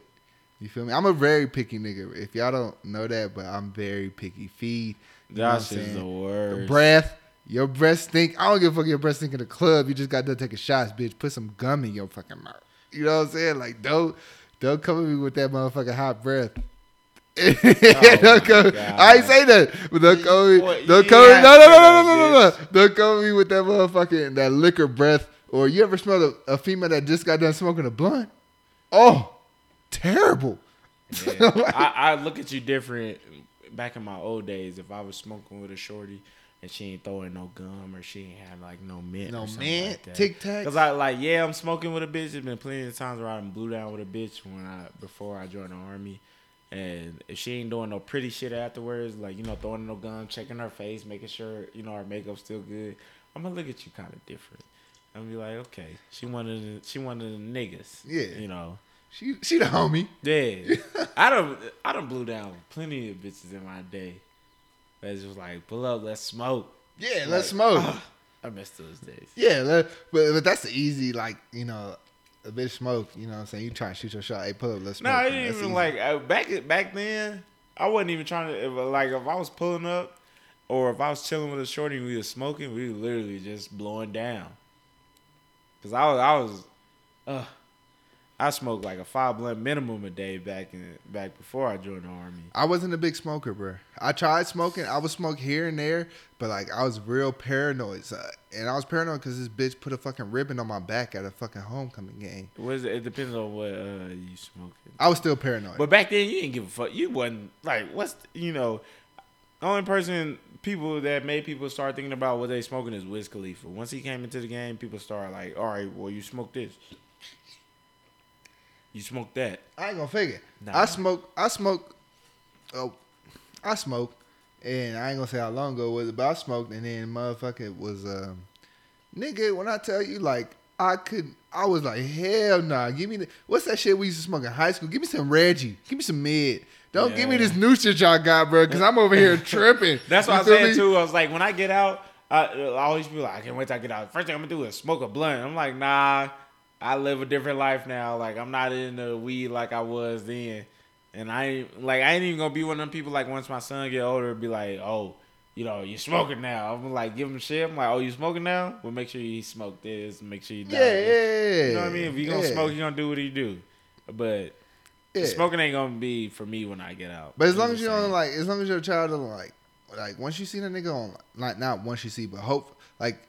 You feel me? I'm a very picky nigga. If y'all don't know that, but I'm very picky. Feed, you know I'm is the worst. breath. Your breath stink. I don't give a fuck. Your breath stink in the club. You just got done taking shots, bitch. Put some gum in your fucking mouth. You know what I'm saying? Like don't, don't come at me with that motherfucking hot breath. Don't my come, (laughs) God. I ain't say that. But at me. Don't come. No, no, no, no, no, no, no. Don't come with that motherfucking that liquor breath. Or you ever smelled a, a female that just got done smoking a blunt? Oh, terrible. Yeah. (laughs) I, I look at you different. Back in my old days, if I was smoking with a shorty and she ain't throwing no gum or she ain't had like no mint, No mint, like. Tic Tacs? Cause I like, yeah, I'm smoking with a bitch. There's been plenty of times where I blew down with a bitch when I before I joined the army. And if she ain't doing no pretty shit afterwards, like you know, throwing no gum, checking her face, making sure you know her makeup's still good, I'm gonna look at you kind of different. I'm gonna be like, okay, she the she one of the niggas. Yeah. you know. She, she the homie. Yeah, (laughs) I don't. I don't blew down plenty of bitches in my day. That's just like pull up, let's smoke. Yeah, let's smoke. I miss those days. Yeah, but, but that's the easy, like, you know, a bitch smoke, you know what I'm saying? You try and shoot your shot. Hey, pull up, let's smoke. No, it That's didn't even easy. like uh, back back then. I wasn't even trying to if, like if I was pulling up or if I was chilling with a shorty and we was smoking, we were literally just blowing down. Cause I was I was, uh, I smoked like a five blunt minimum a day back in back before I joined the army. I wasn't a big smoker, bro. I tried smoking. I would smoke here and there, but like I was real paranoid. So, and I was paranoid because this bitch put a fucking ribbon on my back at a fucking homecoming game. Was it depends on what uh, you smoking. I was still paranoid. But back then, you didn't give a fuck. You wasn't like, what's you know, the only person people that made people start thinking about what they smoking is Wiz Khalifa. Once he came into the game, people started like, all right, well, you smoke this, you smoke that. I ain't gonna figure. Nah. I smoke. I smoke. Oh, I smoke, and I ain't gonna say how long ago it was it, but I smoked, and then motherfucker was um, nigga. When I tell you, like, I could, I was like, hell nah. Give me the what's that shit we used to smoke in high school? Give me some Reggie. Give me some mid. Don't give me this new shit y'all got, bro, because I'm over here (laughs) tripping. That's what I said too. I was like, when I get out, I, I always be like, I can't wait till I get out. First thing I'm gonna do is smoke a blunt. I'm like, nah, I live a different life now. Like I'm not into weed like I was then, and I ain't like I ain't even gonna be one of them people. Like once my son get older, be like, oh, you know, you smoking now. I'm like, give him shit. I'm like, oh, you smoking now? Well, make sure you smoke this. Make sure you die Yeah, yeah, yeah. You know what I mean? If you gonna yeah, smoke, you gonna do what you do. But yeah. smoking ain't gonna be for me when I get out. But as long as you don't like, as long as your child don't like, like once you see the nigga on, like not once you see, but hope, like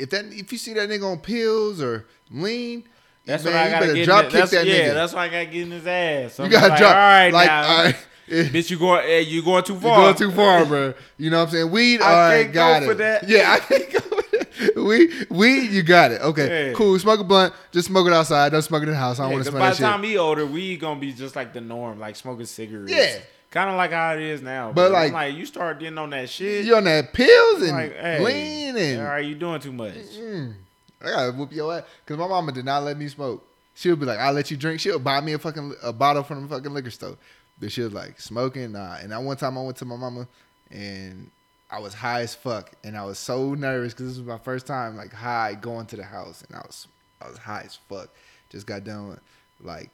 if that if you see that nigga on pills or lean, That's man, what I you gotta get. drop in, kick that yeah, nigga. that's why I gotta get in his ass. So you gotta like, drop. All right, like, now, all right, (laughs) bitch, you going? You going too far? You going too far, bro. You know what I'm saying? Weed, I all right, can't go got for that. (laughs) Yeah, I can't go for that. Weed, weed, you got it. Okay, Yeah. cool. Smoke a blunt, just smoke it outside. Don't smoke it in the house. I don't Yeah, want to smell by that the shit. time he older, we gonna be just like the norm, like smoking cigarettes. Yeah. Kind of like how it is now. But, like- like, you start getting on that shit. you on that pills and like, hey, lean and all right, you doing too much. Mm. I gotta whoop your ass because my mama did not let me smoke. She'll be like, "I'll let you drink." She'll buy me a fucking a bottle from the fucking liquor store. But she was like, "Smoking, nah." And that one time I went to my mama and I was high as fuck, and I was so nervous because this was my first time like high going to the house, and I was I was high as fuck. Just got done with, like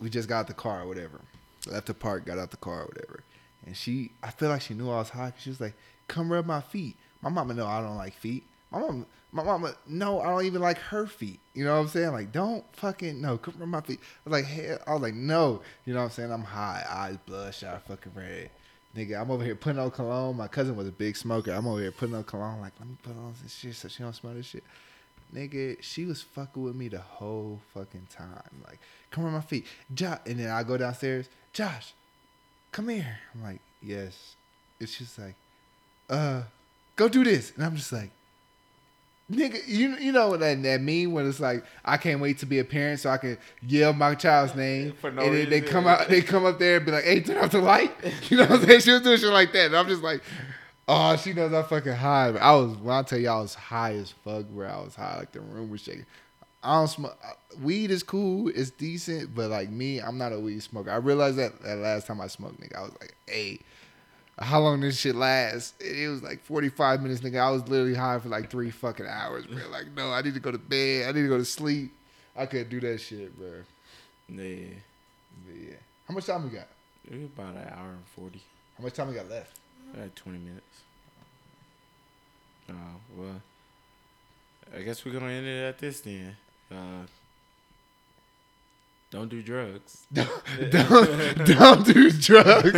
we just got out the car or whatever. Left the park, got out the car or whatever. And she, I feel like she knew I was high. she was like, "Come rub my feet." My mama know I don't like feet. My mama, my mama, no, I don't even like her feet. You know what I'm saying? Like, don't fucking no, come rub my feet. I was like, hey, I was like, no. You know what I'm saying? I'm high, eyes bloodshot, fucking red. Nigga, I'm over here putting on cologne. My cousin was a big smoker. I'm over here putting on cologne. Like, let me put on this shit so she don't smell this shit. Nigga, she was fucking with me the whole fucking time. Like, come on my feet. Josh. And then I go downstairs. Josh, come here. I'm like, yes. It's just like, uh, go do this. And I'm just like, nigga, you you know what that, that mean when it's like, I can't wait to be a parent so I can yell my child's name. For no and then they come out, they come up there and be like, hey, turn off the light. (laughs) You know what I'm saying? She was doing shit like that. And I'm just like, oh, she knows I'm fucking high. I was, when I tell you I was high as fuck, bro, I was high. Like the room was shaking. I don't smoke. Weed is cool, it's decent, but like me, I'm not a weed smoker. I realized that that last time I smoked, nigga, I was like, hey, how long this shit last? It was like 45 minutes, nigga. I was literally high for like three fucking hours, bro. (laughs) Like, no, I need to go to bed. I need to go to sleep. I couldn't do that shit, bro. Yeah. But yeah. How much time we got? It was about an hour and 40. How much time we got left? Like 20 minutes. Oh, well. I guess we're going to end it at this then. Uh, don't do drugs. don't, (laughs) don't, don't do drugs.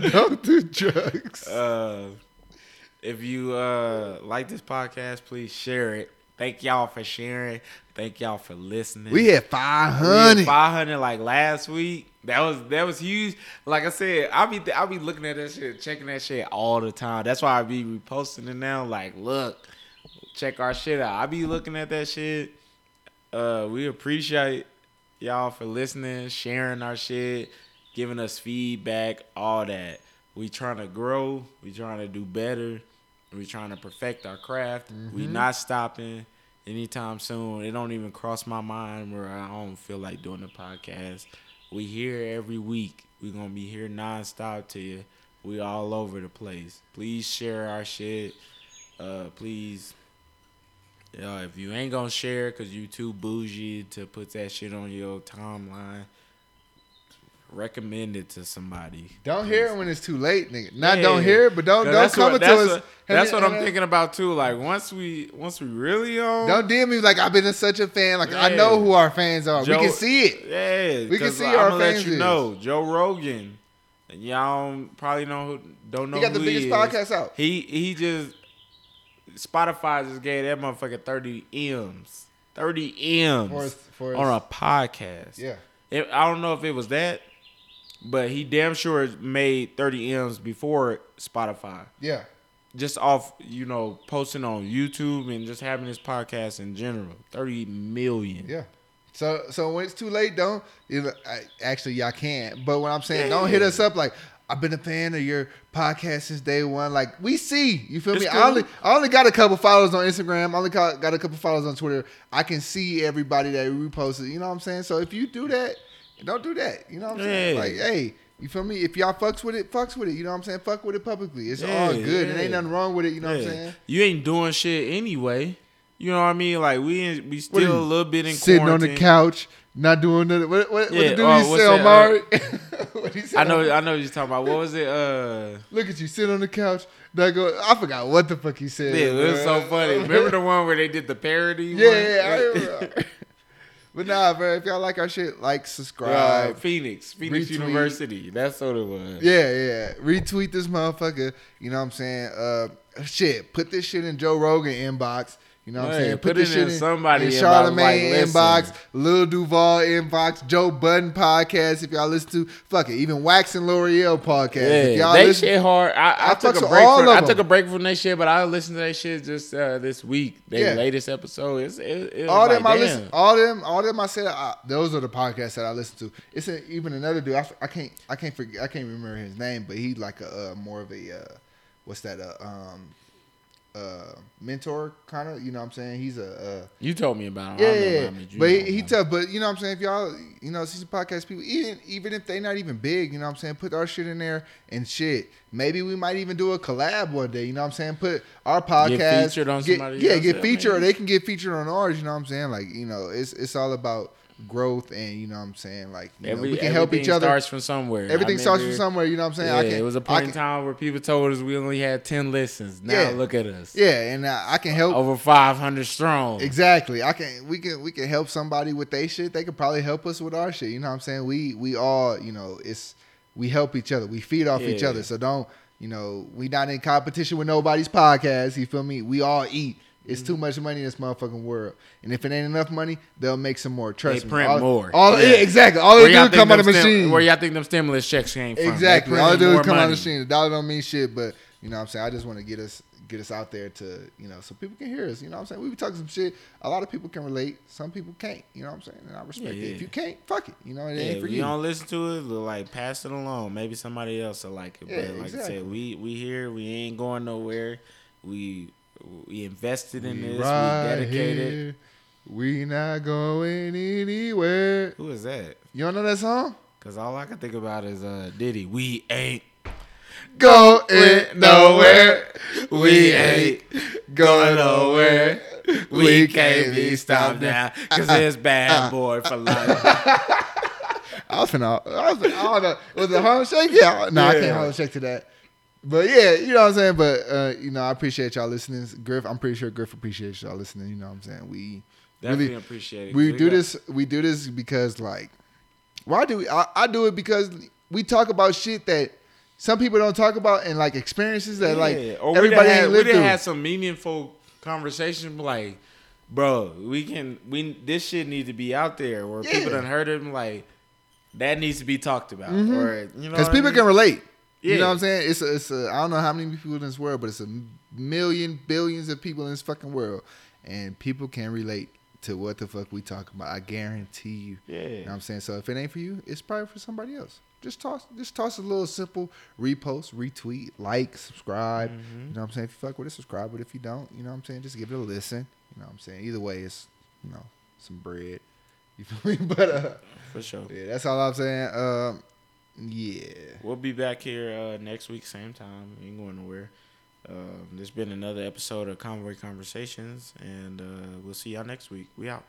(laughs) don't do drugs. Uh, if you uh, like this podcast, please share it. Thank y'all for sharing. Thank y'all for listening. We had We 500. had 500 like last week. That was that was huge. Like I said, I'll be I'll be looking at that shit, checking that shit all the time. That's why I be reposting it now. Like, look, check our shit out. I be looking at that shit. Uh, we appreciate y'all for listening, sharing our shit, giving us feedback, all that. We trying to grow. We trying to do better. We trying to perfect our craft. We not stopping anytime soon. It don't even cross my mind where I don't feel like doing the podcast. We here every week. We gonna be here nonstop to you. We all over the place. Please share our shit. Uh, please. Uh, if you ain't gonna share because you too bougie to put that shit on your timeline, recommend it to somebody. Don't hear it when it's too late, nigga. Not Yeah. don't hear it, but don't don't come what, to us. What, that's you- what I'm have- thinking about too. Like once we once we really on, Don't DM me like I've been such a fan. Like I know who our fans are. Joe- we can see it. Yeah, We can see I'm our gonna let you is. know Joe Rogan. Y'all probably know who don't know. He got the biggest podcast out. He he just Spotify just gave that motherfucker thirty m's, thirty m's For his- for his- on a podcast. Yeah. It, I don't know if it was that, but he damn sure made thirty m's before Spotify. Yeah. Just off, you know, posting on YouTube and just having this podcast in general. Thirty million. Yeah. So so when it's too late, don't you know, I, actually y'all can't. But what I'm saying, don't hit us up like I've been a fan of your podcast since day one. Like we see, you feel It's me? cool. I only I only got a couple followers on Instagram. I only got, got a couple followers on Twitter. I can see everybody that reposted. You know what I'm saying? So if you do that, don't do that. You know what I'm saying? Like hey. You feel me? If y'all fucks with it, fucks with it. You know what I'm saying? Fuck with it publicly. It's all Yeah, good. It ain't nothing wrong with it. You know what I'm saying? You ain't doing shit anyway. You know what I mean? Like we in, we still a little bit in sitting on the couch, not doing nothing. What, what, Yeah, what the dude oh, he what's say, that, Omari? (laughs) what he say, I know, I know what you're talking about. What was it? Uh, Look at you sitting on the couch. Not go. I forgot what the fuck he said. yeah, it was so funny. Remember the one where they did the parody? (laughs) Yeah, one? yeah, I (laughs) but nah, bro. If y'all like our shit, like, subscribe. Uh. Phoenix, Phoenix retweet. University. That's what it was. yeah, yeah. Retweet this motherfucker. You know what I'm saying? Uh, shit. Put this shit in Joe Rogan inbox. You know what I'm saying? put this it shit in somebody in inbox, Charlamagne like, inbox, Lil Duval inbox, Joe Budden podcast. If y'all listen to, fuck it, even Wax and L'Oreal podcast. if y'all they listen, shit hard. I, I, I took a break. From, I took a break from that shit, but I listened to that shit just uh, this week. Their Yeah. latest episode. It's, it, it all like, them I damn. listen, all them, all them I said. I, those are the podcasts that I listen to. It's a, even another dude. I can't, I can't forget, I can't remember his name, but he like a uh, more of a, uh, what's that? Uh, um, uh, mentor kind of. You know what I'm saying? He's a. Uh, You told me about him. yeah, yeah, you but he, he tough. But you know what I'm saying? If y'all, you know, see some podcast people, even even if they not even big, you know what I'm saying? Put our shit in there and shit. Maybe we might even do a collab one day. You know what I'm saying? Put our podcast featured on get- Yeah, get featured, or they can get featured on ours. You know what I'm saying? Like you know, it's it's all about growth, and you know what I'm saying? Like you know, we can help each everything other. Starts from somewhere. Everything I starts from somewhere. You know what I'm saying? Yeah, I can, it was a point can- in time where people told us we only had ten listens. Now Yeah. look at us. Yeah, and uh, I can help. Over five hundred strong. Exactly. I can we can we can help somebody with their shit. They could probably help us with our shit. You know what I'm saying? We we all, you know, it's we help each other. We feed off each other. So don't, you know, we not in competition with nobody's podcast. You feel me? We all eat. It's too mm-hmm. much money in this motherfucking world. And if it ain't enough money, they'll make some more. Trust They me. print all, more. All, Yeah. yeah. exactly. All they do is come out of the stim- machine. Where y'all think them stimulus checks came from? Exactly. All they do is come out of the machine. The dollar don't mean shit, but you know what I'm saying? I just want to get us get us out there to, you know, so people can hear us. You know what I'm saying? We be talking some shit. A lot of people can relate. Some people can't. You know what I'm saying? And I respect Yeah, it. If you can't, fuck it. You know, it ain't for you you. don't listen to it, like pass it along. Maybe somebody else will like it. Yeah, but like I exactly. said, we we here. We ain't going nowhere. We we invested in We this. right we dedicated. here. We not going anywhere. Who is that? You don't know that song? Cause all I can think about is uh Diddy. We ain't Going nowhere. We ain't going nowhere. We can't be stopped now. Cause it's (laughs) bad boy for life. I was finna, I was finna, I don't know. Was it Harlem Shake? Yeah. No, I can't Harlem Shake to that. But yeah, you know what I'm saying? But, uh, you know, I appreciate y'all listening. Griff, I'm pretty sure Griff appreciates y'all listening. You know what I'm saying? We Definitely really, appreciate it. we do this, we do this because, like, why do we? I, I do it because we talk about shit that some people don't talk about and, like, experiences that, like, Yeah, we everybody had, ain't we lived done through. had some meaningful conversations like, bro, we can we this shit needs to be out there where people Yeah. done heard it and like that needs to be talked about. Mhm. Or you know Because what I people mean? can relate. You know what I'm saying? It's a, it's a, I don't know how many people in this world, but it's a million, billions of people in this fucking world. And people can relate to what the fuck we talking about. I guarantee you. Yeah. You know what I'm saying? So if it ain't for you, it's probably for somebody else. Just toss just toss a little simple repost, retweet, like, subscribe. Mm-hmm. You know what I'm saying? If you fuck with it, subscribe. But if you don't, you know what I'm saying? Just give it a listen. You know what I'm saying? Either way, it's, you know, some bread. (laughs) You feel me? But uh For sure. yeah, that's all I'm saying. Um yeah. We'll be back here uh, next week, same time. Ain't going nowhere. Um, there's been another episode of Convoy Conversations, and uh, we'll see y'all next week. We out.